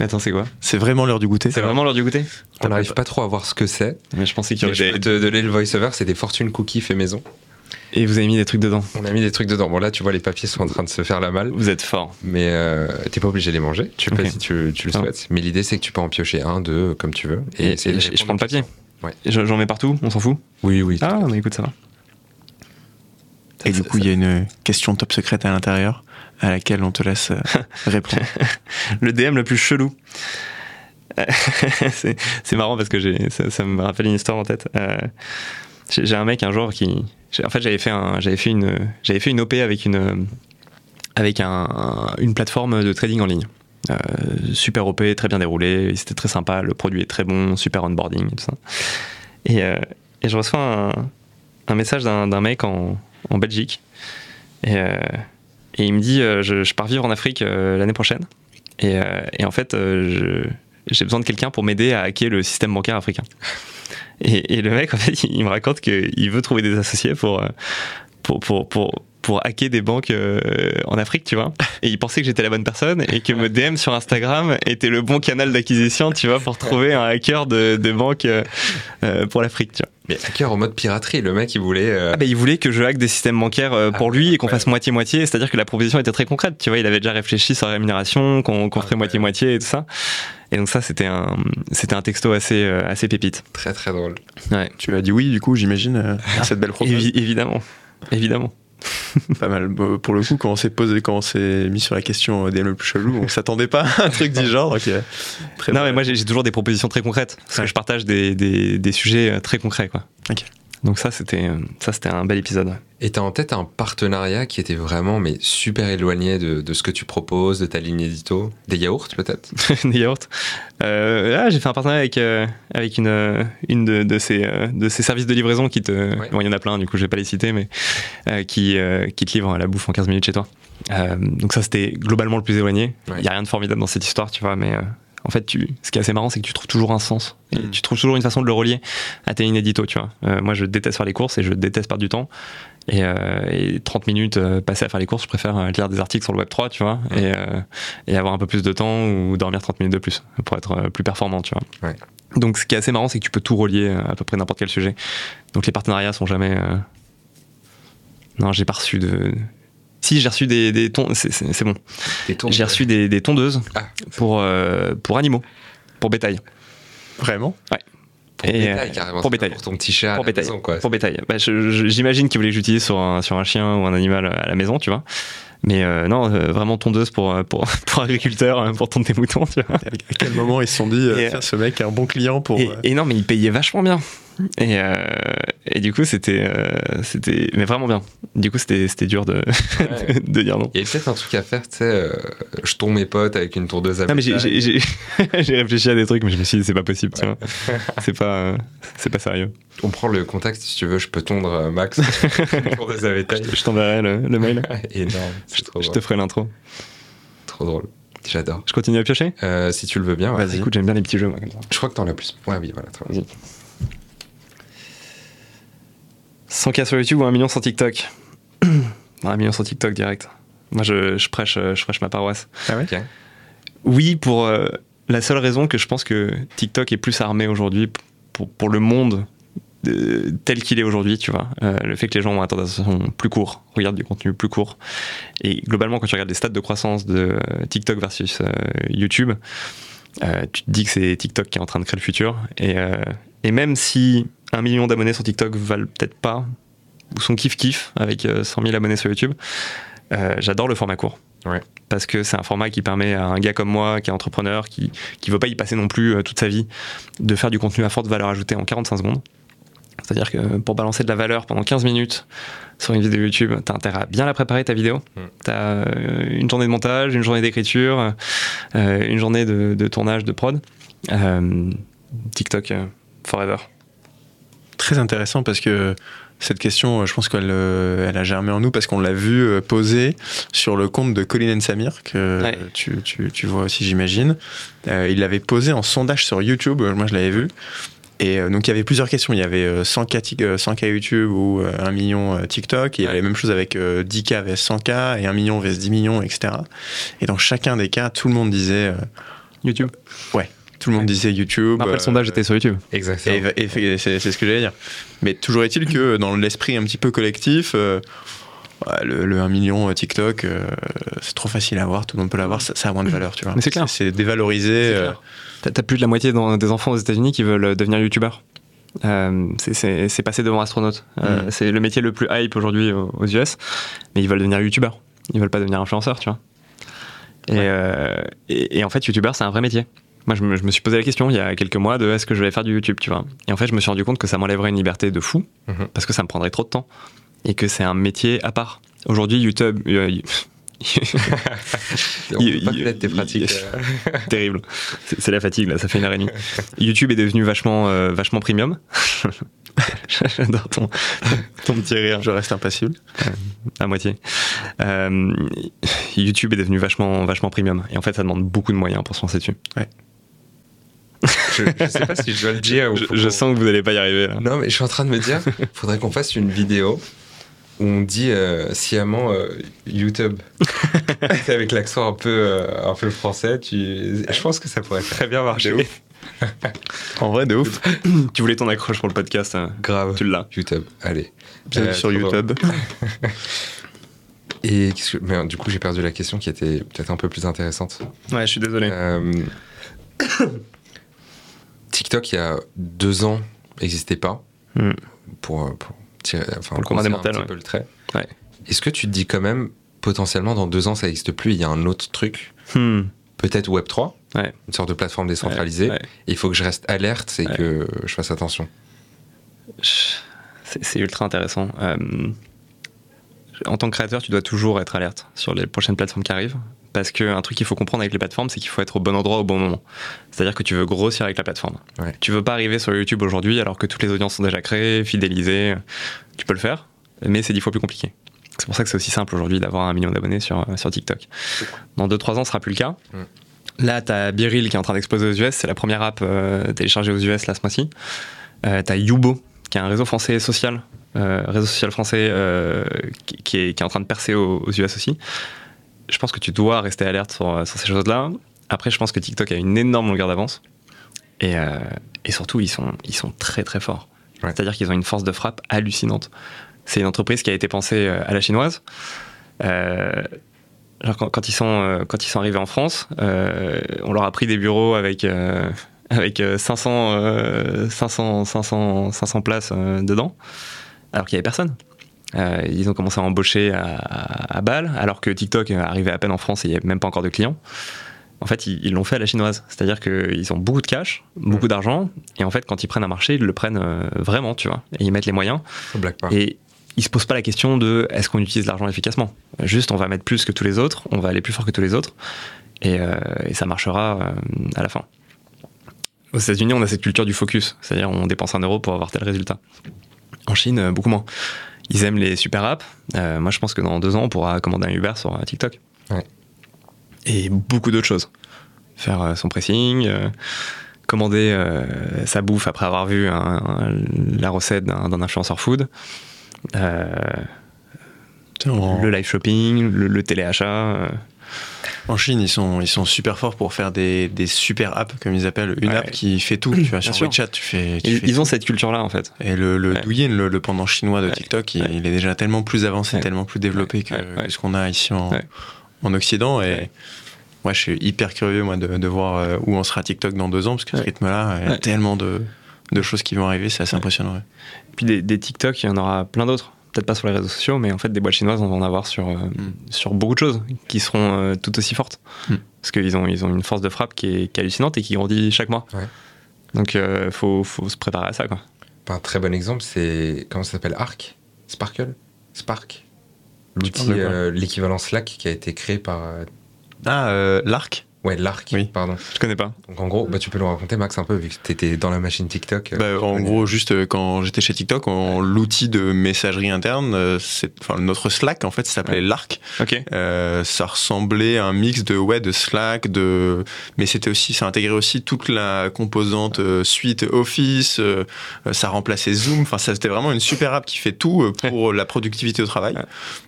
Attends, c'est quoi? Vraiment l'heure du goûter. C'est vraiment l'heure du goûter? On n'arrive pas trop à voir ce que c'est. Mais je pensais qu'il y des... te donner le voice-over, c'est des fortunes cookies fait maison. Et vous avez mis des trucs dedans. On a mis des trucs dedans. Bon, là, tu vois, les papiers sont en train de se faire la malle. Vous êtes fort. Mais euh, t'es pas obligé de les manger. Tu peux si tu, tu le Ah. souhaites. Mais l'idée, c'est que tu peux en piocher un, deux, comme tu veux. Et, de et je, prends le papier. Ouais. J'en mets partout, on s'en fout Oui, oui. Ah, mais écoute, ça va. Et du coup, il y a une question top secrète à l'intérieur à laquelle on te laisse euh, répondre. Le DM le plus chelou. C'est marrant parce que ça, ça me rappelle une histoire en tête. Euh, j'ai un mec un jour qui. En fait, j'avais fait, un, j'avais fait, une, j'avais fait une OP avec, une, avec un- un- une plateforme de trading en ligne. Euh, super OP, très bien déroulé, c'était très sympa, le produit est très bon, super onboarding et tout ça. Et, euh, je reçois un, message d'un mec en, Belgique. Et, euh, et il me dit je, pars vivre en Afrique l'année prochaine. Et, en fait, j'ai besoin de quelqu'un pour m'aider à hacker le système bancaire africain. Et, le mec, en fait, il me raconte qu'il veut trouver des associés pour, pour, pour, pour, pour hacker des banques euh, en Afrique, tu vois. Et il pensait que j'étais la bonne personne et que me DM sur Instagram était le bon canal d'acquisition, tu vois, pour trouver un hacker de, de banque euh, euh, pour l'Afrique, tu vois. Mais hacker en mode piraterie, le mec, il voulait. euh, Ah bah, il voulait que je hack des systèmes bancaires euh, pour Ah, lui et qu'on ouais. fasse moitié-moitié, c'est-à-dire que la proposition était très concrète, tu vois, il avait déjà réfléchi sur la rémunération, qu'on Ah, ferait ouais. moitié-moitié et tout ça. Et donc ça, c'était un, c'était un texto assez, euh, assez pépite. Très, très drôle. Ouais. tu as dit oui, du coup, j'imagine, euh, à cette belle proposition. Évi- évidemment. Évidemment. Pas mal. Pour le coup, quand on s'est posé, quand on s'est mis sur la question des le plus chelou, on s'attendait pas à un truc du genre. euh, très non, bon. mais moi, j'ai toujours des propositions très concrètes, parce Ouais. que je partage des, des, des sujets euh, très concrets, quoi. Donc ça, c'était, euh, ça, c'était un bel épisode. Et t'as en tête un partenariat qui était vraiment mais super éloigné de, de ce que tu proposes, de ta ligne édito? Des yaourts peut-être? Des yaourts. Euh, là, j'ai fait un partenariat avec, euh, avec une, euh, une de, de ces, euh, de ces services de livraison qui te. Ouais. Bon, il y en a plein, du coup, je vais pas les citer, mais euh, qui, qui te livrent la bouffe en 15 minutes chez toi. Donc, ça, c'était globalement le plus éloigné. Il Ouais. y a rien de formidable dans cette histoire, tu vois, mais. Euh, en fait, tu, ce qui est assez marrant, c'est que tu trouves toujours un sens. Et Mm. tu trouves toujours une façon de le relier à tes lignes édito, tu vois. Euh, moi, je déteste faire les courses et je déteste perdre du temps. Et, euh, et 30 minutes euh, passées à faire les courses, je préfère euh, lire des articles sur le Web 3, tu vois, et, euh, et avoir un peu plus de temps ou dormir 30 minutes de plus pour être euh, plus performant, tu vois. Ouais. Donc, ce qui est assez marrant, c'est que tu peux tout relier euh, à peu près n'importe quel sujet. Donc, les partenariats sont jamais. euh, Non, j'ai pas reçu de. Si, j'ai reçu des, des tons. C'est c'est- c'est bon. J'ai reçu des, des tondeuses Ah, pour, euh, pour animaux, pour bétail. Vraiment? Pour Et, bétail, euh, carrément. pour pas bétail. Pour ton petit chat à Pour la bétail. maison, quoi. Pour bétail. Bah, je- je- J'imagine qu'ils voulaient que j'utilise sur un, sur un chien ou un animal à la maison, tu vois. Mais euh, non, euh, vraiment tondeuse pour, euh, pour, pour agriculteurs, euh, pour tondre des moutons, tu vois. À quel moment ils se sont dit, euh, Et, euh, tiens, ce mec est un bon client pour. Et, euh, et non, mais ils payaient vachement bien. Et, euh, et du coup, c'était, euh, c'était, mais vraiment bien. Du coup, c'était, c'était dur de, Ouais. de dire non. Il y a peut-être un truc à faire, tu sais, euh, je tourne mes potes avec une tourneuse à Non, mais j'ai, réfléchi à des trucs, mais je me suis dit, c'est pas possible, tu vois. C'est pas, c'est pas sérieux. On prend le contact si tu veux, je peux tondre Max une à bétail. Je t'enverrai le, le mail. Énorme, trop, Je te ferai l'intro. trop drôle. J'adore. Je continue à piocher? Si tu le veux bien, ouais. Vas-y. Écoute, j'aime bien les petits jeux, moi, comme ça. je crois que t'en as plus. Ouais, oui, voilà. très bien. 100K sur YouTube ou 1 million sur TikTok Non, 1 million sur TikTok direct. Moi, je, je prêche, euh, je prêche ma paroisse. Ah ouais. Oui, pour euh, la seule raison que je pense que TikTok est plus armé aujourd'hui pour, pour le monde euh, tel qu'il est aujourd'hui, tu vois. Euh, le fait que les gens ont un temps plus court, regardent du contenu plus court. Et globalement, quand tu regardes les stats de croissance de TikTok versus euh, YouTube, euh, tu te dis que c'est TikTok qui est en train de créer le futur. Et, euh, et même si un million d'abonnés sur TikTok valent peut-être pas, ou sont kiff-kiff avec euh, 100 000 abonnés sur YouTube, euh, j'adore le format court. Ouais. Parce que c'est un format qui permet à un gars comme moi, qui est entrepreneur, qui qui veut pas y passer non plus euh, toute sa vie, de faire du contenu à forte valeur ajoutée en 45 secondes. C'est-à-dire que pour balancer de la valeur pendant 15 minutes sur une vidéo YouTube, t'as intérêt à bien la préparer ta vidéo. Mm. T'as euh, une journée de montage, une journée d'écriture, euh, une journée de, de tournage, de prod. Euh, TikTok euh, forever. Très intéressant parce que cette question, je pense qu'elle elle a germé en nous parce qu'on l'a vu poser sur le compte de Colin Samir, que Ouais. tu, tu- tu vois aussi, j'imagine. Il l'avait posé en sondage sur YouTube, moi je l'avais vu. Et euh, donc il y avait plusieurs questions. Il y avait euh, 100K, Tik- euh, 100K YouTube ou euh, 1 million TikTok. Et il y avait Ouais. la même chose avec euh, 10K vs 100K et 1 million vs 10 millions, etc. Et dans chacun des cas, tout le monde disait, euh, YouTube. tout le monde disait YouTube. Après, euh, le sondage était sur YouTube. Exactement. et, et- et c'est ce que j'allais dire. Mais toujours est-il que dans l'esprit un petit peu collectif, euh, ouais, le, le 1 million euh, TikTok, euh, c'est trop facile à avoir, tout le monde peut l'avoir, ça, ça a moins de valeur, tu vois. C'est clair. C'est dévalorisé. euh, T'as plus de la moitié des enfants aux États-Unis qui veulent devenir youtubeurs. Euh, c'est- passé devant astronaute. Euh, Mm. C'est le métier le plus hype aujourd'hui aux, US, mais ils veulent devenir youtubeurs. Ils veulent pas devenir influenceurs, tu vois. Et, Ouais. euh, et, et en fait, youtubeur, c'est un vrai métier. Moi, je me, je me suis posé la question il y a quelques mois de est-ce que je vais faire du YouTube, tu vois. Et en fait, je me suis rendu compte que ça m'enlèverait une liberté de fou Mhm. parce que ça me prendrait trop de temps et que c'est un métier à part. Aujourd'hui, YouTube. euh, On peut pas connaître tes pratiques. euh. Terrible. C'est la fatigue, là, ça fait une heure et demie. YouTube est devenu vachement, euh, vachement premium. J'adore ton, ton petit rire, Je reste impassible. à moitié. Euh, YouTube est devenu vachement, vachement premium. Et en fait, ça demande beaucoup de moyens pour se lancer dessus. je, je sais pas si je dois le dire. ou Je, je sens que vous n'allez pas y arriver, là. Non, mais je suis en train de me dire, faudrait qu'on fasse une vidéo où on dit euh, sciemment euh, YouTube. Avec l'accent un peu, euh, un peu français. Tu... Je pense que ça pourrait très bien marcher. En vrai, de ouf. Tu voulais ton accroche pour le podcast, euh, Grave. tu l'as. YouTube, allez. Bienvenue sur YouTube. Et que... mais, du coup, j'ai perdu la question qui était peut-être un peu plus intéressante. Ouais, je suis désolé. TikTok, il y a deux ans, n'existait pas. Hmm. Pour, pour, tirer, enfin, le des grossir un mortels, petit ouais. peu le trait. Ouais. Est-ce que tu te dis quand même, potentiellement, dans deux ans, ça n'existe plus, il y a un autre truc, Hmm. peut-être Web3, Ouais. une sorte de plateforme décentralisée, il faut que je reste alerte et que je fasse attention. C'est c'est ultra intéressant. Euh, en tant que créateur, tu dois toujours être alerte sur les prochaines plateformes qui arrivent. Parce qu'un truc qu'il faut comprendre avec les plateformes, c'est qu'il faut être au bon endroit au bon moment. C'est-à-dire que tu veux grossir avec la plateforme. Ouais. Tu veux pas arriver sur YouTube aujourd'hui alors que toutes les audiences sont déjà créées, fidélisées. Tu peux le faire, mais c'est dix fois plus compliqué. C'est pour ça que c'est aussi simple aujourd'hui d'avoir un million d'abonnés sur, sur TikTok. Dans 2-3 ans, ce sera plus le cas. Mm. Là, tu as Biril qui est en train d'exploser aux US. C'est la première app euh, téléchargée aux US là ce mois-ci. Euh, tu as Yubo, qui est un réseau français social, euh, réseau social français euh, qui, qui est, qui est en train de percer aux, aux US aussi. Je pense que tu dois rester alerte sur, sur ces choses-là. Après, je pense que TikTok a une énorme longueur d'avance. Et, euh, et surtout, ils sont, ils sont très très forts. Ouais. C'est-à-dire qu'ils ont une force de frappe hallucinante. C'est une entreprise qui a été pensée euh, à la chinoise. Euh, genre quand, quand ils sont, euh, quand ils sont arrivés en France, euh, on leur a pris des bureaux avec, euh, avec 500, 500, 500, 500 places dedans, alors qu'il n'y avait personne. Ils ont commencé à embaucher à, à, balle, alors que TikTok arrivait à peine en France et il n'y avait même pas encore de clients en fait, ils l'ont fait à la chinoise. C'est-à-dire qu'ils ont beaucoup de cash, beaucoup mm. d'argent, et en fait, quand ils prennent un marché, ils le prennent euh, vraiment, tu vois. Et ils mettent les moyens. Et ils se posent pas la question de est-ce qu'on utilise l'argent efficacement? Juste, on va mettre plus que tous les autres, on va aller plus fort que tous les autres, et, euh, ça marchera euh, à la fin. Aux États-Unis, on a cette culture du focus, c'est-à-dire on dépense un euro pour avoir tel résultat. En Chine, beaucoup moins. Ils aiment les super apps. moi, je pense que dans deux ans, on pourra commander un Uber sur TikTok. Ouais et beaucoup d'autres choses. Faire euh, son pressing, euh, commander euh, sa bouffe après avoir vu la recette d'un influenceur food, le live shopping, le, téléachat. En Chine, ils sont, ils sont super forts pour faire des, des super apps, comme ils appellent. Une app qui fait tout. Tu vois, sur WeChat, tu fais. ils, ont cette culture-là, en fait. Et le, le Douyin, le, pendant chinois de TikTok, il, est déjà tellement plus avancé, tellement plus développé que, ce qu'on a ici en, en Occident. Et moi, je suis hyper curieux moi, de, voir euh, où on sera TikTok dans deux ans, parce que ce rythme-là, il y a tellement de, choses qui vont arriver, c'est assez impressionnant. Et puis des, TikTok, il y en aura plein d'autres. Peut-être pas sur les réseaux sociaux, mais en fait, des boîtes chinoises, on va en avoir sur, euh, mm. sur beaucoup de choses qui seront euh, tout aussi fortes. Mm. Parce qu'ils ont, ils ont une force de frappe qui est, hallucinante et qui grandit chaque mois. Donc, il faut, faut, se préparer à ça. Quoi. Un très bon exemple, c'est. Comment ça s'appelle Arc? Sparkle? Spark L'outil, l'équivalent Slack qui a été créé par ah, euh, l'arc? Ouais, l'arc, oui. pardon. Je connais pas. Donc en gros, bah, tu peux le raconter, Max, un peu, vu que tu étais dans la machine TikTok. Euh, bah, en gros, juste euh, quand j'étais chez TikTok, l'outil de messagerie interne, c'est, notre Slack, en fait, ça s'appelait Lark. Ok. ça ressemblait à un mix de, ouais, de Slack, de... mais c'était aussi, ça intégrait aussi toute la composante suite Office, ça remplaçait Zoom. Enfin, ça, c'était vraiment une super app qui fait tout pour la productivité au travail.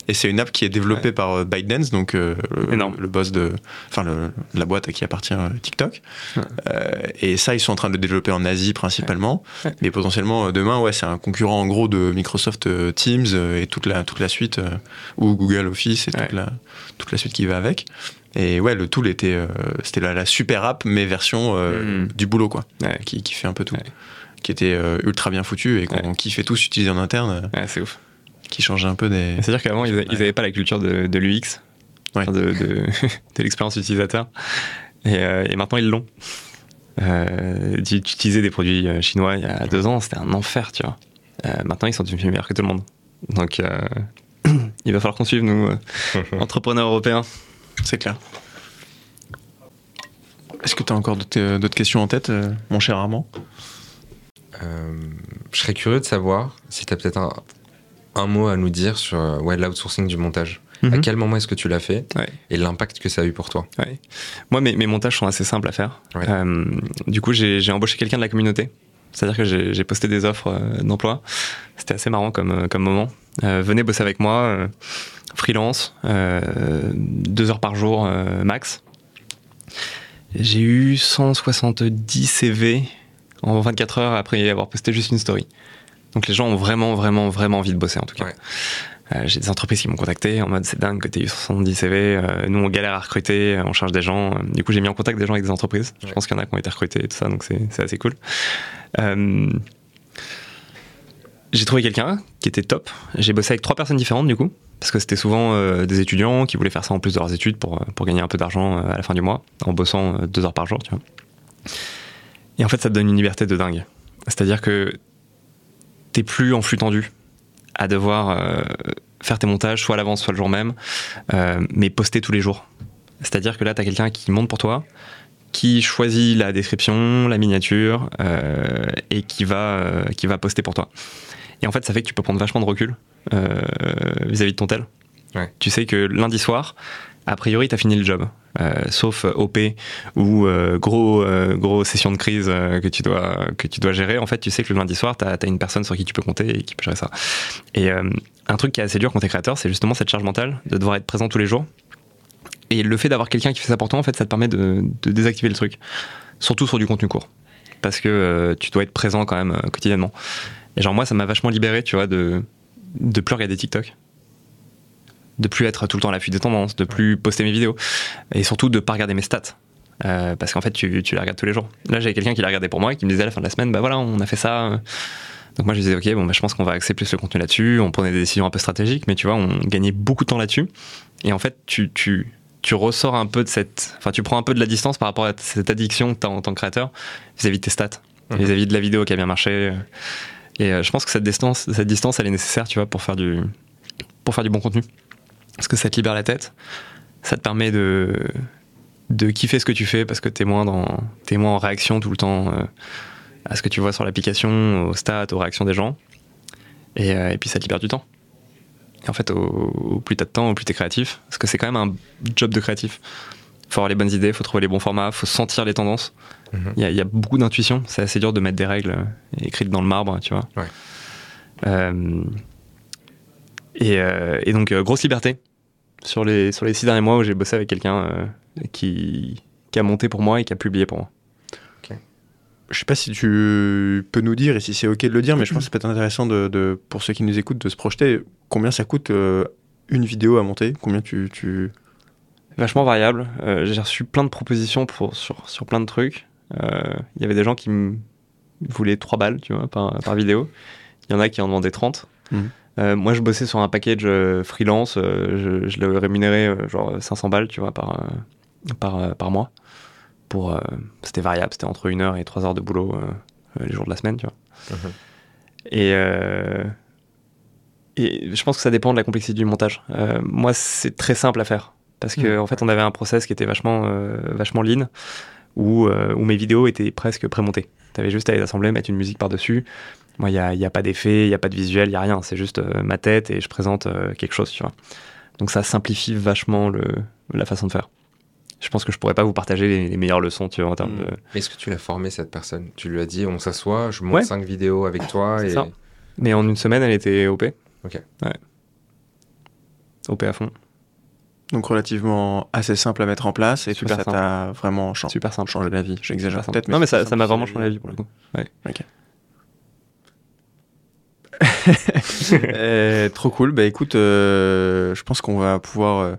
Et c'est une app qui est développée par ByteDance, donc le, le, boss de, enfin, le la boîte à qui appartient euh, TikTok. Euh, et ça, ils sont en train de le développer en Asie principalement. Mais potentiellement, euh, demain, ouais, c'est un concurrent en gros de Microsoft Teams et toute la, toute la suite, ou Google Office et toute, la, toute la suite qui va avec. Et ouais, le tool était, c'était la, super app, mais version mm. du boulot, quoi, qui, qui, fait un peu tout. Qui était ultra bien foutu et qu'on kiffait tous utiliser en interne. c'est ouf. Qui changeait un peu des. C'est-à-dire qu'avant, ils n'avaient pas la culture de, de l'UX de, de, l'expérience utilisateur. Et, euh, et, maintenant, ils l'ont. Euh, D'utiliser des produits euh, chinois il y a deux ans, c'était un enfer, tu vois. Euh, maintenant, ils sont devenus meilleurs que tout le monde. Donc, il va falloir qu'on suive, nous, entrepreneurs européens. C'est clair. Est-ce que tu as encore d'autres questions en tête, mon cher Armand? Je serais curieux de savoir si tu as peut-être un, un, mot à nous dire sur ouais, l'outsourcing du montage. À mhm. quel moment est-ce que tu l'as fait et l'impact que ça a eu pour toi Moi, mes, montages sont assez simples à faire. Euh, du coup, j'ai embauché quelqu'un de la communauté. C'est-à-dire que j'ai posté des offres euh, d'emploi. C'était assez marrant comme, euh, comme moment. venez bosser avec moi, freelance, deux heures par jour max. J'ai eu 170 CV en 24 heures après avoir posté juste une story. Donc les gens ont vraiment, vraiment, vraiment envie de bosser en tout cas. J'ai des entreprises qui m'ont contacté en mode c'est dingue que tu eu 70 CV, euh, nous on galère à recruter, euh, on charge des gens. Du coup j'ai mis en contact des gens avec des entreprises. Je pense qu'il y en a qui ont été recrutés et tout ça, donc c'est assez cool. j'ai trouvé quelqu'un qui était top. J'ai bossé avec trois personnes différentes du coup, parce que c'était souvent des étudiants qui voulaient faire ça en plus de leurs études pour, pour gagner un peu d'argent à la fin du mois, en bossant deux heures par jour, tu vois. Et en fait ça te donne une liberté de dingue. C'est-à-dire que t'es plus en flux tendu à devoir euh, faire tes montages soit à l'avance, soit le jour même, euh, mais poster tous les jours. C'est-à-dire que là, tu as quelqu'un qui monte pour toi, qui choisit la description, la miniature, euh, et qui va, qui va poster pour toi. Et en fait, ça fait que tu peux prendre vachement de recul vis-à-vis de ton tel. Tu sais que lundi soir, a priori, tu as fini le job. Euh, sauf OP ou euh, gros, euh, gros session de crise que, tu dois, que tu dois gérer. En fait, tu sais que le lundi soir, tu as, une personne sur qui tu peux compter et qui peut gérer ça. Et un truc qui est assez dur quand tu es créateur, c'est justement cette charge mentale de devoir être présent tous les jours. Et le fait d'avoir quelqu'un qui fait ça pour toi, en fait, ça te permet de, désactiver le truc. Surtout sur du contenu court. Parce que tu dois être présent quand même quotidiennement. Et genre, moi, ça m'a vachement libéré, tu vois, de, de plus regarder TikTok de plus être tout le temps à l'affût des tendances, de plus poster mes vidéos et surtout de pas regarder mes stats. Euh, parce qu'en fait, tu, tu les regardes tous les jours. Là, j'avais quelqu'un qui les regardait pour moi et qui me disait à la fin de la semaine, bah voilà, on a fait ça. Donc moi, je disais, ok, bon, bah, je pense qu'on va axer plus le contenu là-dessus. On prenait des décisions un peu stratégiques, mais tu vois, on gagnait beaucoup de temps là-dessus. Et en fait, tu, tu, tu ressors un peu de cette. Enfin, tu prends un peu de la distance par rapport à cette addiction que tu as en tant que créateur vis-à-vis de tes stats, Mhm. vis-à-vis de la vidéo qui a bien marché. Et euh, je pense que cette distance, cette distance, elle est nécessaire, tu vois, pour faire du, pour faire du bon contenu. Parce que ça te libère la tête, ça te permet de, de kiffer ce que tu fais parce que t'es moins, dans, t'es moins en réaction tout le temps euh, à ce que tu vois sur l'application, aux stats, aux réactions des gens. Et, euh, et puis ça te libère du temps. Et en fait, au, au plus t'as de temps, au plus t'es créatif. Parce que c'est quand même un job de créatif. Faut avoir les bonnes idées, faut trouver les bons formats, faut sentir les tendances. Mhm. Il y, a- il y a beaucoup d'intuition. C'est assez dur de mettre des règles euh, écrites dans le marbre, tu vois. Ouais. Euh, et, euh, et donc, euh, grosse liberté sur les, sur les six derniers mois où j'ai bossé avec quelqu'un euh, qui, qui a monté pour moi et qui a publié pour moi. Je sais pas si tu peux nous dire et si c'est ok de le dire, mais je pense que ça peut être intéressant de, de- pour ceux qui nous écoutent de se projeter. Combien ça coûte euh, une vidéo à monter? Combien tu, tu... Vachement variable. Euh, j'ai reçu plein de propositions pour, sur, sur plein de trucs. Euh, Il y avait des gens qui me voulaient 3 balles, tu vois, par, par vidéo. Il y en a qui en demandaient 30. Mhm. Euh, moi, je bossais sur un package euh, freelance. euh, je, je le rémunérais euh, genre 500 balles, tu vois, par, euh, par, euh, par mois. Pour, euh, c'était variable, c'était entre 1 heure et 3 heures de boulot euh, euh, les jours de la semaine, tu vois. Mhm. Et, euh, et je pense que ça dépend de la complexité du montage. Euh, moi, c'est très simple à faire. Parce que, Mm. en fait, on avait un process qui était vachement, euh, vachement lean, où, euh, où mes vidéos étaient presque prémontées. Tu avais juste à les assembler, mettre une musique par-dessus. Moi, il n'y a, y a pas d'effet, il n'y a pas de visuel, il n'y a rien. C'est juste euh, ma tête et je présente euh, quelque chose, tu vois. Donc, ça simplifie vachement le, la façon de faire. Je pense que je pourrais pas vous partager les, les meilleures leçons, tu vois, en termes Mm. de, Mais Est-ce que tu l'as formé cette personne? Tu lui as dit on s'assoit, je monte Ouais. 5 vidéos avec toi C'est et. ça. Mais en une semaine, elle était OP. Ok. Ouais. OP à fond. Donc relativement assez simple à mettre en place et Super toi, ça t'a vraiment cha- Super simple. changé la vie. J'exagère peut-être. non, mais ça m'a vraiment changé la vie pour le coup. Euh, trop cool. Bah écoute, euh, je pense qu'on va pouvoir euh,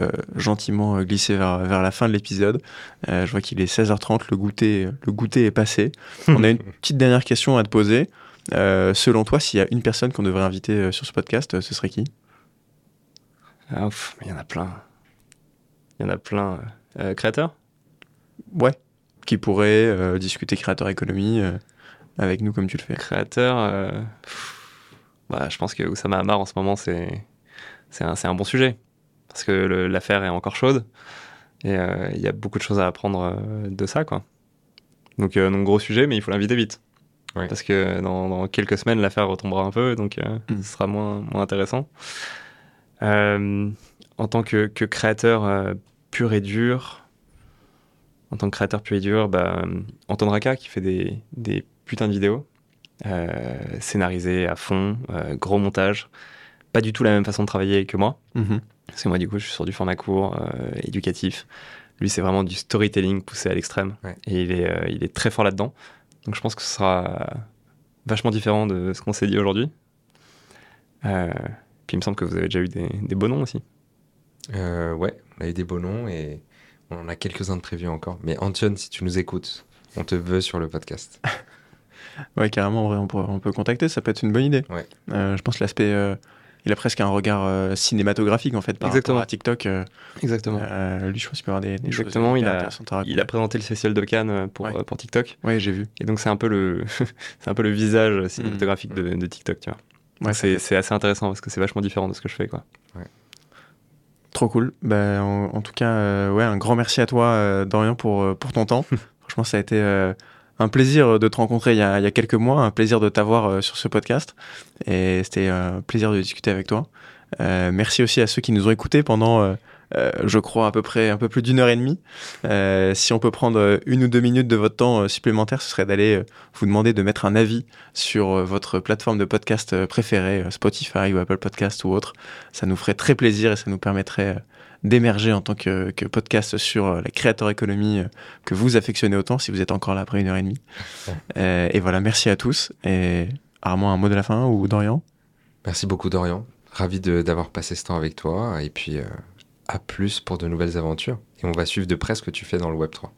euh, gentiment euh, glisser vers, vers la fin de l'épisode. Euh, je vois qu'il est 16h30, le goûter, le goûter est passé. On a une petite dernière question à te poser. Euh, selon toi, s'il y a une personne qu'on devrait inviter euh, sur ce podcast, euh, ce serait qui? Ah, il y en a plein. Il y en a plein. Euh, créateur? Ouais. Qui pourrait euh, discuter créateur économie euh, avec nous comme tu le fais. Créateur, euh, pff, bah, je pense que Oussama Hamar en ce moment, c'est c'est un, un bon sujet. Parce que l'affaire est encore chaude. Et euh, il y a beaucoup de choses à apprendre euh, de ça, quoi. Donc, euh, donc gros sujet, mais il faut l'inviter vite. Ouais. Parce que dans, dans quelques semaines, l'affaire retombera un peu, donc euh, Mm. ce sera moins, moins intéressant. En tant que, que créateur pur et dur, en tant que créateur pur et dur, bah, Anton Raka qui fait des, des putains de vidéos, euh, scénarisées à fond, euh, gros montage, pas du tout la même façon de travailler que moi. Mhm. Parce que moi, du coup, je suis sur du format court, euh, éducatif. Lui, c'est vraiment du storytelling poussé à l'extrême. Ouais. Et il est, il est très fort là-dedans. Donc, je pense que ce sera vachement différent de ce qu'on s'est dit aujourd'hui. Euh, puis, il me semble que vous avez déjà eu des, des beaux noms aussi. Euh, ouais, on a eu des beaux noms et on en a quelques-uns de prévus encore. Mais Antoine, si tu nous écoutes, on te veut sur le podcast. Ouais, carrément, en vrai, on peut, on peut contacter, ça peut être une bonne idée. Ouais. Euh, je pense que l'aspect. euh, il a presque un regard euh, cinématographique en fait par Exactement. rapport à TikTok. Exactement. lui, je pense qu'il peut avoir des, des choses Exactement, il a-. Il a présenté le CCL de Cannes pour, Ouais. pour TikTok. Ouais, j'ai vu. Et donc, c'est un peu le, c'est un peu le visage cinématographique de, de TikTok, tu vois. Ouais, c'est, assez intéressant parce que c'est vachement différent de ce que je fais, quoi. Trop cool. Ben, en, en tout cas, ouais, un grand merci à toi, Dorian, pour, pour ton temps. Franchement, ça a été un plaisir de te rencontrer il y, a, quelques mois, un plaisir de t'avoir euh, sur ce podcast. Et c'était euh, un plaisir de discuter avec toi. Euh, merci aussi à ceux qui nous ont écoutés pendant, euh, euh, je crois, à peu près un peu plus d'une heure et demie. Euh, si on peut prendre euh, une ou deux minutes de votre temps euh, supplémentaire, ce serait d'aller euh, vous demander de mettre un avis sur euh, votre plateforme de podcast euh, préférée, euh, Spotify ou Apple Podcast ou autre. Ça nous ferait très plaisir et ça nous permettrait euh, d'émerger en tant que, que podcast sur euh, la créateur économie euh, que vous affectionnez autant si vous êtes encore là après une heure et demie. Euh, et voilà, merci à tous. Et Armand, un mot de la fin ou Dorian? Merci beaucoup, Dorian. Ravi de- d'avoir passé ce temps avec toi. Et puis, euh, à plus pour de nouvelles aventures. Et on va suivre de près ce que tu fais dans le Web3.